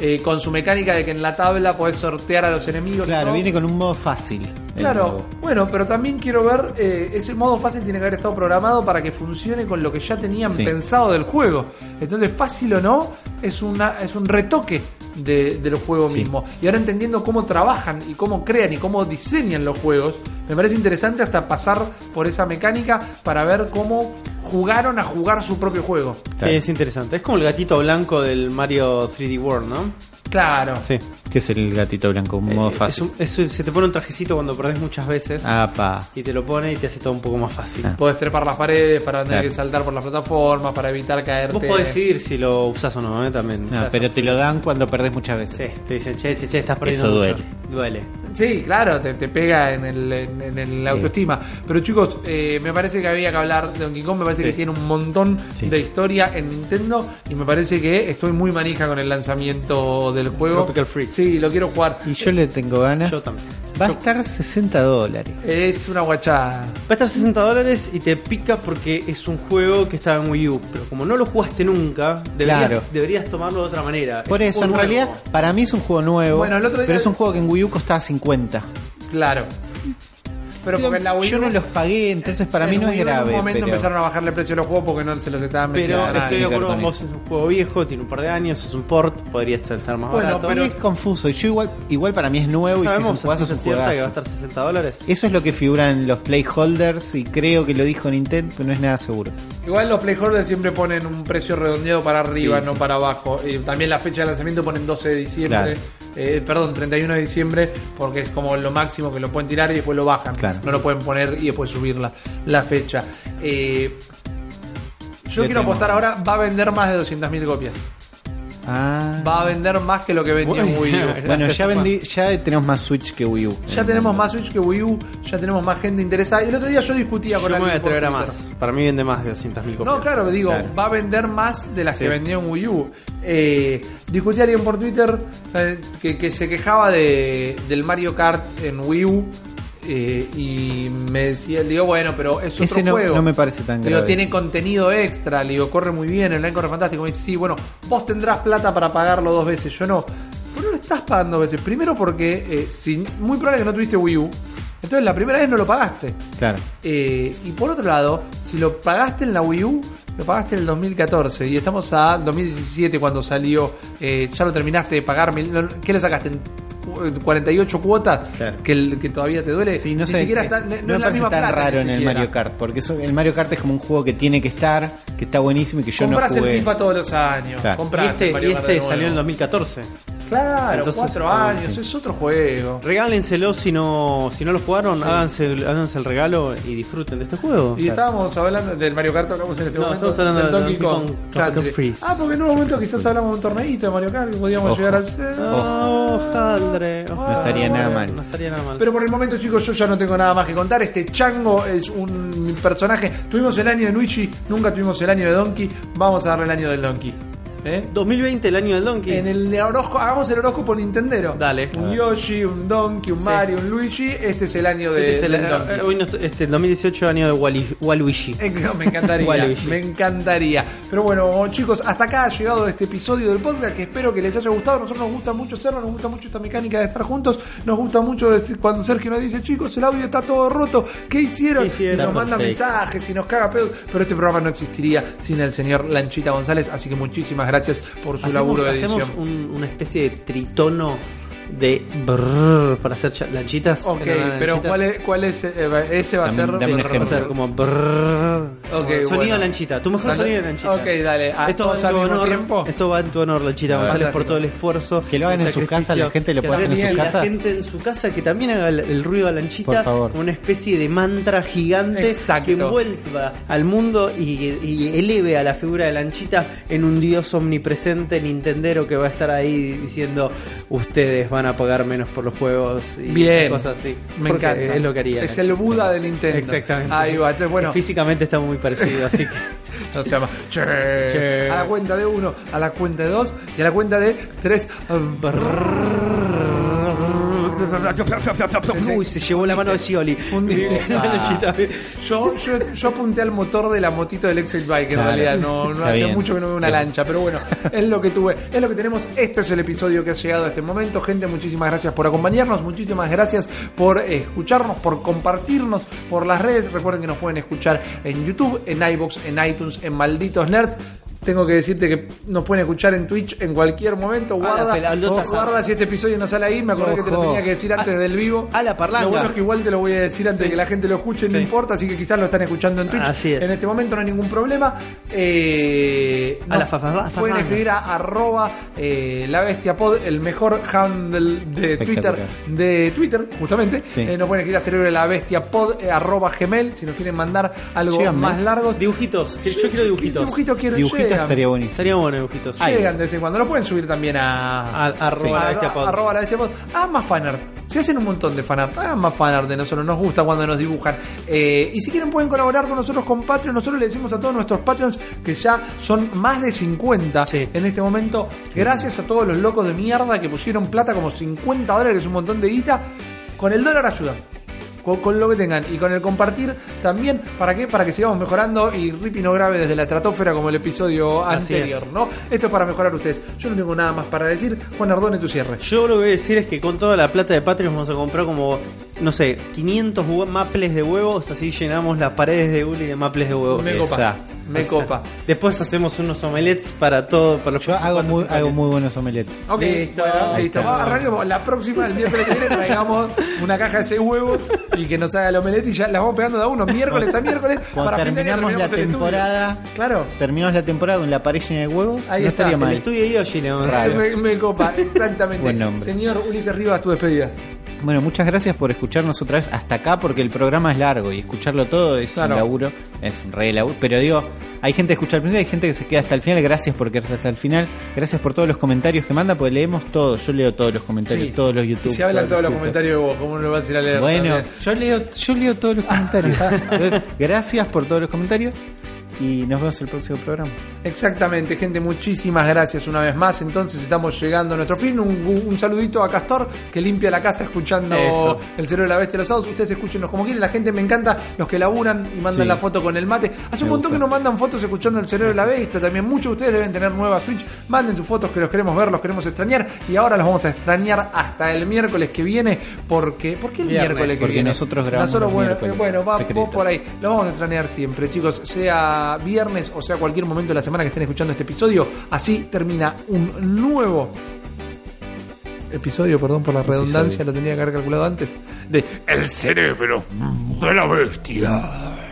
eh, con su mecánica de que en la tabla podés sortear a los enemigos. Claro, viene con un modo fácil. Claro, bueno, pero también quiero ver, eh, ese modo fácil tiene que haber estado programado para que funcione con lo que ya tenían Sí. pensado del juego. Entonces, fácil o no, es, una, es un retoque de, del juego Sí. mismo. Y ahora entendiendo cómo trabajan y cómo crean y cómo diseñan los juegos, me parece interesante hasta pasar por esa mecánica para ver cómo jugaron a jugar su propio juego. Sí, es interesante. Es como el gatito blanco del Mario 3D World, ¿no? Claro. Sí. ¿Qué es el gatito blanco? Un modo Eh, fácil. es un- es- se te pone un trajecito cuando perdés muchas veces Ah, pa. y te lo pone y te hace todo un poco más fácil. Ah. Podés trepar las paredes para tener Claro. que saltar por las plataformas, para evitar caerte. Vos podés decidir si lo usás o no, ¿eh? También. Pero te lo dan cuando perdés muchas veces. Sí, te dicen, che, che, che, estás perdiendo Eso mucho. duele. Duele. Sí, claro, te, te pega en el, en, en el autoestima. Pero chicos, eh, me parece que había que hablar de Donkey Kong. Me parece Sí. que tiene un montón Sí. de historia en Nintendo. Y me parece que estoy muy manija con el lanzamiento del juego. Tropical Freeze. Sí, lo quiero jugar. Y yo le tengo ganas. Yo también. Va a estar 60 dólares. Es una guachada. Va a estar 60 dólares y te pica porque es un juego que está en Wii U. Pero como no lo jugaste nunca, deberías, Claro. deberías tomarlo de otra manera. Por Es eso, en realidad, para mí es un juego nuevo. Bueno, el otro día- Pero es un juego que en Wii U costaba 50. Claro. Pero porque en la Wii yo no los pagué, entonces para en mí no Wii es U En grave. un momento pero- empezaron a bajarle el precio a los juegos porque no se los estaban Pero vendiendo nadie. estoy de acuerdo con vos, eso. es un juego viejo, tiene un par de años, es un port, podría estar estar más Bueno, barato. Pero es confuso. Y yo igual, igual para mí es nuevo y si es un Sabemos juegazo, si es un cierta que va a estar 60 dólares. Eso es lo que figura en los playholders y creo que lo dijo Nintendo, pero no es nada seguro. Igual los playholders siempre ponen un precio redondeado para arriba, Sí, no sí. para abajo. Y también la fecha de lanzamiento ponen 12 de diciembre. Claro. eh, perdón, 31 de diciembre, porque es como lo máximo que lo pueden tirar y después lo bajan. Claro. No lo pueden poner y después subir la, la fecha. Eh, yo quiero tengo. apostar ahora, va a vender más de 200.000 copias. Ah. Va a vender más que lo que vendió en Bueno, Wii U. Bueno, ya vendí, ya tenemos más Switch que Wii U. Ya tenemos más Switch que Wii U, ya tenemos más gente interesada. Y el otro día yo discutía Yo con me voy a alguien atrever a más. Para mí vende más de 200.000 copias. No, claro, digo, Claro. va a vender más de las Sí. que vendió en Wii U. Eh, discutí a alguien por Twitter eh, que, que se quejaba de, del Mario Kart en Wii U. eh, y me decía, le digo, bueno, pero es otro Ese no, juego. no me parece tan Le digo, grave. tiene contenido extra, le digo, corre muy bien, el online corre fantástico. Me dice, sí, bueno, vos tendrás plata para pagarlo dos veces. Yo no. ¿Por qué no lo estás pagando dos veces? Primero porque eh, si, muy probable que no tuviste Wii U. Entonces la primera vez no lo pagaste. Claro. Eh, y por otro lado, si lo pagaste en la Wii U, lo pagaste en el 2014 y estamos a 2017 cuando salió, eh, ya lo terminaste de pagar, ¿qué le sacaste? ¿En cu- 48 cuotas? Claro. Que, el- que todavía te duele. Sí, no Ni sé, siquiera eh, está, no, no es me la misma tan plata, raro en el. Mario Kart, porque eso- el Mario Kart es como un juego que tiene que estar, que está buenísimo y que yo Compras no jugué. el FIFA todos los años. Claro. Y Compras este, el Mario y Kart este nuevo. salió en el 2014. Claro, Entonces, cuatro ah, años, sí. es otro juego. Regálenselo si no, si no lo jugaron, háganse, háganse el regalo y disfruten de este juego. Y estábamos hablando del Mario Kart, hablamos en este No, momento estamos hablando del de Donkey Kong. Country. Freeze. Ah, porque en un momento quizás hablamos de un torneito de Mario Kart que podíamos Ojo. llegar a hacer. Oh, Jaldre. No estaría nada mal. No estaría nada mal. Pero por el momento, chicos, yo ya no tengo nada más que contar. Este chango es un personaje. Tuvimos el año de Luigi, nunca tuvimos el año de Donkey. Vamos a darle el año del Donkey. ¿Eh? 2020, el año del Donkey. En el horóscopo, hagamos el horóscopo Nintendero. Dale. Un Yoshi, un Donkey, un Sí. Mario, un Luigi. Este es el año de, Este es el, del Donkey. eh, hoy no este, el 2018 año de Waluigi. Eh, Me encantaría, Waluigi. me encantaría. Pero bueno, chicos, hasta acá ha llegado este episodio del podcast que espero que les haya gustado. Nosotros nos gusta mucho hacerlo, nos gusta mucho esta mecánica de estar juntos. Nos gusta mucho decir- cuando Sergio nos dice, chicos, el audio está todo roto. ¿Qué hicieron? ¿Qué hicieron? Y nos manda mensajes y nos caga pedo. Pero este programa no existiría sin el señor Lanchita González. Así que muchísimas gracias por su Hacemos, laburo de edición. hacemos un- una especie de tritono de brrr, para hacer lanchitas. Ok, pero lanchita. ¿cuál es, cuál es eh, ese va a ser? dame un Va a ser ejemplo. como brrr. Ok, sonido bueno. lanchita, tu mejor Dale. sonido de lanchita. Ok, dale. ¿A Esto va, en tu honor, tiempo? esto va en tu honor, Lanchita González, por todo el esfuerzo. Que lo hagan en sacrificio casas, la gente lo puede hacer en sus Y La gente en su casa que también haga el, el ruido a Lanchita, Por favor. una especie de mantra gigante Exacto. que envuelva al mundo y, y eleve a la figura de Lanchita en un dios omnipresente nintendero que va a estar ahí diciendo ustedes van a pagar menos por los juegos y Bien. cosas así. Me Porque encanta. Es lo que haría. Es el Buda de Nintendo. Exactamente. Ahí va. Entonces, bueno, Físicamente está muy parecido, así que. no se llama. Che. Che. A la cuenta de uno, a la cuenta de dos y a la cuenta de tres. Uy, se llevó la mano de Scioli. Lanchita. Yo, yo, yo apunté al motor de la motito del Excel Bike, en Claro. realidad no, no bien. mucho que no veo una Bien. lancha, pero bueno, es lo que tuve, es lo que tenemos. Este es el episodio que ha llegado a este momento. Gente, muchísimas gracias por acompañarnos, muchísimas gracias por escucharnos, por compartirnos por las redes. Recuerden que nos pueden escuchar en YouTube, en iBox, en iTunes, en Malditos Nerds. Tengo que decirte que nos pueden escuchar en Twitch en cualquier momento. Guarda, guarda si este episodio no sale ahí. Me acordé que te lo tenía que decir antes del vivo. a la parlanga. Lo bueno es que igual te lo voy a decir antes de que la gente lo escuche, no importa, así que quizás lo están escuchando en Twitch. Así es. En este momento no hay ningún problema. Eh, A la fa- fa- fa- pueden escribir a arroba eh, la bestia pod, el mejor handle de Twitter, de Twitter, justamente. Sí. Eh, nos pueden escribir a cerebro de la bestia pod, eh, arroba gmail, si nos quieren mandar algo más largo. Dibujitos. Yo quiero dibujitos. ¿Qué dibujitos quiero? Dibujitos Llegan. estaría buenísimo. Estaría bueno dibujitos. Ay. Llegan de vez en cuando. Lo pueden subir también a. A- arroba la bestia pod. arroba. Ah, más fanart. Se hacen un montón de fanart. Ah, más fanart de nosotros. Nos gusta cuando nos dibujan. Eh, y si quieren, pueden colaborar con nosotros con Patreon. Nosotros le decimos a todos nuestros Patreons que ya son más de 50 Sí. en este momento. Gracias a todos los locos de mierda que pusieron plata como 50 dólares, que es un montón de guita. Con el dólar ayuda. Con, con lo que tengan y con el compartir también, ¿para qué? Para que sigamos mejorando y Rippy no grabe desde la estratosfera como el episodio Así anterior, ¿no? Esto es para mejorar ustedes. Yo no tengo nada más para decir. Juan Ardone, tu cierre. Yo lo que voy a decir es que con toda la plata de Patreon vamos a comprar como, no sé, 500 hue- maples de huevos, así llenamos las paredes de Uli de maples de huevos. Me copa. Me copa. Después hacemos unos omelets para todo, para los Yo hago muy, hago muy buenos omelettes. Ok, Listo. bueno, listo. Vamos, arranquemos. La próxima, el miércoles que viene, traigamos una caja de ese huevo y que nos haga el omelette y ya la vamos pegando de a uno, miércoles a miércoles. Cuando para fin de año terminamos la estudio. temporada, Claro. terminamos la temporada con la pared llena de huevos, Ahí no está, estaría mal. El estudio de Yoshi. Me, me copa, exactamente. Buen nombre. Señor Ulises Rivas, tu despedida. Bueno, muchas gracias por escucharnos otra vez hasta acá porque el programa es largo y escucharlo todo es Claro. un laburo, es un re laburo. Pero digo, hay gente que escucha al principio, hay gente que se queda hasta el final. Gracias por quedarse hasta el final. Gracias por todos los comentarios que manda, porque leemos todos. Yo leo todos los comentarios, Sí. todos los YouTube. Se hablan todos los comentarios de vos, ¿cómo no lo vas a ir a leer? Bueno, también? yo leo, yo leo todos los comentarios. Gracias por todos los comentarios y nos vemos en el próximo programa. Exactamente, gente, muchísimas gracias una vez más. Entonces estamos llegando a nuestro fin. Un, un saludito a Castor que limpia la casa escuchando Eso. el cerebro de la bestia de los sábados. Ustedes escúchenos como quieren. La gente me encanta, los que laburan y mandan Sí. la foto con el mate. Hace un montón gusta. que nos mandan fotos escuchando el cerebro de la bestia. También muchos de ustedes deben tener nueva Switch. Manden sus fotos que los queremos ver, los queremos extrañar. Y ahora los vamos a extrañar hasta el miércoles que viene. Porque, ¿Por qué el Viernes, miércoles que porque viene? nosotros grabamos Nosotros, los bueno, bueno, va, por ahí. Lo vamos a extrañar siempre, chicos. Sea viernes o sea cualquier momento de la semana que estén escuchando este episodio. Así termina un nuevo episodio, perdón por la redundancia, lo tenía que haber calculado antes. De El cerebro de la bestia.